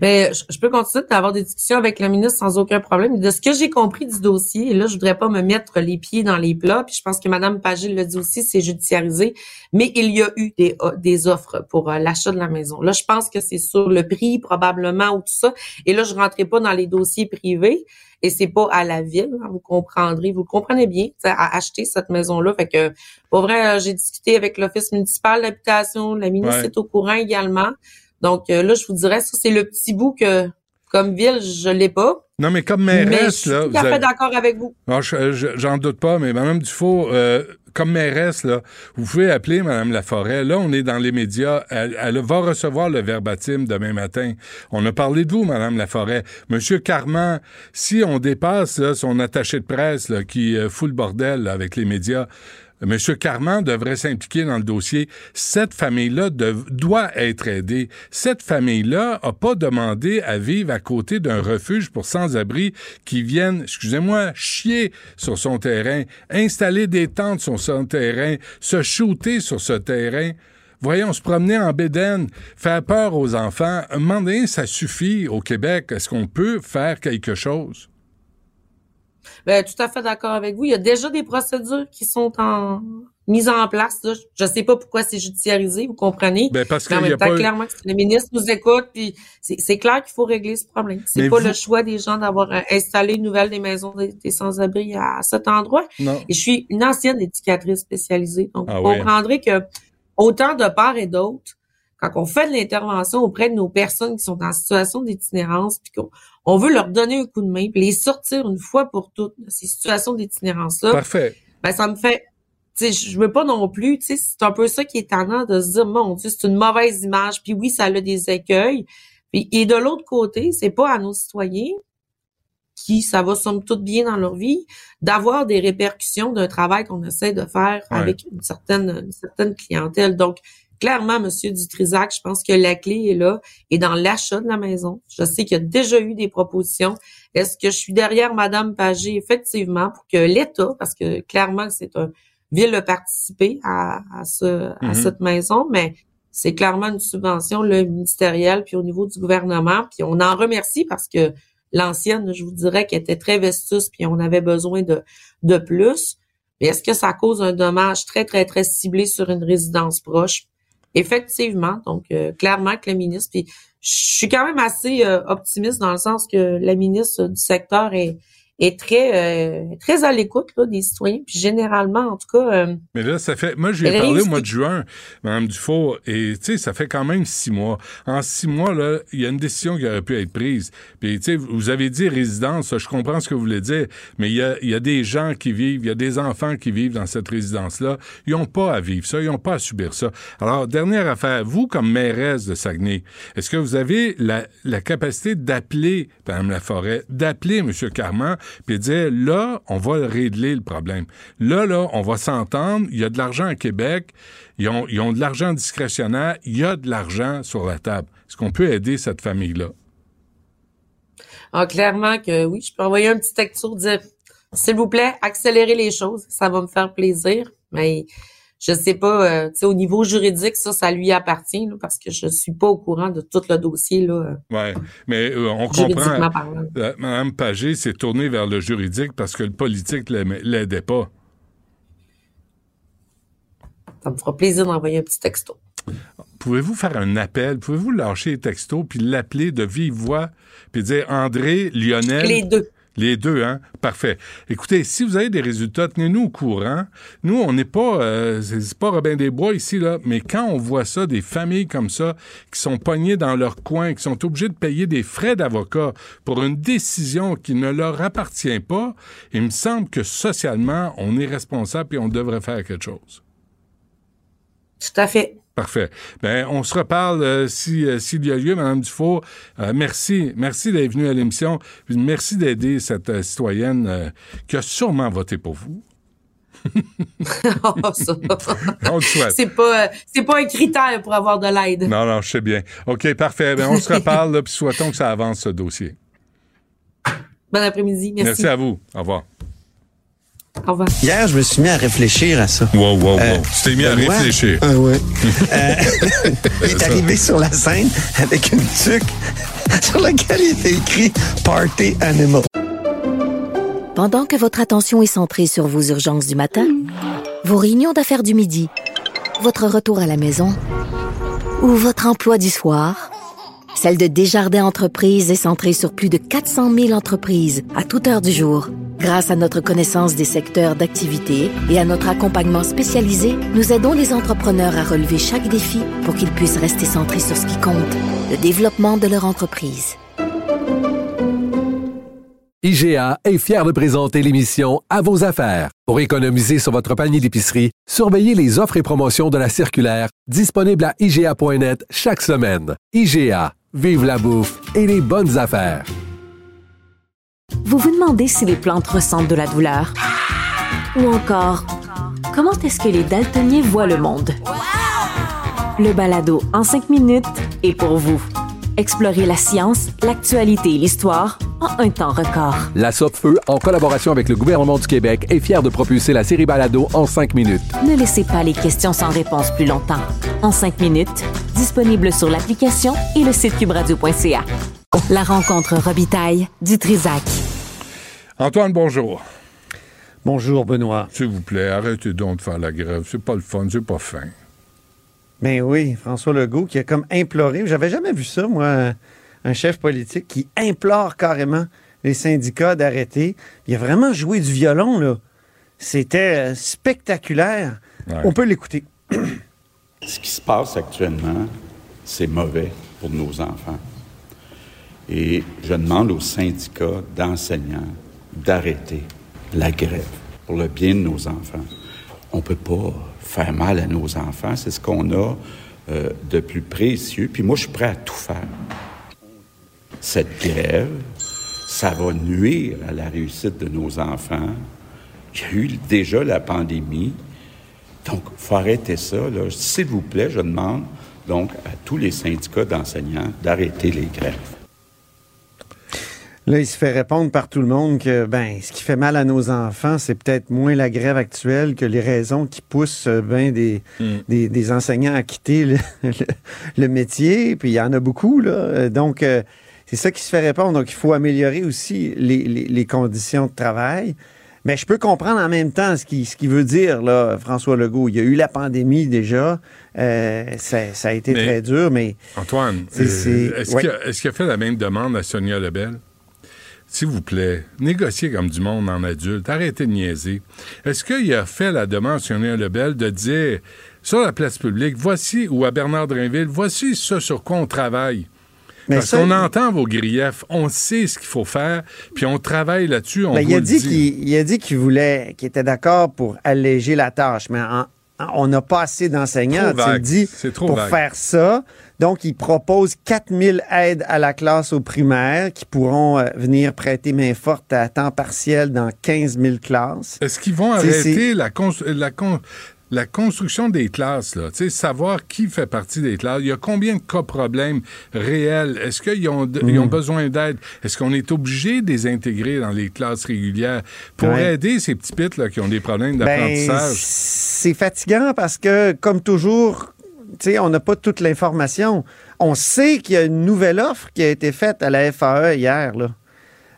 Mais je, je peux continuer d'avoir des discussions avec la ministre sans aucun problème. De ce que j'ai compris du dossier, et là, je voudrais pas me mettre les pieds dans les plats, puis je pense que Mme Pagé l'a dit aussi, c'est judiciarisé, mais il y a eu des, o- des offres pour euh, l'achat de la maison. Là, je pense que c'est sur le prix, probablement, ou tout ça. Et là, je rentrerai pas dans les dossiers privés, et c'est pas à la ville, hein, vous comprendrez, vous le comprenez bien, à acheter cette maison-là. Fait que, pour vrai, euh, j'ai discuté avec l'Office municipal d'habitation, la ministre
Ouais.
est au courant également. Donc euh, là, je vous dirais, ça, c'est le petit bout que, comme ville, je l'ai pas.
Non, mais comme
mais je
mairesse,
suis
là,
tout à fait
avez-
d'accord avec vous.
Non, je- je- j'en doute pas, mais Mme Dufault, euh, comme mairesse, là, vous pouvez appeler Mme Laforêt. Là, on est dans les médias. Elle, elle va recevoir le verbatim demain matin. On a parlé de vous, Mme Laforêt. Monsieur Carman, si on dépasse là, son attaché de presse là, qui euh, fout le bordel là, avec les médias, Monsieur Carman devrait s'impliquer dans le dossier. Cette famille-là doit être aidée. Cette famille-là a pas demandé à vivre à côté d'un refuge pour sans-abri qui viennent, excusez-moi, chier sur son terrain, installer des tentes sur son terrain, se shooter sur ce terrain. Voyons, se promener en bédaine, faire peur aux enfants. Un ça suffit au Québec. Est-ce qu'on peut faire quelque chose?
Ben, tout à fait d'accord avec vous. Il y a déjà des procédures qui sont en mises en place. là. Je ne sais pas pourquoi c'est judiciarisé, vous comprenez.
Ben, parce
Mais en même
a
temps,
pas eu-
clairement, que le ministre nous écoute, puis c'est clair qu'il faut régler ce problème. C'est pas
vous-
le choix des gens d'avoir euh, installé une nouvelle des maisons des, des sans-abri à cet endroit.
Non.
Et je suis une ancienne éducatrice spécialisée. Donc,
Ah
vous comprendrez que autant de part et d'autre, quand on fait de l'intervention auprès de nos personnes qui sont en situation d'itinérance, puis qu'on on veut leur donner un coup de main, puis les sortir une fois pour toutes de ces situations d'itinérance-là,
Parfait.
ben ça me fait tu sais je veux pas non plus tu sais c'est un peu ça qui est tannant de se dire mon dieu c'est une mauvaise image puis oui ça a des écueils puis et de l'autre côté c'est pas à nos citoyens qui ça va somme toute bien dans leur vie d'avoir des répercussions d'un travail qu'on essaie de faire
Ouais.
avec une certaine une certaine clientèle donc clairement monsieur Dutrisac je pense que la clé est là et dans l'achat de la maison. Je sais qu'il y a déjà eu des propositions. Est-ce que je suis derrière madame Pagé effectivement pour que l'État parce que clairement c'est un ville de participer à, à, ce, à
Mhm.
cette maison, mais c'est clairement une subvention le ministérielle puis au niveau du gouvernement puis on en remercie parce que l'ancienne je vous dirais qu'elle était très vestuste puis on avait besoin de de plus. Mais est-ce que ça cause un dommage très très très ciblé sur une résidence proche? Effectivement. Donc euh, clairement que le ministre puis je suis quand même assez euh, optimiste dans le sens que la ministre du secteur est est très euh, très à l'écoute là, des citoyens. Puis généralement, en tout cas. euh,
Mais là, ça fait. Moi, je lui ai parlé au mois de juin, Mme Dufault, et tu sais, ça fait quand même six mois. En six mois, là, il y a une décision qui aurait pu être prise. Puis, tu sais, vous avez dit résidence, je comprends ce que vous voulez dire, mais il y a, il y a des gens qui vivent, il y a des enfants qui vivent dans cette résidence-là. Ils n'ont pas à vivre ça, ils n'ont pas à subir ça. Alors, dernière affaire, vous, comme mairesse de Saguenay, est-ce que vous avez la, la capacité d'appeler Mme Laforêt, d'appeler M. Carman, puis dire, là, on va régler le problème. Là, là, on va s'entendre, il y a de l'argent à Québec, ils ont, ils ont de l'argent discrétionnaire, il y a de l'argent sur la table. Est-ce qu'on peut aider cette famille-là?
Ah, clairement que oui, je peux envoyer un petit texto dire s'il vous plaît, accélérez les choses, ça va me faire plaisir. Mais je sais pas, euh, tu sais, au niveau juridique, ça, ça lui appartient là, parce que je suis pas au courant de tout le dossier là.
Ouais, mais euh, on comprend.
parlant.
Euh, Mme Pagé s'est tournée vers le juridique parce que le politique l'aidait pas.
Ça me fera plaisir d'envoyer un petit texto.
Pouvez-vous faire un appel? Pouvez-vous lâcher les textos puis l'appeler de vive voix puis dire André, Lionel?
Les deux.
Les deux, hein? Parfait. Écoutez, si vous avez des résultats, tenez-nous au courant. Nous, on n'est pas, euh, c'est pas Robin des Bois ici, là, mais quand on voit ça, des familles comme ça, qui sont pognées dans leur coin, qui sont obligées de payer des frais d'avocat pour une décision qui ne leur appartient pas, il me semble que socialement, on est responsable et on devrait faire quelque chose.
Tout à fait.
Parfait. Ben, on se reparle euh, si euh, s'il y a lieu, Madame Dufault. Euh, merci, merci d'être venue à l'émission. Puis Merci d'aider cette citoyenne qui a sûrement voté pour vous.
Oh.
On le souhaite.
c'est pas, c'est pas un critère pour avoir de l'aide.
Non, non, je sais bien. OK, parfait. Ben, on se reparle, là, puis souhaitons que ça avance, ce dossier.
Bon après-midi. Merci.
Merci à vous. Au revoir.
Au revoir.
Hier, je me suis mis à réfléchir à ça.
Wow, wow, wow.
Euh,
tu t'es mis à
Benoît-
réfléchir.
Ah ouais. Euh, il est arrivé sur la scène avec une tuque sur laquelle il était écrit Party Animal.
Pendant que votre attention est centrée sur vos urgences du matin, vos réunions d'affaires du midi, votre retour à la maison ou votre emploi du soir, celle de Desjardins Entreprises est centrée sur plus de 400 000 entreprises à toute heure du jour. Grâce à notre connaissance des secteurs d'activité et à notre accompagnement spécialisé, nous aidons les entrepreneurs à relever chaque défi pour qu'ils puissent rester centrés sur ce qui compte, le développement de leur entreprise.
IGA est fier de présenter l'émission À vos affaires. Pour économiser sur votre panier d'épicerie, surveillez les offres et promotions de la circulaire disponible à IGA.net chaque semaine. IGA, vive la bouffe et les bonnes affaires.
Vous vous demandez si les plantes ressentent de la douleur? Ou encore, comment est-ce que les daltoniens voient le monde? Le balado en cinq minutes est pour vous. Explorez la science, l'actualité et l'histoire en un temps record.
La Feu, en collaboration avec le gouvernement du Québec, est fière de propulser la série Balado en cinq minutes.
Ne laissez pas les questions sans réponse plus longtemps. En cinq minutes, disponible sur l'application et le site cubradio.ca. La rencontre Robitaille du Trisac.
Antoine, bonjour.
Bonjour, Benoît.
S'il vous plaît, arrêtez donc de faire la grève. C'est pas le fun, c'est pas fin.
Ben oui, François Legault qui a comme imploré, j'avais jamais vu ça, moi, un chef politique qui implore carrément les syndicats d'arrêter. Il a vraiment joué du violon, là. C'était euh, spectaculaire. On peut l'écouter.
Ce qui se passe actuellement, c'est mauvais pour nos enfants. Et je demande aux syndicats d'enseignants d'arrêter la grève pour le bien de nos enfants. On ne peut pas faire mal à nos enfants. C'est ce qu'on a euh, de plus précieux. Puis moi, je suis prêt à tout faire. Cette grève, ça va nuire à la réussite de nos enfants. Il y a eu déjà la pandémie. Donc, il faut arrêter ça. S'il vous plaît, je demande donc à tous les syndicats d'enseignants d'arrêter les grèves.
Là, il se fait répondre par tout le monde que ben, ce qui fait mal à nos enfants, c'est peut-être moins la grève actuelle que les raisons qui poussent euh, ben, des, des, des enseignants à quitter le, le- le métier. Puis il y en a beaucoup. Là. Euh, Donc, euh, c'est ça qui se fait répondre. Donc, il faut améliorer aussi les, les- les conditions de travail. Mais je peux comprendre en même temps ce qu'il ce qu'il veut dire, là, François Legault. Il y a eu la pandémie déjà. Euh, ça, ça a été
Mais-
très dur, mais
Antoine, est-ce
ouais.
qu'il a, est-ce qu'il a fait la même demande à Sonia Lebel? S'il vous plaît, négociez comme du monde en adulte. Arrêtez de niaiser. Est-ce qu'il a fait la demande sur Lebel de dire sur la place publique, voici, ou à Bernard Drinville, voici ce sur quoi on travaille?
Mais
Parce
ça,
qu'on entend vos griefs, on sait ce qu'il faut faire, puis on travaille là-dessus, on
Ben, il, a dit qu'il, il a dit qu'il voulait, qu'il était d'accord pour alléger la tâche, mais en- on n'a pas assez d'enseignants. Tu le dis
C'est trop
pour
vague.
faire ça. Donc, il propose 4000 aides à la classe au primaire qui pourront euh, venir prêter main forte à temps partiel dans 15 000 classes.
Est-ce qu'ils vont arrêter la, cons- la, con- la construction des classes, là? Savoir qui fait partie des classes. Il y a combien de cas problèmes réels? Est-ce qu'ils ont, ils ont
Mm.
besoin d'aide? Est-ce qu'on est obligé de les intégrer dans les classes régulières? Pour
Ouais.
aider ces petits pits là, qui ont des problèmes
Ben,
d'apprentissage?
c'est fatigant parce que, comme toujours, on n'a pas toute l'information. On sait qu'il y a une nouvelle offre qui a été faite à la FAE hier, là.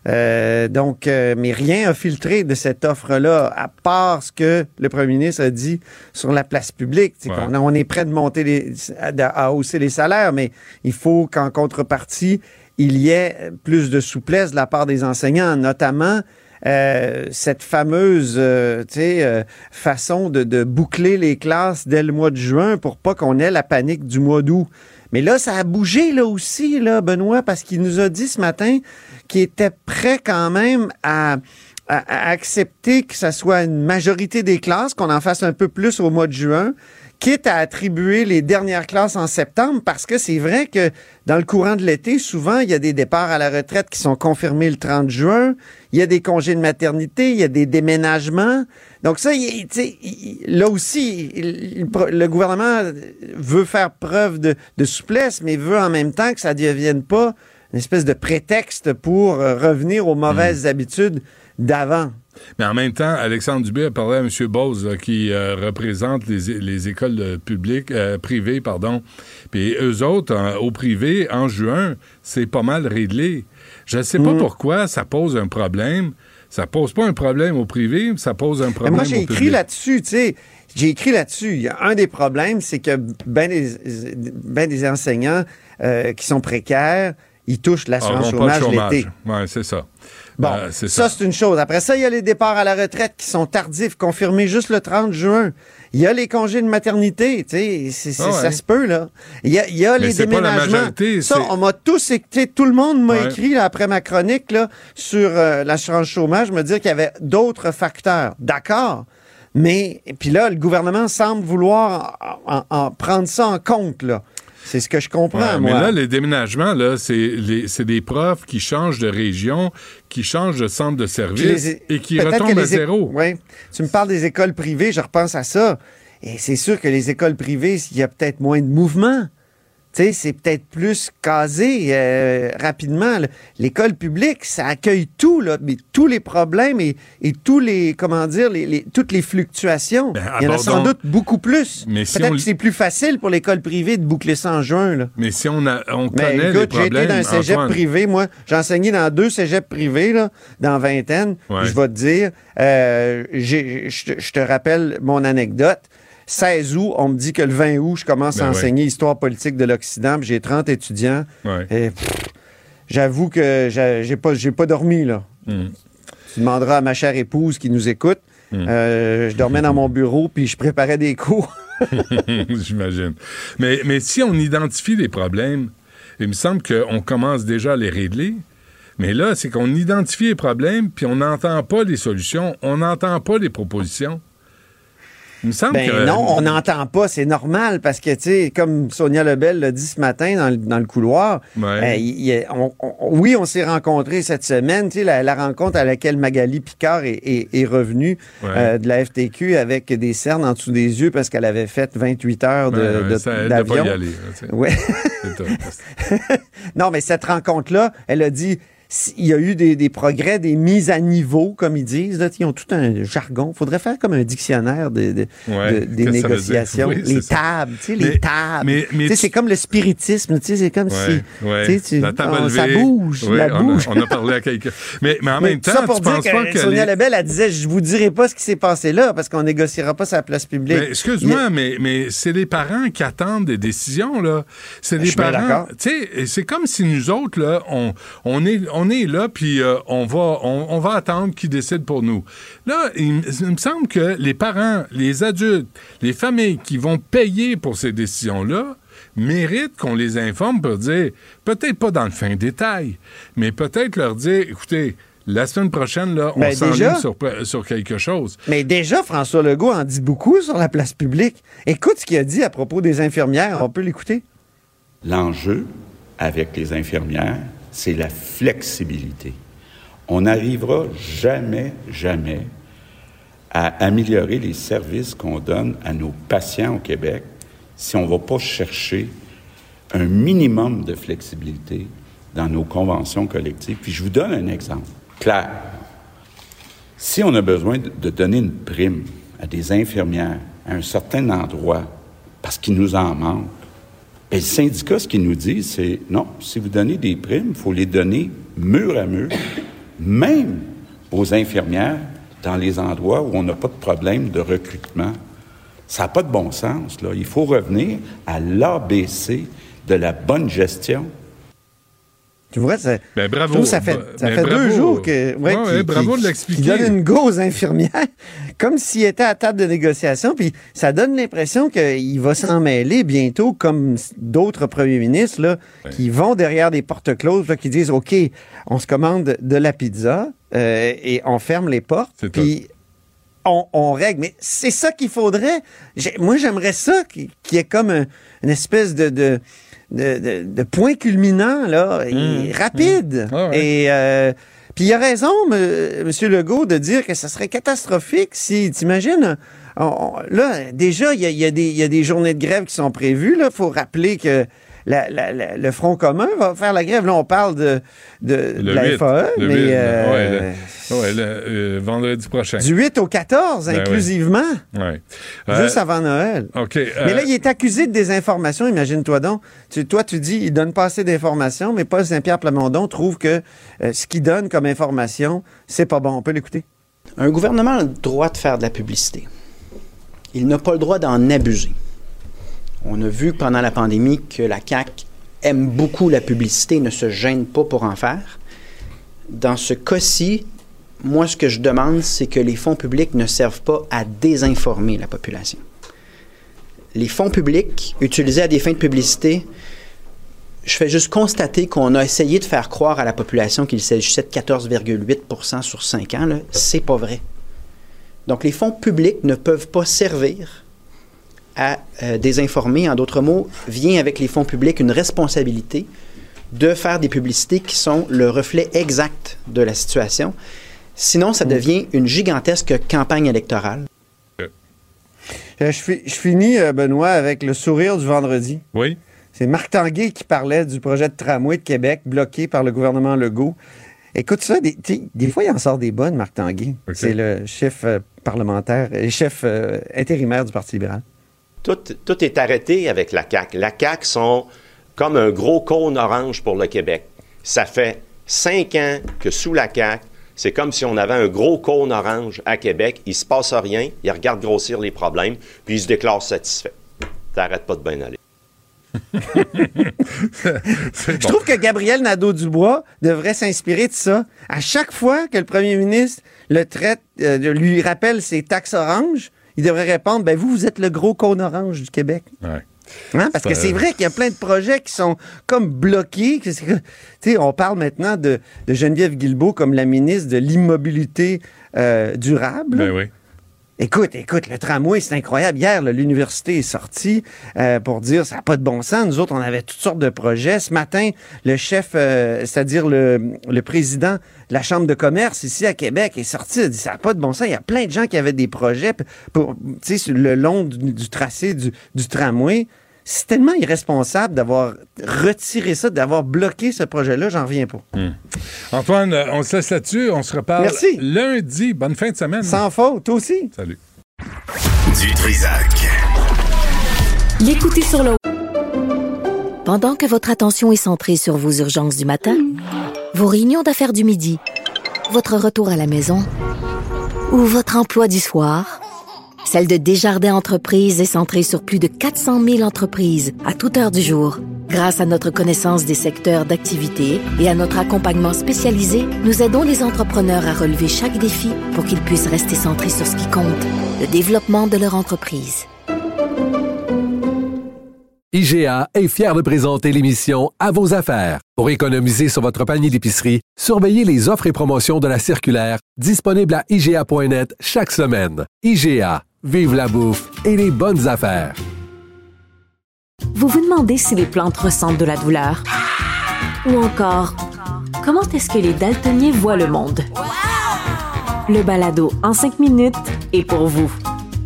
Euh, donc, euh, mais rien a filtré de cette offre-là, à part ce que le premier ministre a dit sur la place publique.
Ouais.
on est prêt de monter les, à, à hausser les salaires, mais il faut qu'en contrepartie, il y ait plus de souplesse de la part des enseignants, notamment euh, cette fameuse euh, euh, façon de, boucler les classes dès le mois de juin pour pas qu'on ait la panique du mois d'août. Mais là, ça a bougé là aussi, là, Benoît, parce qu'il nous a dit ce matin qu'il était prêt quand même à, à- à accepter que ça soit une majorité des classes, qu'on en fasse un peu plus au mois de juin, quitte à attribuer les dernières classes en septembre, parce que c'est vrai que dans le courant de l'été, souvent, il y a des départs à la retraite qui sont confirmés le 30 juin, il y a des congés de maternité, il y a des déménagements. Donc ça, il- tu sais, il- là aussi, il- le gouvernement veut faire preuve de, de souplesse, mais veut en même temps que ça ne devienne pas une espèce de prétexte pour euh, revenir aux mauvaises habitudes d'avant.
Mais en même temps, Alexandre Dubé a parlé à M. Bose, là, qui euh, représente les, les écoles euh, publiques, euh, privées, pardon. Puis eux autres, en- au privé, en juin, c'est pas mal réglé. Je ne sais pas
Mm.
pourquoi ça pose un problème. Ça pose pas un problème au privé, ça pose un problème
moi, j'ai
au
écrit là-dessus, tu sais. J'ai écrit là-dessus. Un des problèmes, c'est que ben des, ben des enseignants qui sont précaires, ils touchent l'assurance chômage
chômage.
l'été.
Ouais, c'est ça.
Bon,
c'est
ça, c'est une chose. Après ça, il y a les départs à la retraite qui sont tardifs, confirmés juste le 30 juin. Il y a les congés de maternité, tu sais,
Ah ouais.
ça se peut, là. Il y a, il y a
Mais
les
c'est pas la
déménagements.
majorité,
ça, on m'a tous écouté, tout le monde m'a
Ouais.
écrit là, après ma chronique là, sur euh, l'assurance chômage, me dire qu'il y avait d'autres facteurs. D'accord. Mais, puis là, le gouvernement semble vouloir en, en- en prendre ça en compte, là. C'est ce que je comprends,
Ouais,
moi.
mais là, les déménagements, là, c'est des profs qui changent de région, qui changent de centre de service et qui retombent à zéro.
Ouais. Tu me parles des écoles privées, je repense à ça. Et c'est sûr que les écoles privées, il y a peut-être moins de mouvement. Tu sais, c'est peut-être plus casé euh, rapidement. L'école publique, ça accueille tout, là, mais tous les problèmes et, et tous les, comment dire, les, les- toutes les fluctuations. Il y en a sans doute beaucoup plus.
Mais si
peut-être
on-
que c'est plus facile pour l'école privée de boucler ça en juin. Là.
Mais si on, a, on
Mais
connaît les
écoute, j'ai été dans un cégep
Antoine,
privé, moi. J'ai enseigné dans deux cégeps privés, là, dans vingtaine.
Ouais.
Je vais te dire, euh, je te rappelle mon anecdote. 16 août, on me dit que le 20 août, je commence
Ben
à
ouais.
enseigner histoire politique de l'Occident, puis j'ai 30 étudiants.
Ouais.
Et, pff, J'avoue que j'ai pas, pas dormi, là.
Hmm.
Tu demanderas à ma chère épouse qui nous écoute.
Hmm.
Euh, je dormais dans mon bureau, puis je préparais des cours.
J'imagine. Mais, mais si on identifie les problèmes, il me semble qu'on commence déjà à les régler. Mais là, c'est qu'on identifie les problèmes, puis on n'entend pas les solutions, on n'entend pas les propositions. Il me semble
Ben
que...
non, on n'entend pas, c'est normal parce que, tu sais, comme Sonia Lebel l'a dit ce matin dans le, dans le couloir,
Ouais.
euh, il y a- on- on- oui, on s'est rencontrés cette semaine, tu sais, la, la rencontre à laquelle Magali Picard est, est- est revenue
Ouais.
euh, de la FTQ avec des cernes en dessous des yeux parce qu'elle avait fait 28 heures de-
pas
d'avion. Ouais. Non, mais cette rencontre-là, elle a dit il y a eu des, des progrès, des mises à niveau, comme ils disent. Là, ils ont tout un jargon. Il faudrait faire comme un dictionnaire de, de-
Ouais,
de- des négociations.
Oui,
les tables, tu sais,
Mais-
les tables.
mais- mais
Tu sais,
tu-
c'est comme le spiritisme. tu sais, C'est comme
Ouais,
si
ouais.
tu
La table
on- ça bouge.
On a-
bouge.
On, a parlé à quelqu'un. Mais, mais en même temps,
ça pour
tu
dire
penses
que,
pas que
Sonia
les-
Lebel, elle disait, je vous dirai pas ce qui s'est passé là parce qu'on négociera pas sa place publique.
Excuse-moi, mais, mais c'est les parents qui attendent des décisions, là. C'est
Je
les parents. c'est comme si nous autres, là, on, on, est, on on est là, puis euh, on, va, on, on va attendre qu'ils décident pour nous. Là, il, me- il me semble que les parents, les adultes, les familles qui vont payer pour ces décisions-là méritent qu'on les informe pour dire, peut-être pas dans le fin détail, mais peut-être leur dire, écoutez, la semaine prochaine, là, on
Ben,
s'enligne sur, sur quelque chose.
Mais déjà, François Legault en dit beaucoup sur la place publique. Écoute ce qu'il a dit à propos des infirmières. On peut l'écouter.
L'enjeu avec les infirmières, c'est la flexibilité. On n'arrivera jamais, jamais à améliorer les services qu'on donne à nos patients au Québec si on ne va pas chercher un minimum de flexibilité dans nos conventions collectives. Puis je vous donne un exemple clair. Si on a besoin de, donner une prime à des infirmières à un certain endroit parce qu'il nous en manque, ben, le syndicat, ce qu'il nous dit, c'est non, si vous donnez des primes, il faut les donner mur à mur, même aux infirmières dans les endroits où on n'a pas de problème de recrutement. Ça n'a pas de bon sens. Là. Il faut revenir à l'ABC de la bonne gestion.
Tu vois, ça,
Ben, bravo.
je trouve que ça fait, ça
Ben,
fait
bravo.
deux jours que.
Ouais, bravo de l'expliquer.
donne une go aux infirmières, comme s'il était à table de négociation. Puis ça donne l'impression qu'il va s'en mêler bientôt, comme d'autres premiers ministres là, qui vont derrière des portes closes, là, qui disent OK, on se commande de la pizza euh, et on ferme les portes. Puis on, on règle. Mais c'est ça qu'il faudrait. Moi, j'aimerais ça qu'il qu'il y ait comme un- une espèce de, de, de, de- de point culminant, là,
Mmh.
et rapide. Et euh, puis il a raison, M. Monsieur Legault, de dire que ça serait catastrophique si, t'imagines, on- on- là, déjà, il y a, y a des journées de grève qui sont prévues. Il faut rappeler que la- la- la- le Front commun va faire la grève. Là, on parle de, de, de
Le
la
8,
FAE,
le
mais
8,
euh,
ouais, le- ouais, le, euh, vendredi prochain.
du 8 au 14,
Ben oui.
inclusivement.
Ouais.
Juste
Euh,
avant Noël.
OK. euh,
Mais là, il est accusé de désinformation, imagine-toi donc. Tu- toi, tu dis, il donne pas assez d'informations, mais Paul Saint-Pierre Plamondon trouve que euh, ce qu'il donne comme information, c'est pas bon. On peut l'écouter.
Un gouvernement a le droit de faire de la publicité. Il n'a pas le droit d'en abuser. On a vu pendant la pandémie que la CAQ aime beaucoup la publicité, ne se gêne pas pour en faire. Dans ce cas-ci, moi, ce que je demande, c'est que les fonds publics ne servent pas à désinformer la population. Les fonds publics utilisés à des fins de publicité, je fais juste constater qu'on a essayé de faire croire à la population qu'il s'agissait de 14,8% sur 5 ans. C'est pas vrai. Donc, les fonds publics ne peuvent pas servir à euh, désinformer. En d'autres mots, vient avec les fonds publics une responsabilité de faire des publicités qui sont le reflet exact de la situation. Sinon, ça devient une gigantesque campagne électorale.
Euh, je, fi- je finis, euh, Benoît, avec le sourire du vendredi.
Oui.
C'est Marc Tanguay qui parlait du projet de tramway de Québec bloqué par le gouvernement Legault. Écoute ça, des, fois, il en sort des bonnes, Marc Tanguay. C'est le chef euh, parlementaire, et chef euh, intérimaire du Parti libéral.
Tout, tout est arrêté avec la CAQ. La CAQ sont comme un gros cône orange pour le Québec. Ça fait cinq ans que sous la CAQ, c'est comme si on avait un gros cône orange à Québec. Il se passe rien, ils regardent grossir les problèmes, puis ils se déclarent satisfaits. Ça n'arrête pas de bien aller.
Je trouve que Gabriel Nadeau-Dubois devrait s'inspirer de ça. À chaque fois que le premier ministre le traite, euh, lui rappelle ses taxes oranges, il devrait répondre ben vous, vous êtes le gros cône orange du Québec. Hein? Parce que c'est vrai qu'il y a plein de projets qui sont comme bloqués. que on parle maintenant de, de Geneviève Guilbeault comme la ministre de l'immobilité euh, durable.
Ben oui.
Écoute, écoute, le tramway, c'est incroyable. Hier, l'université est sortie euh, pour dire ça n'a pas de bon sens. Nous autres, on avait toutes sortes de projets. Ce matin, le chef, euh, c'est-à-dire le, le président de la Chambre de commerce ici à Québec est sorti, a dit ça n'a pas de bon sens. Il y a plein de gens qui avaient des projets pour, le long du, tracé du tramway. C'est tellement irresponsable d'avoir retiré ça, d'avoir bloqué ce projet-là, j'en reviens pas.
Hmm. Antoine, euh, on se laisse là-dessus. On se reparle
Merci.
lundi. Bonne fin de semaine.
Sans faute, toi aussi.
Salut.
Du Trisac.
L'écoutez sur le... Pendant que votre attention est centrée sur vos urgences du matin, vos réunions d'affaires du midi, votre retour à la maison ou votre emploi du soir, celle de Desjardins Entreprises est centrée sur plus de 400 000 entreprises à toute heure du jour. Grâce à notre connaissance des secteurs d'activité et à notre accompagnement spécialisé, nous aidons les entrepreneurs à relever chaque défi pour qu'ils puissent rester centrés sur ce qui compte, le développement de leur entreprise.
IGA est fier de présenter l'émission À vos affaires. Pour économiser sur votre panier d'épicerie, surveillez les offres et promotions de la circulaire disponible à IGA.net chaque semaine. IGA, vive la bouffe et les bonnes affaires.
Vous vous demandez si les plantes ressentent de la douleur? Ou encore, comment est-ce que les daltoniens voient le monde? Le balado en cinq minutes est pour vous.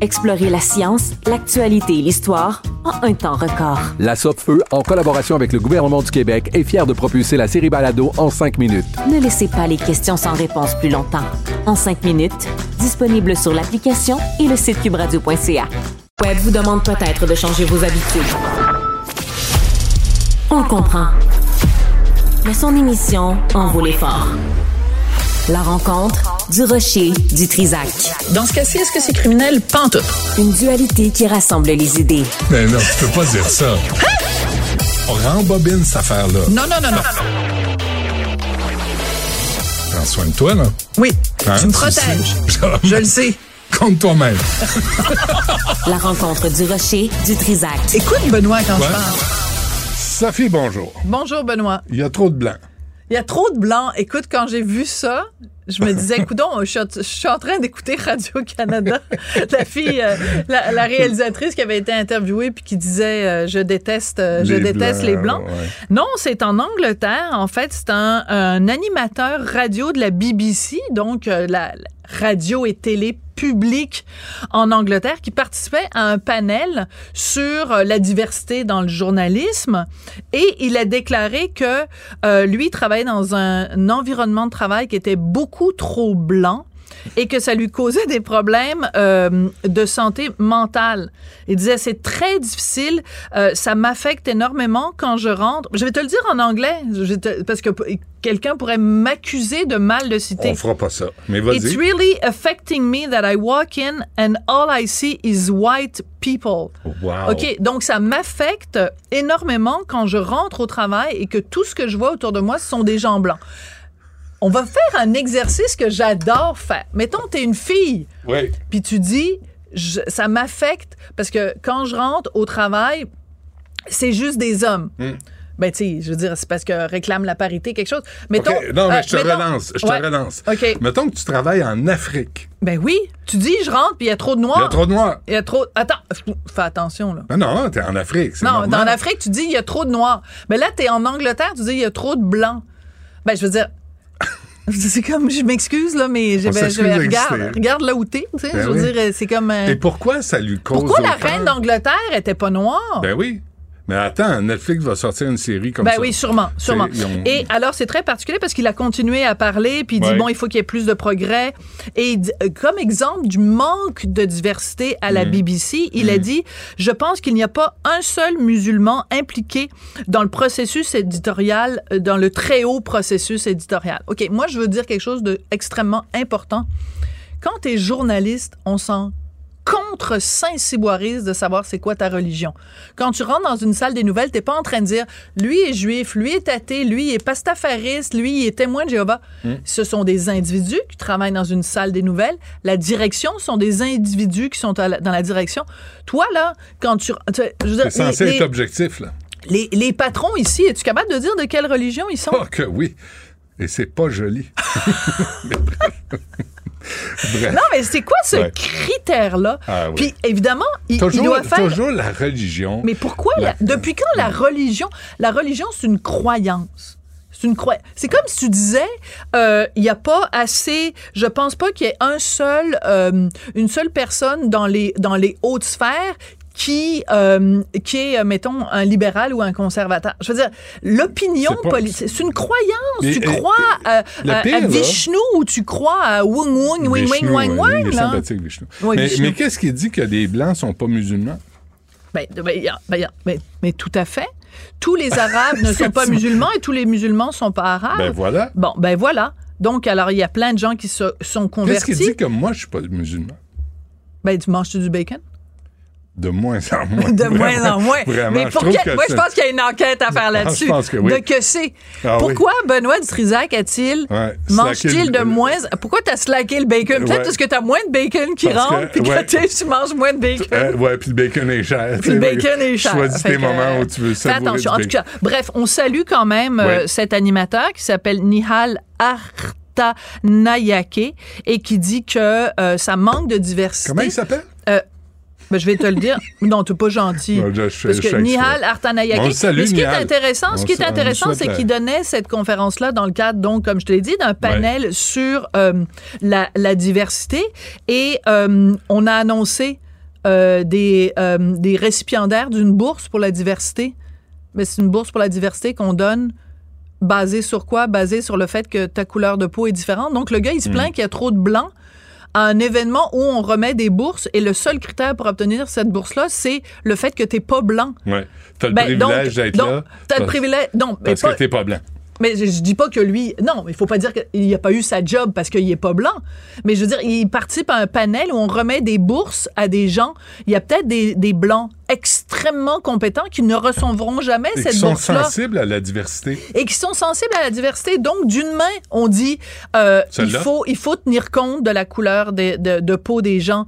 Explorez la science, l'actualité et l'histoire en un temps record.
La Feu, en collaboration avec le gouvernement du Québec, est fière de propulser la série Balado en cinq minutes.
Ne laissez pas les questions sans réponse plus longtemps. En cinq minutes, disponible sur l'application et le site cubradio.ca. Web vous demande peut-être de changer vos habitudes. On comprend. Mais son émission en vaut l'effort. La rencontre du rocher du Trisac.
Dans ce cas-ci, est-ce que c'est criminel? Pantoute.
Une dualité qui rassemble les idées.
Mais non, tu peux pas dire ça. On rembobine cette affaire-là.
Non, non, non, non.
Prends soin de toi, là.
Oui,
Hein,
tu me protèges. Je le sais.
Compte toi-même.
La rencontre du rocher du Trisac.
Écoute, Benoît, quand
Ouais.
je parle.
Sophie, bonjour.
Bonjour, Benoît.
Il y a trop de blanc.
Il y a trop de blancs. Écoute, quand j'ai vu ça, je me disais, coudon, je, suis en- je suis en train d'écouter Radio-Canada. la fille, euh, la, la réalisatrice qui avait été interviewée puis qui disait, euh, je déteste, euh, je
Les
déteste
Blancs,
les blancs.
ouais.
Non, c'est en Angleterre. En fait, c'est un, un animateur radio de la BBC, donc la, la radio et télé publique en Angleterre, qui participait à un panel sur euh, la diversité dans le journalisme. Et il a déclaré que euh, lui travaillait dans un environnement de travail qui était beaucoup trop blanc et que ça lui causait des problèmes euh, de santé mentale. Il disait c'est très difficile, euh, ça m'affecte énormément quand je rentre. Je vais te le dire en anglais te- parce que quelqu'un pourrait m'accuser de mal de citer.
On fera pas ça. Mais
It's
vas-y.
really affecting me that I walk in and all I see is white people.
Wow.
OK, donc ça m'affecte énormément quand je rentre au travail et que tout ce que je vois autour de moi, ce sont des gens blancs. On va faire un exercice que j'adore faire. Mettons, tu es une fille,
Oui.
puis tu dis, je- ça m'affecte parce que quand je rentre au travail, c'est juste des hommes.
Hmm.
Ben, tu sais, je veux dire, c'est parce que réclame la parité, quelque chose. Mettons,
Non, mais
euh,
je te
mettons-
relance. Je te
Ouais.
relance.
OK.
Mettons que tu travailles en Afrique.
Ben oui, tu dis, je rentre, puis il y a trop de noirs.
Il y a trop de noirs.
Il y a trop. Attends, fais attention, là.
Non, non, t'es en Afrique.
Non,
normal.
dans l'Afrique, tu dis il y a trop de noirs. Mais là, tu es en Angleterre, tu dis il y a trop de blancs. Ben, je veux dire. C'est comme, je m'excuse, là, mais je, ben, je regarde, regarde là où t'es, tu sais.
Ben
je veux
oui.
dire, c'est comme. euh,
Et pourquoi ça lui cause
pourquoi la reine d'Angleterre était pas noire?
Ben oui. Mais attends, Netflix va sortir une série comme
ben
ça.
oui, sûrement, sûrement.
Ont-
Et alors, c'est très particulier parce qu'il a continué à parler, puis il dit,
Ouais.
bon, il faut qu'il y ait plus de progrès. Et il dit- euh, comme exemple du manque de diversité à la
Mm.
BBC, il a
Mm.
dit, je pense qu'il n'y a pas un seul musulman impliqué dans le processus éditorial, euh, dans le très haut processus éditorial. OK, moi, je veux dire quelque chose d'extrêmement important. Quand tu es journaliste, on s'en contre Saint-Cyboirise de savoir c'est quoi ta religion. Quand tu rentres dans une salle des nouvelles, t'es pas en train de dire lui est juif, lui est athée, lui est pastafariste, lui il est témoin de Jéhovah.
Hmm.
Ce sont des individus qui travaillent dans une salle des nouvelles. La direction sont des individus qui sont la- dans la direction. Toi là, quand tu, tu-
C'est censé
les,
être objectif, là.
les- les patrons ici, es-tu capable de dire de quelle religion ils sont?
Oh, que oui. Et c'est pas joli. Bref.
Non, mais c'est quoi ce
Ouais.
critère-là?
Ah oui.
Puis évidemment, il, il
toujours,
doit faire.
toujours la religion.
Mais pourquoi?
La-
la- depuis quand la religion? La religion, c'est une croyance? C'est une croyance. C'est comme si tu disais, euh, il n'y a pas assez. Je pense pas qu'il y ait un seul, euh, une seule personne dans les dans les hautes sphères qui euh, qui est, euh, mettons, un libéral ou un conservateur. Je veux dire, l'opinion politique, c'est une croyance.
Mais,
tu
euh,
crois à,
pire,
à
là-
Vishnu ou tu crois à Wung Wung, Wing Wing Wang Wang,
il est
là?
sympathique, Vishnu.
Oui,
mais
Vishnu.
mais qu'est-ce qui dit que les Blancs sont pas musulmans?
Ben, ben, ben, ben, mais tout à fait. Tous les Arabes ne sont pas musulmans et tous les musulmans sont pas arabes.
Ben voilà.
Bon, ben voilà. Donc, alors, il y a plein de gens qui se, sont
Qu'est-ce
convertis.
qui dit que moi, je suis pas musulman?
Ben, tu manges-tu du bacon?
De moins en moins.
De moins en moins.
Vraiment,
Mais
je
pour que-
que
moi, je pense qu'il y a une enquête à faire là-dessus.
je pense que oui.
De que c'est.
Ah oui.
Pourquoi Benoît Dutrisac a-t-il
Ouais,
mange-t-il de moins Pourquoi t'as slacké le bacon? Peut-être
Ouais.
parce que t'as moins de bacon qui
Parce
rentre, puis que
ouais.
tu manges moins de bacon.
Euh, ouais, puis le bacon est cher.
Puis le bacon est cher.
Choisis tes moments
euh,
où tu veux savourer
attention.
du
En tout cas, bref, on salue quand même euh, cet animateur qui s'appelle Nihal Artanayake et qui dit que euh, ça manque de diversité.
Comment il s'appelle?
Ben, je vais te le dire. Non, t'es pas gentil.
Non, je fais-
Parce
je
que Nihal. Artanayake.
Salue,
Mais ce qui est intéressant,
On
ce qui est intéressant, c'est qu'il donnait cette conférence-là dans le cadre, donc, comme je te l'ai dit, d'un panel sur euh, la, la diversité. Et euh, on a annoncé euh, des, des récipiendaires d'une bourse pour la diversité. Mais c'est une bourse pour la diversité qu'on donne basée sur quoi? Basée sur le fait que ta couleur de peau est différente. Donc, le gars, il se
Hmm.
plaint qu'il y a trop de blancs un événement où on remet des bourses et le seul critère pour obtenir cette bourse-là, c'est le fait que t'es pas blanc.
Ouais. T'as le
Ben,
privilège d'être là.
T'as le
parce-
privilège. Non, mais
Parce
pas-
que t'es pas blanc.
Mais je, je dis pas que lui. Non, il faut pas dire qu'il n'a pas eu sa job parce qu'il est pas blanc. Mais je veux dire, il participe à un panel où on remet des bourses à des gens. Il y a peut-être des, des blancs extrêmement compétents qui ne recevront jamais
Et
cette
qui sont
bourse-là.
sensibles à la diversité.
Et qui sont sensibles à la diversité. Donc, d'une main, on dit euh, il, faut, il faut tenir compte de la couleur de, de- de peau des gens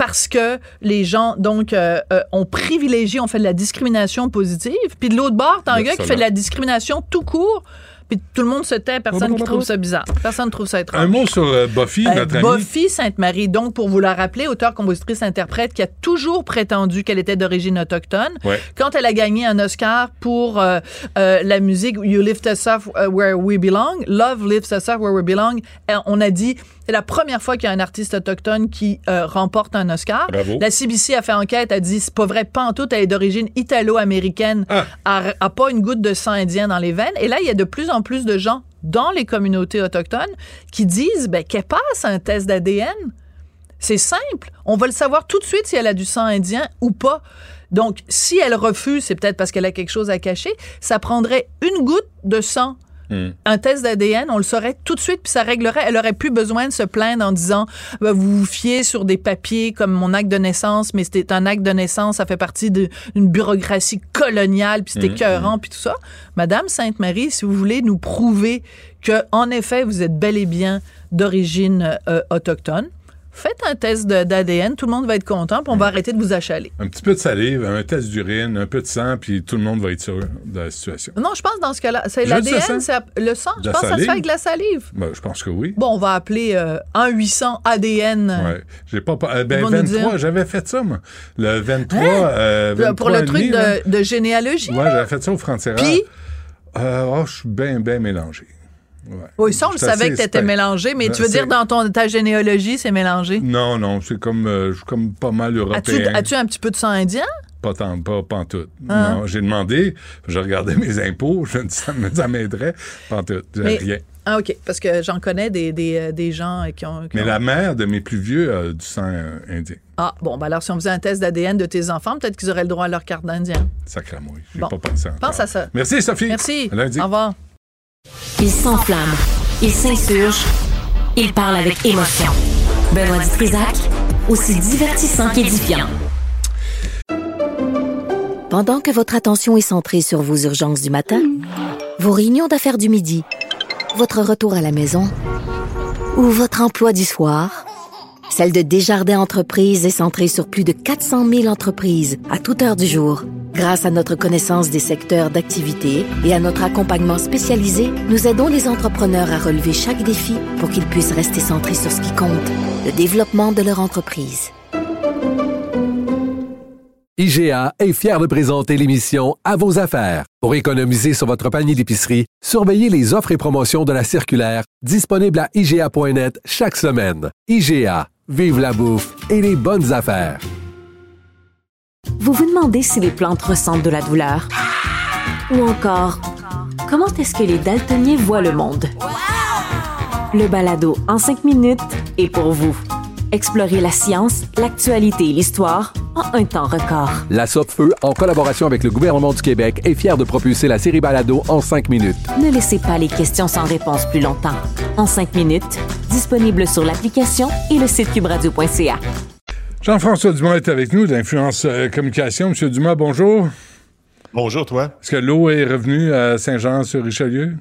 parce que les gens, donc, euh, euh, ont privilégié, on fait de la discrimination positive. Puis de l'autre bord, t'as un gars qui fait de la discrimination tout court. Puis tout le monde se tait, personne qui trouve ça bizarre. Personne trouve ça étrange.
Un mot sur euh, Buffy,
Euh,
notre amie.
Buffy Sainte-Marie, donc pour vous la rappeler, auteur, compositrice, interprète, qui a toujours prétendu qu'elle était d'origine autochtone.
Ouais.
Quand elle a gagné un Oscar pour euh, euh, la musique You Lift Us Up Where We Belong, Love Lifts Us Up Where We Belong, on a dit c'est la première fois qu'il y a un artiste autochtone qui euh, remporte un Oscar.
Bravo.
La CBC a fait enquête, a dit c'est pas vrai, tout, elle est d'origine italo-américaine,
Ah.
a, a pas une goutte de sang indien dans les veines. Et là, il y a de plus en plus de gens dans les communautés autochtones qui disent ben, qu'elle passe un test d'ADN. C'est simple. On va le savoir tout de suite si elle a du sang indien ou pas. Donc, si elle refuse, c'est peut-être parce qu'elle a quelque chose à cacher. Ça prendrait une goutte de sang
Hmm.
un test d'ADN, on le saurait tout de suite, puis ça réglerait. Elle aurait plus besoin de se plaindre en disant Ben, vous vous fiez sur des papiers comme mon acte de naissance, mais c'était un acte de naissance, ça fait partie d'une bureaucratie coloniale, puis c'était
Mhm,
écœurant, puis tout ça. Madame Sainte-Marie, si vous voulez nous prouver que en effet vous êtes bel et bien d'origine euh, autochtone, faites un test d'ADN, tout le monde va être content, puis on va arrêter de vous achaler.
Un petit peu de salive, un test d'urine, un peu de sang, puis tout le monde va être sûr de la situation.
Non, je pense dans ce cas-là, c'est l'ADN, c'est le sang. Je pense que ça se fait avec de la salive.
Ben, je pense que oui.
Bon, on va appeler euh, 1-800 ADN.
Ouais. J'ai pas. euh, ben,
Ils vont nous
23,
dire.
j'avais fait ça, moi. Le 23.
Hein?
euh,
pour
23
le truc
demi, là.
de, de généalogie.
Ouais, j'avais fait ça au frontières.
Puis?
Euh, oh, je suis bien, bien mélangé. Ouais.
Oui, ça, on le
J'étais
savait
assez
que tu étais mélangé, mais
Ben,
tu veux dire dans ton, ta généalogie, c'est mélangé?
Non, non, c'est comme, euh, je comme pas mal
As-tu
européen.
as-tu un petit peu de sang indien?
Pas tant, pas, pas en tout.
Ah.
Non, j'ai demandé, je regardais mes impôts, je me dis, ça m'aiderait. Pas en tout,
Mais-
rien.
Ah, OK. Parce que j'en connais des, des, euh, des gens qui ont. qui
Mais
ont-
la mère de mes plus vieux a du sang euh, indien.
Ah, bon, ben alors si on faisait un test d'ADN de tes enfants, peut-être qu'ils auraient le droit à leur carte d'Indien.
Sacramouille. J'ai
Bon.
pas pensé encore.
Pense à ça.
Merci, Sophie.
Merci.
À lundi.
Au revoir.
Il s'enflamme, il s'insurge, il parle avec émotion. Benoît Dutrisac, aussi divertissant qu'édifiant.
Pendant que votre attention est centrée sur vos urgences du matin, vos réunions d'affaires du midi, votre retour à la maison ou votre emploi du soir, celle de Desjardins Entreprises est centrée sur plus de 400 000 entreprises à toute heure du jour. Grâce à notre connaissance des secteurs d'activité et à notre accompagnement spécialisé, nous aidons les entrepreneurs à relever chaque défi pour qu'ils puissent rester centrés sur ce qui compte, le développement de leur entreprise.
IGA est fier de présenter l'émission À vos affaires. Pour économiser sur votre panier d'épicerie, surveillez les offres et promotions de la circulaire disponible à IGA.net chaque semaine. IGA, vive la bouffe et les bonnes affaires.
Vous vous demandez si les plantes ressentent de la douleur? Ou encore, comment est-ce que les daltoniens voient le monde? Le balado en cinq minutes est pour vous. Explorez la science, l'actualité et l'histoire en un temps record.
La Feu, en collaboration avec le gouvernement du Québec, est fière de propulser la série Balado en cinq minutes.
Ne laissez pas les questions sans réponse plus longtemps. En cinq minutes, disponible sur l'application et le site cubradio.ca.
Jean-François Dumas est avec nous d'Influence euh, Communication. Monsieur Dumas, bonjour.
Bonjour, toi.
Est-ce que l'eau est revenue à Saint-Jean-sur-Richelieu?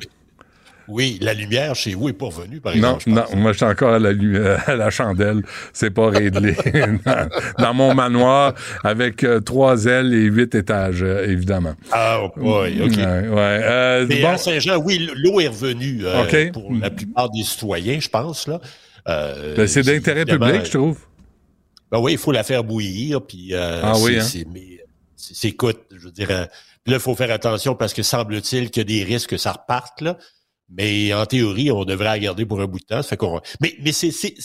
Oui, la lumière chez vous est pas revenue, par
Non,
exemple.
non,
pense.
moi, je suis encore à la, à la chandelle. C'est pas réglé. dans, dans mon manoir, avec euh, trois ailes et huit étages, euh, évidemment.
Ah, oh boy, OK.
Ouais, ouais. Euh,
Mais
bon,
à Saint-Jean, oui, l'eau est revenue pour la plupart des citoyens, je pense. là.
Ben, c'est d'intérêt public, je trouve.
Ben oui, il faut la faire bouillir, puis euh,
Ah oui,
c'est-
hein?
écoute, je veux dire, là, il faut faire attention parce que semble-t-il qu'il y a des risques que ça reparte, là. Mais en théorie, on devrait la garder pour un bout de temps. Ça fait qu'on... Mais, mais c'est, c'est,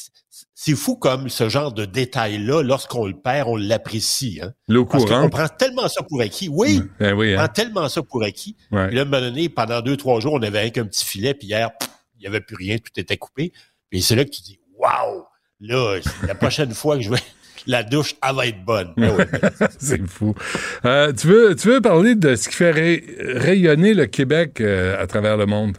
c'est fou comme ce genre de détail-là, lorsqu'on le perd, on l'apprécie. Hein?
L'eau
Parce qu'on
courante.
prend tellement ça pour acquis. Oui,
Ben oui,
on
hein.
prend tellement ça pour acquis.
Ouais.
Puis là, à un moment donné, pendant deux, trois jours, on avait qu'un petit filet, puis hier, pff, il n'y avait plus rien, tout était coupé. Puis c'est là que tu dis, waouh, là, la prochaine fois que je vais, la douche, elle va être bonne.
C'est fou. Euh, tu, veux, tu veux parler de ce qui fait ray- rayonner le Québec euh, à travers le monde?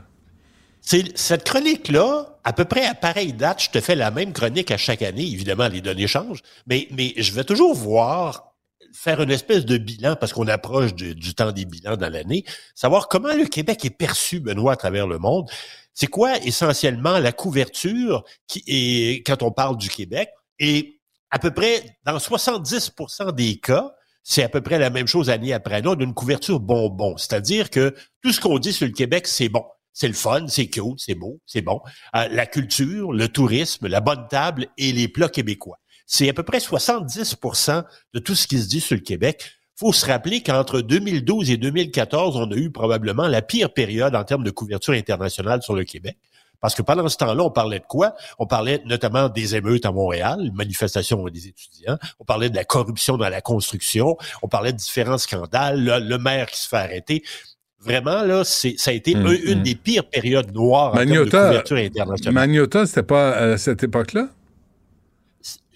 Cette chronique-là, à peu près à pareille date, je te fais la même chronique à chaque année. Évidemment, les données changent, mais, je vais toujours voir, faire une espèce de bilan, parce qu'on approche du, temps des bilans dans l'année, savoir comment le Québec est perçu, Benoît, à travers le monde. C'est quoi essentiellement la couverture qui est, quand on parle du Québec? Et à peu près, dans 70% des cas, c'est à peu près la même chose année après année, on a une couverture bonbon. C'est-à-dire que tout ce qu'on dit sur le Québec, c'est bon. C'est le fun, c'est cute, c'est beau, c'est bon. Euh, la culture, le tourisme, la bonne table et les plats québécois. C'est à peu près 70% de tout ce qui se dit sur le Québec. faut se rappeler qu'entre 2012 et 2014, on a eu probablement la pire période en termes de couverture internationale sur le Québec. Parce que pendant ce temps-là, on parlait de quoi? On parlait notamment des émeutes à Montréal, manifestations des étudiants. On parlait de la corruption dans la construction. On parlait de différents scandales. Le, le maire qui se fait arrêter. Vraiment, là, c'est, ça a été un- une
hum.
des pires périodes noires en termes de
Magnota,
couverture internationale.
Magnota, c'était pas à cette époque-là?
Ouais,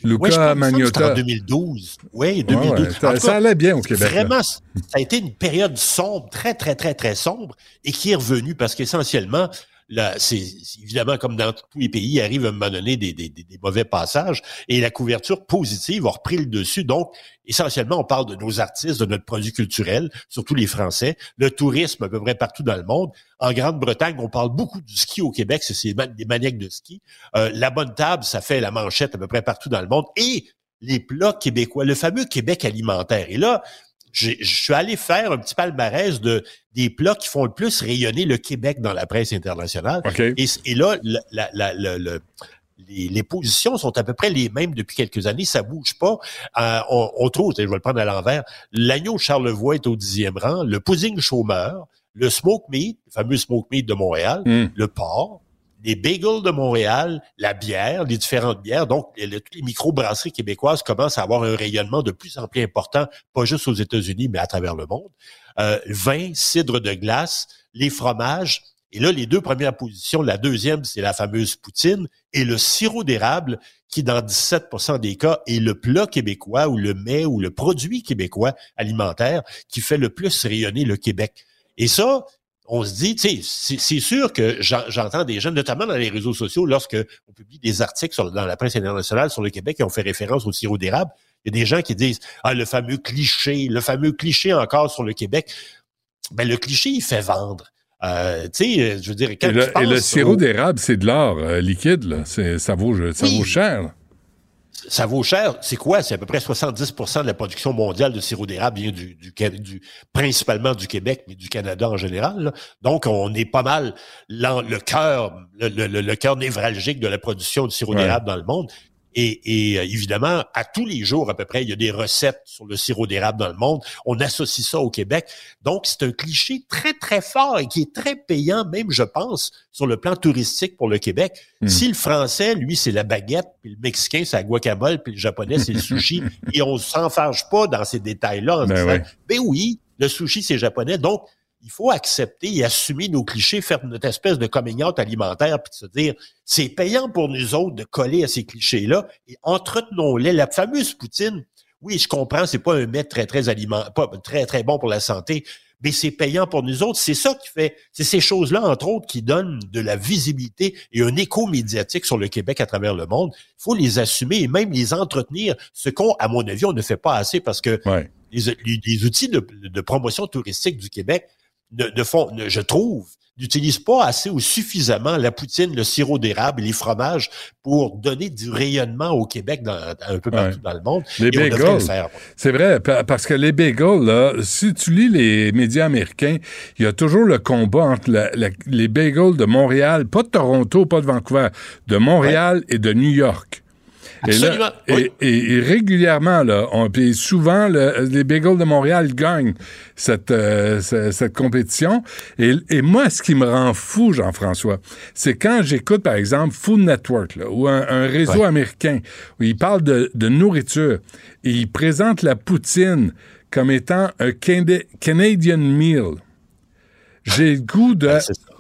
je
Luca
pense que c'était
Magnota.
en 2012. Oui,
Ouais,
2012.
ouais, ça-
En
allait bien au Québec, là.
Vraiment, ça a été une période sombre, très, très, très, très sombre, et qui est revenue parce qu'essentiellement, c'est évidemment comme dans tous les pays, il arrive à un moment donné des, mauvais passages, et la couverture positive a repris le dessus. Donc, essentiellement, on parle de nos artistes, de notre produit culturel, surtout les Français, le tourisme à peu près partout dans le monde. En Grande-Bretagne, on parle beaucoup du ski au Québec, c'est des maniaques de ski. Euh, la bonne table, ça fait la manchette à peu près partout dans le monde. Et les plats québécois, le fameux Québec alimentaire. Et là, je suis allé faire un petit palmarès de des plats qui font le plus rayonner le Québec dans la presse internationale. Et, et là, la- la- la- le- le- les, les positions sont à peu près les mêmes depuis quelques années. Ça bouge pas. Euh, on, on trouve, je vais le prendre à l'envers, l'agneau Charlevoix est au dixième rang, le pudding chômeur, le smoke meat, le fameux smoke meat de Montréal, le porc, les bagels de Montréal, la bière, les différentes bières. Donc, le- le- toutes les micro-brasseries québécoises commencent à avoir un rayonnement de plus en plus important, pas juste aux États-Unis, mais à travers le monde. Euh, vin, cidre de glace, les fromages. Et là, les deux premières positions, la deuxième, c'est la fameuse poutine et le sirop d'érable, qui, dans 17% des cas, est le plat québécois ou le mets ou le produit québécois alimentaire qui fait le plus rayonner le Québec. Et ça, on se dit, tu sais, c'est sûr que j'en- j'entends des gens, notamment dans les réseaux sociaux, lorsque on publie des articles sur- dans la presse internationale sur le Québec qui ont fait référence au sirop d'érable, il y a des gens qui disent, ah, le fameux cliché, le fameux cliché encore sur le Québec. Ben, le cliché, il fait vendre. Euh, tu sais, euh, je veux dire, quand
Et le,
tu penses
et le sirop d'érable, c'est de l'or euh, liquide. Là. Ça, vaut, ça
Oui.
vaut cher.
Ça vaut cher. C'est quoi? C'est à peu près 70% de la production mondiale de sirop d'érable vient du, du, Ca- du- principalement du Québec, mais du Canada en général. là. Donc, on est pas mal le cœur, le, le, le- le cœur névralgique de la production de sirop
Ouais.
d'érable dans le monde. Et, et, euh, évidemment, à tous les jours à peu près, il y a des recettes sur le sirop d'érable dans le monde. On associe ça au Québec. Donc, c'est un cliché très, très fort et qui est très payant, même, je pense, sur le plan touristique pour le Québec.
Hmm.
Si le français, lui, c'est la baguette, puis le mexicain, c'est la guacamole, puis le japonais, c'est le sushi, et on s'enfarge pas dans ces détails-là en
Ben
disant,
ouais.
ben oui, le sushi, c'est japonais. Donc, il faut accepter et assumer nos clichés, faire notre espèce de coming out alimentaire, puis de se dire, c'est payant pour nous autres de coller à ces clichés-là, et entretenons-les. La fameuse poutine, oui, je comprends, c'est pas un mets très, très aliment, pas très, très bon pour la santé, mais c'est payant pour nous autres. C'est ça qui fait, c'est ces choses-là, entre autres, qui donnent de la visibilité et un écho médiatique sur le Québec à travers le monde. Il faut les assumer et même les entretenir, ce qu'on, à mon avis, on ne fait pas assez parce que les, les- les outils de, de promotion touristique du Québec ne, ne font, ne- je trouve, n'utilisent pas assez ou suffisamment la poutine, le sirop d'érable et les fromages pour donner du rayonnement au Québec dans, un peu partout dans le monde.
Les bagels. C'est vrai, pa- parce que les bagels, là, si tu lis les médias américains, il y a toujours le combat entre la- la- les bagels de Montréal, pas de Toronto, pas de Vancouver, de Montréal et de New York. Et, là- et,
oui.
et- et régulièrement, là, on, puis souvent, le- les bagels de Montréal gagnent cette, euh, ce- cette compétition. Et, et moi, ce qui me rend fou, Jean-François, c'est quand j'écoute, par exemple, Food Network, là, ou un, un réseau
Ouais.
américain, où ils parlent de, de nourriture, et ils présentent la poutine comme étant un Cana- Canadian meal. J'ai le goût de-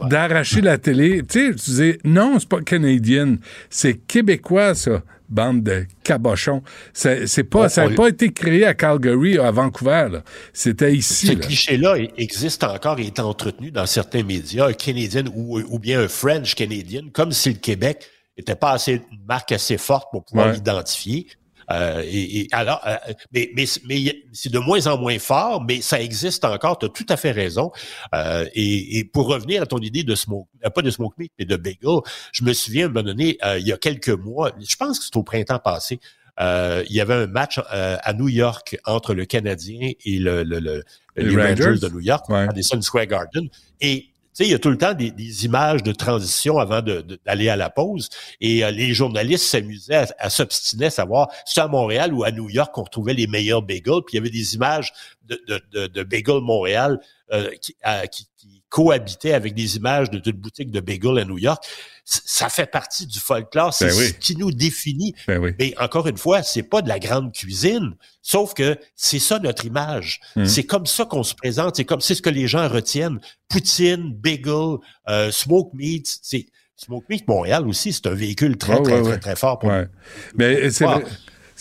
d'arracher la télé. Tu sais, je disais, non, c'est pas canadien, c'est québécois, ça, bande de cabochons. C'est pas,
On-
ça n'a
on-
pas été créé à Calgary ou à Vancouver. C'était ici.
Ce
là.
cliché-là existe encore et est entretenu dans certains médias, un Canadien ou, ou bien un French Canadian, comme si le Québec n'était pas assez une marque assez forte pour pouvoir
Ouais.
l'identifier. Euh, et, et alors, euh, mais, mais, mais c'est de moins en moins fort, mais ça existe encore. Tu as tout à fait raison. Euh, et, et pour revenir à ton idée de smoke, euh, pas de smoke meat, mais de bagel, je me souviens à un moment donné, euh, il y a quelques mois, je pense que c'est au printemps passé, euh, il y avait un match euh, à New York entre le Canadien et le, le- le-
Les
Rangers.
Rangers?
de New York,
Ouais.
à Madison Square Garden. Et il y a tout le temps des, images de transition avant d'aller à la pause. Et euh, les journalistes s'amusaient à, s'obstiner à savoir si à Montréal ou à New York qu'on trouvait les meilleurs bagels. Puis il y avait des images de, de, de, de Bagel Montréal euh, qui cohabitaient avec des images de, de boutiques de bagel à New York. Ça fait partie du folklore. C'est
Ben oui.
ce qui nous définit.
Ben oui.
Mais encore une fois, c'est pas de la grande cuisine, sauf que c'est ça notre image.
Mhm.
C'est comme ça qu'on se présente. C'est comme c'est ce que les gens retiennent. Poutine, bagel, euh, smoke meat. C'est smoke meat Montréal aussi. C'est un véhicule très très
ouais,
très
ouais.
très fort. Pour
Ouais. Mais c'est
Wow.
vrai,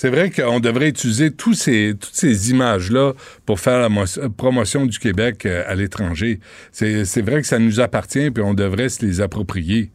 c'est vrai qu'on devrait utiliser tous ces, toutes ces images-là pour faire la mo- promotion du Québec euh, à l'étranger. C'est vrai que ça nous appartient, puis on devrait se les approprier.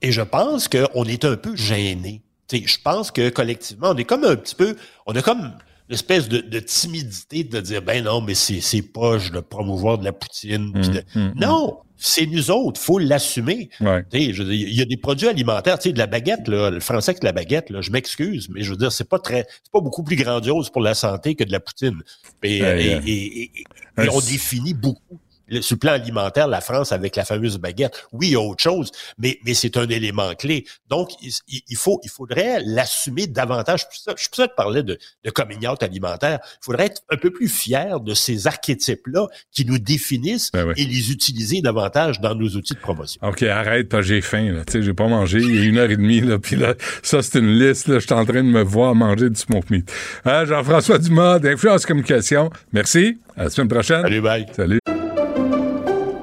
Et je pense qu'on est un peu gêné. je pense que collectivement, on est comme un petit peu, on a comme espèce de, de timidité de dire, ben non, mais c'est, c'est poche de promouvoir de la poutine. puis de-
hum,
non, c'est nous autres, faut l'assumer.
Ouais.
Il y a des produits alimentaires, tu sais, de la baguette, là, le français de la baguette, là, je m'excuse, mais je veux dire, c'est pas très, c'est pas beaucoup plus grandiose pour la santé que de la poutine. Et,
Ouais,
et- et- et- on définit beaucoup le- sur le plan alimentaire, la France avec la fameuse baguette. Oui, il y a autre chose, mais, mais c'est un élément clé. Donc, il, il- faut, il faudrait l'assumer davantage. Je suis pour ça- pour ça de parler de, coming out alimentaire. Il faudrait être un peu plus fier de ces archétypes-là qui nous définissent
Ben oui.
et les utiliser davantage dans nos outils de promotion.
OK, arrête, parce que j'ai faim. Là. Tu sais, j'ai pas mangé. Il y a une heure et demie. Là, puis là, ça, c'est une liste. Là, je suis en train de me voir manger du smoke meat. Hein, Jean-François Dumas, d'Influence Communication. Merci. À la semaine prochaine.
Salut, bye.
Salut.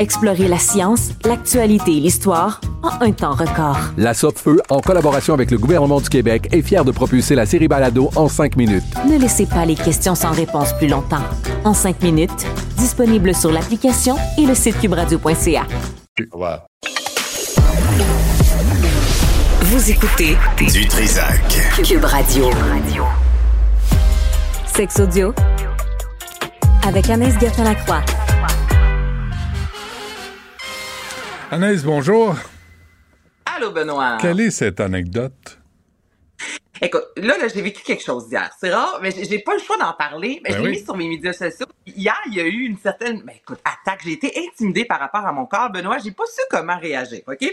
Explorez la science, l'actualité et l'histoire en un temps record.
La Feu, en collaboration avec le gouvernement du Québec, est fière de propulser la série Balado en cinq minutes.
Ne laissez pas les questions sans réponse plus longtemps. En cinq minutes, disponible sur l'application et le site cubradio.ca.
Vous écoutez
Du Trisac.
Cube Radio.
Sex audio avec Anaïs Gertin-Lacroix.
Anaïs, bonjour.
Allô, Benoît.
Quelle est cette anecdote?
Écoute, là, là j'ai vécu quelque chose hier. C'est rare, mais j'ai pas le choix d'en parler. Mais
Ben
je l'ai
oui.
mis sur mes médias sociaux. Hier, il y a eu une certaine, ben, écoute, attaque. J'ai été intimidée par rapport à mon corps, Benoît. J'ai pas su comment réagir, OK?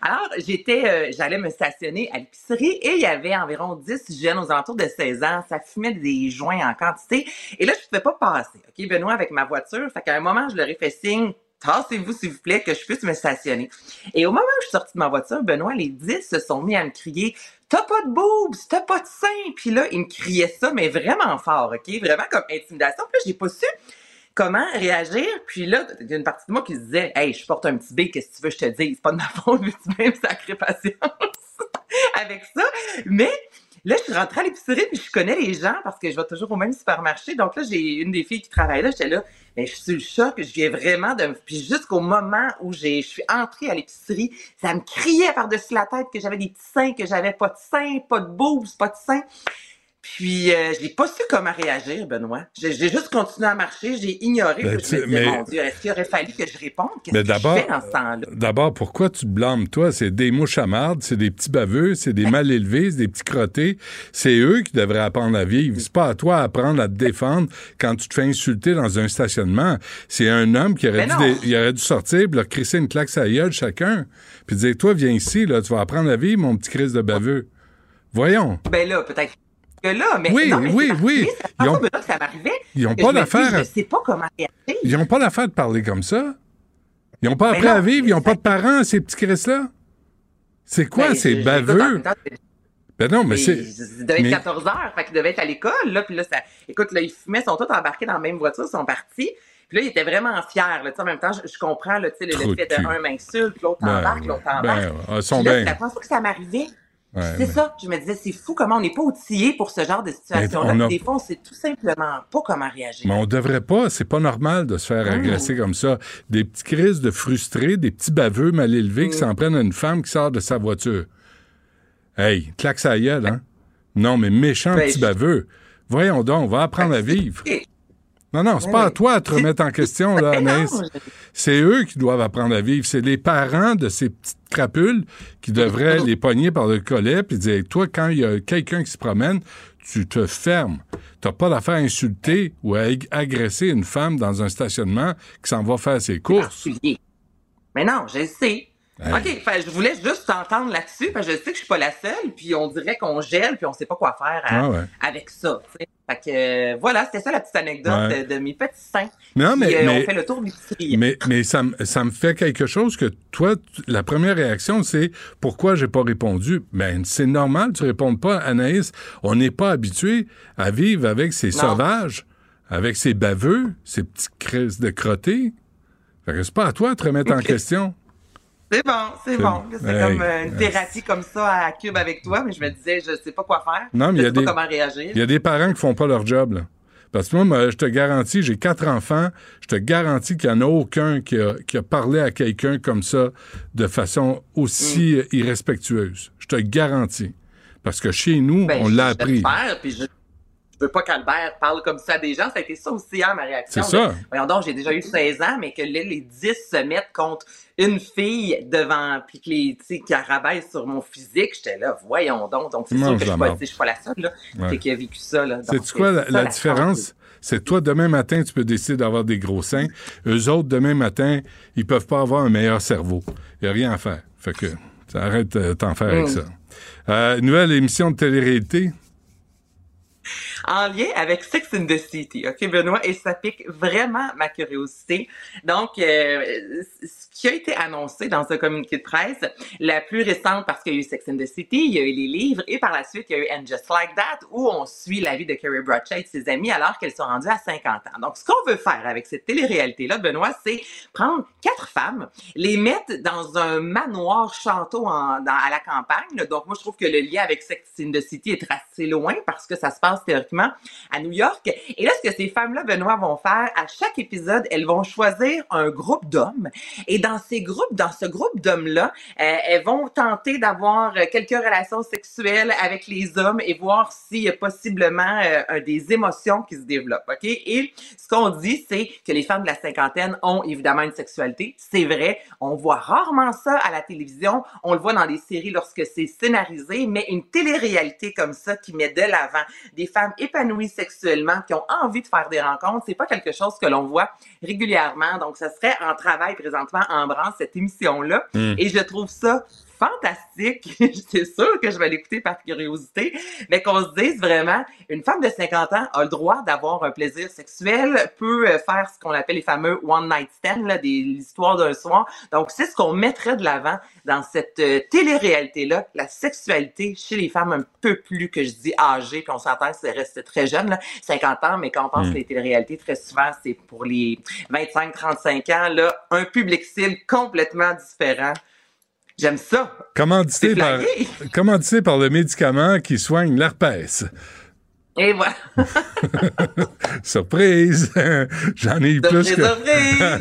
Alors, j'étais, euh, j'allais me stationner à l'épicerie et il y avait environ 10 jeunes aux alentours de 16 ans. Ça fumait des joints en quantité. Et là, je pouvais pas passer, OK, Benoît, avec ma voiture. Fait qu'à un moment, je leur ai fait signe Tassez-vous, s'il vous plaît, que je puisse me stationner. Et au moment où je suis sortie de ma voiture, Benoît, les 10 se sont mis à me crier T'as pas de boobs, t'as pas de seins. Puis là, ils me criaient ça, mais vraiment fort, OK? Vraiment comme intimidation. Puis là, j'ai pas su comment réagir. Puis là, il y a une partie de moi qui se disait Hey, je porte un petit B, qu'est-ce que tu veux que je te dise? C'est pas de ma faute, mais tu même sacré patience avec ça. Mais là, je suis rentrée à l'épicerie puis je connais les gens parce que je vais toujours au même supermarché. Donc là, j'ai une des filles qui travaille là. J'étais là, mais je suis le choc. Je viens vraiment de... Puis jusqu'au moment où j'ai, je suis entrée à l'épicerie, ça me criait par-dessus la tête que j'avais des petits seins, que j'avais pas de seins, pas de boobs, pas de seins. Puis, euh, j'ai pas su comment réagir, Benoît. J'ai j'ai juste continué à marcher, j'ai ignoré.
Ben,
je me disais,
mais-
mon Dieu, est-ce qu'il aurait fallu que je réponde? Qu'est-ce
Mais
que
d'abord,
je fais dans ce temps-là?
d'abord, pourquoi tu te blâmes, toi? C'est des mouches à marde, c'est des petits baveux, c'est des mal élevés, c'est des petits crottés. C'est eux qui devraient apprendre à vivre. C'est pas à toi d'apprendre à te défendre quand tu te fais insulter dans un stationnement. C'est un homme qui aurait, dû, il aurait dû sortir, leur crisser une claque à la gueule chacun, puis dire, toi, viens ici, là, tu vas apprendre à vivre, mon petit crise de baveux. Voyons.
Ben là, peut-être mais
Oui,
non, mais
oui, oui. Ils ont-
que ça m'arrivait.
Ils ont
que
pas d'affaire à-
sais pas comment réagir.
Ils n'ont pas l'affaire de parler comme ça. Ils n'ont pas appris à vivre, ils n'ont pas de parents, ces petits Chris-là. C'est quoi,
Ben,
ces baveux? Ben non, mais c'est.
Il devait être
mais-
14 heures, fait qu'il devait être à l'école, là, puis là, ça... Écoute, là, ils fumaient, ils sont tous embarqués dans la même voiture, ils sont partis. Puis là, ils étaient vraiment fiers, là, tu sais, en même temps, je, je comprends, là, tu sais, le, fait de un m'insulte, l'autre
Ben,
embarque, l'autre
Ben,
embarque.
sont
Puis là,
bien.
c'est la première fois que ça m'arrivait.
Ouais,
c'est ça, je me disais, c'est fou comment on n'est pas outillé pour ce genre de situation-là.
a-
Des fois, on sait tout simplement pas comment réagir.
Mais on devrait pas, c'est pas normal de se faire
Ah.
agresser comme ça. Des petits crises de frustrés, des petits baveux mal élevés
Mm.
qui s'en prennent à une femme qui sort de sa voiture. Hey, claque sa gueule, hein? Non, mais méchant
Ben,
petit
je-
baveux. Voyons donc, on va apprendre à vivre. Non, non, c'est pas à toi de te remettre en question, là, Anaïs. C'est eux qui doivent apprendre à vivre. C'est les parents de ces petites crapules qui devraient les pogner par le collet puis dire Toi, quand il y a quelqu'un qui se promène, tu te fermes. T'as pas d'affaire à insulter ou à ag- agresser une femme dans un stationnement qui s'en va faire ses courses.
Mais non, je sais.
Hey.
OK, fait, je voulais juste t'entendre là-dessus, parce que je sais que je suis pas la seule, puis on dirait qu'on gèle, puis on sait pas quoi faire à-
Ah ouais.
avec ça. Fait que euh, voilà, c'était ça la petite anecdote
Ouais.
de, de mes petits seins.
Non,
Puis,
mais-
euh,
mais-
on fait le tour du.
Mais, mais ça, me- ça me fait quelque chose que toi, la première réaction, c'est pourquoi j'ai pas répondu. Ben, c'est normal, tu réponds pas, Anaïs. On n'est pas habitué à vivre avec ces
Non.
sauvages, avec ces baveux, ces petits crises de crottés. Fait que c'est pas à toi de te remettre en question.
C'est bon, c'est bon. C'est
Hey.
comme euh, une thérapie comme ça à Cube avec toi, mais je me disais, je sais pas quoi faire.
Non, mais
je
il y a
sais pas
des,
comment réagir.
il y a des parents qui font pas leur job, là. Parce que moi, je te garantis, j'ai quatre enfants, je te garantis qu'il n'y en a aucun qui a, qui a parlé à quelqu'un comme ça de façon aussi
Mm.
euh, irrespectueuse. Je te garantis. Parce que chez nous,
Ben,
on l'a appris.
puis je veux pas qu'Albert parle comme ça à des gens. Ça a été ça aussi, hein, ma réaction.
C'est ça.
Voyons donc, j'ai déjà eu 16 ans, mais que là, les 10 se mettent contre une fille devant, puis que les, tu sais, sur mon physique. J'étais là, voyons donc. Donc, c'est sûr que je suis pas, je suis pas la seule, là,
Ouais.
qui a vécu ça, là.
Sais-tu quoi, la,
c'est ça,
la différence? C'est toi, demain matin, tu peux décider d'avoir des gros seins. Eux autres, demain matin, ils peuvent pas avoir un meilleur cerveau. Il n'y a rien à faire. Fait que, arrête de t'en faire avec
Mm.
ça. Euh, nouvelle émission de télé-réalité.
En lien avec Sex in the City, OK, Benoît, et ça pique vraiment ma curiosité. Donc, euh, qui a été annoncé dans ce communiqué de presse, la plus récente, parce qu'il y a eu Sex in the City, il y a eu les livres, et par la suite, il y a eu And Just Like That, où on suit la vie de Carrie Bradshaw et ses amis alors qu'elles sont rendues à 50 ans. Donc, ce qu'on veut faire avec cette télé-réalité-là, Benoît, c'est prendre quatre femmes, les mettre dans un manoir château à la campagne. Donc, moi, je trouve que le lien avec Sex in the City est assez loin parce que ça se passe théoriquement à New York. Et là, ce que ces femmes-là, Benoît, vont faire, à chaque épisode, elles vont choisir un groupe d'hommes. Et ces groupes, dans ce groupe d'hommes-là, euh, elles vont tenter d'avoir euh, quelques relations sexuelles avec les hommes et voir s'il y a possiblement euh, des émotions qui se développent. OK? Et ce qu'on dit, c'est que les femmes de la cinquantaine ont évidemment une sexualité. C'est vrai. On voit rarement ça à la télévision. On le voit dans les séries lorsque c'est scénarisé, mais une télé-réalité comme ça qui met de l'avant des femmes épanouies sexuellement, qui ont envie de faire des rencontres, c'est pas quelque chose que l'on voit régulièrement. Donc, ça serait en travail présentement en cette émission-là.
Hmm.
Et je trouve ça fantastique. c'est sûr que je vais l'écouter par curiosité, mais qu'on se dise vraiment, une femme de 50 ans a le droit d'avoir un plaisir sexuel, peut euh, faire ce qu'on appelle les fameux one night stand, là, des histoires d'un soir. Donc, c'est ce qu'on mettrait de l'avant dans cette euh, télé-réalité-là, la sexualité chez les femmes un peu plus, que je dis, âgées, puis on s'entend que c'est resté très jeune, là, 50 ans, mais quand on pense
Mm.
que les télé-réalités, très souvent, c'est pour les 25-35 ans, là, un public cible complètement différent. J'aime ça.
Commandité par, commandité par le médicament qui soigne l'herpès.
Et voilà.
Surprise! J'en ai eu plus que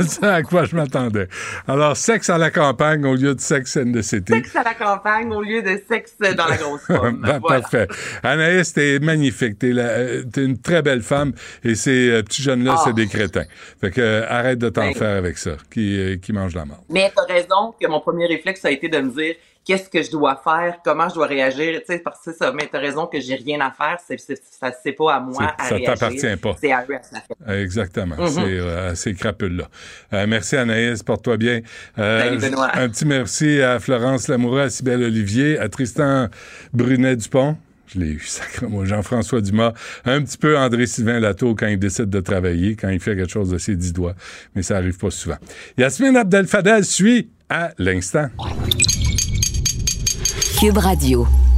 ça à quoi je m'attendais. Alors, sexe à la campagne au lieu de sexe in the city.
Sexe à la campagne au lieu de sexe dans la grosse pomme.
Ben,
Voilà.
Parfait. Anaïs, t'es magnifique. T'es, euh, t'es une très belle femme et ces euh, petits jeunes-là,
Ah.
c'est des crétins. Fait que euh, arrête de t'en
Ben.
faire avec ça, qui, euh, qui mangent la mort.
Mais t'as raison que mon premier réflexe a été de me dire qu'est-ce que je dois faire, comment je dois réagir, tu sais, parce que ça. Mais t'as raison que j'ai rien à faire, c'est, c'est, ça, c'est pas à moi à
ça
réagir.
t'appartient pas.
C'est à eux à faire.
Exactement.
Mhm.
C'est euh, à ces crapules-là. Euh, merci Anaïs, porte-toi bien. Euh,
Salut, Benoît.
Un petit merci à Florence Lamoureux, à Cybelle Olivier, à Tristan Brunet-Dupont. Je l'ai eu, sacrément. Jean-François Dumas. Un petit peu André-Sylvain Latour quand il décide de travailler, quand il fait quelque chose de ses dix doigts. Mais ça arrive pas souvent. Yasmine Abdel-Fadel suit à l'instant.
Cube Radio.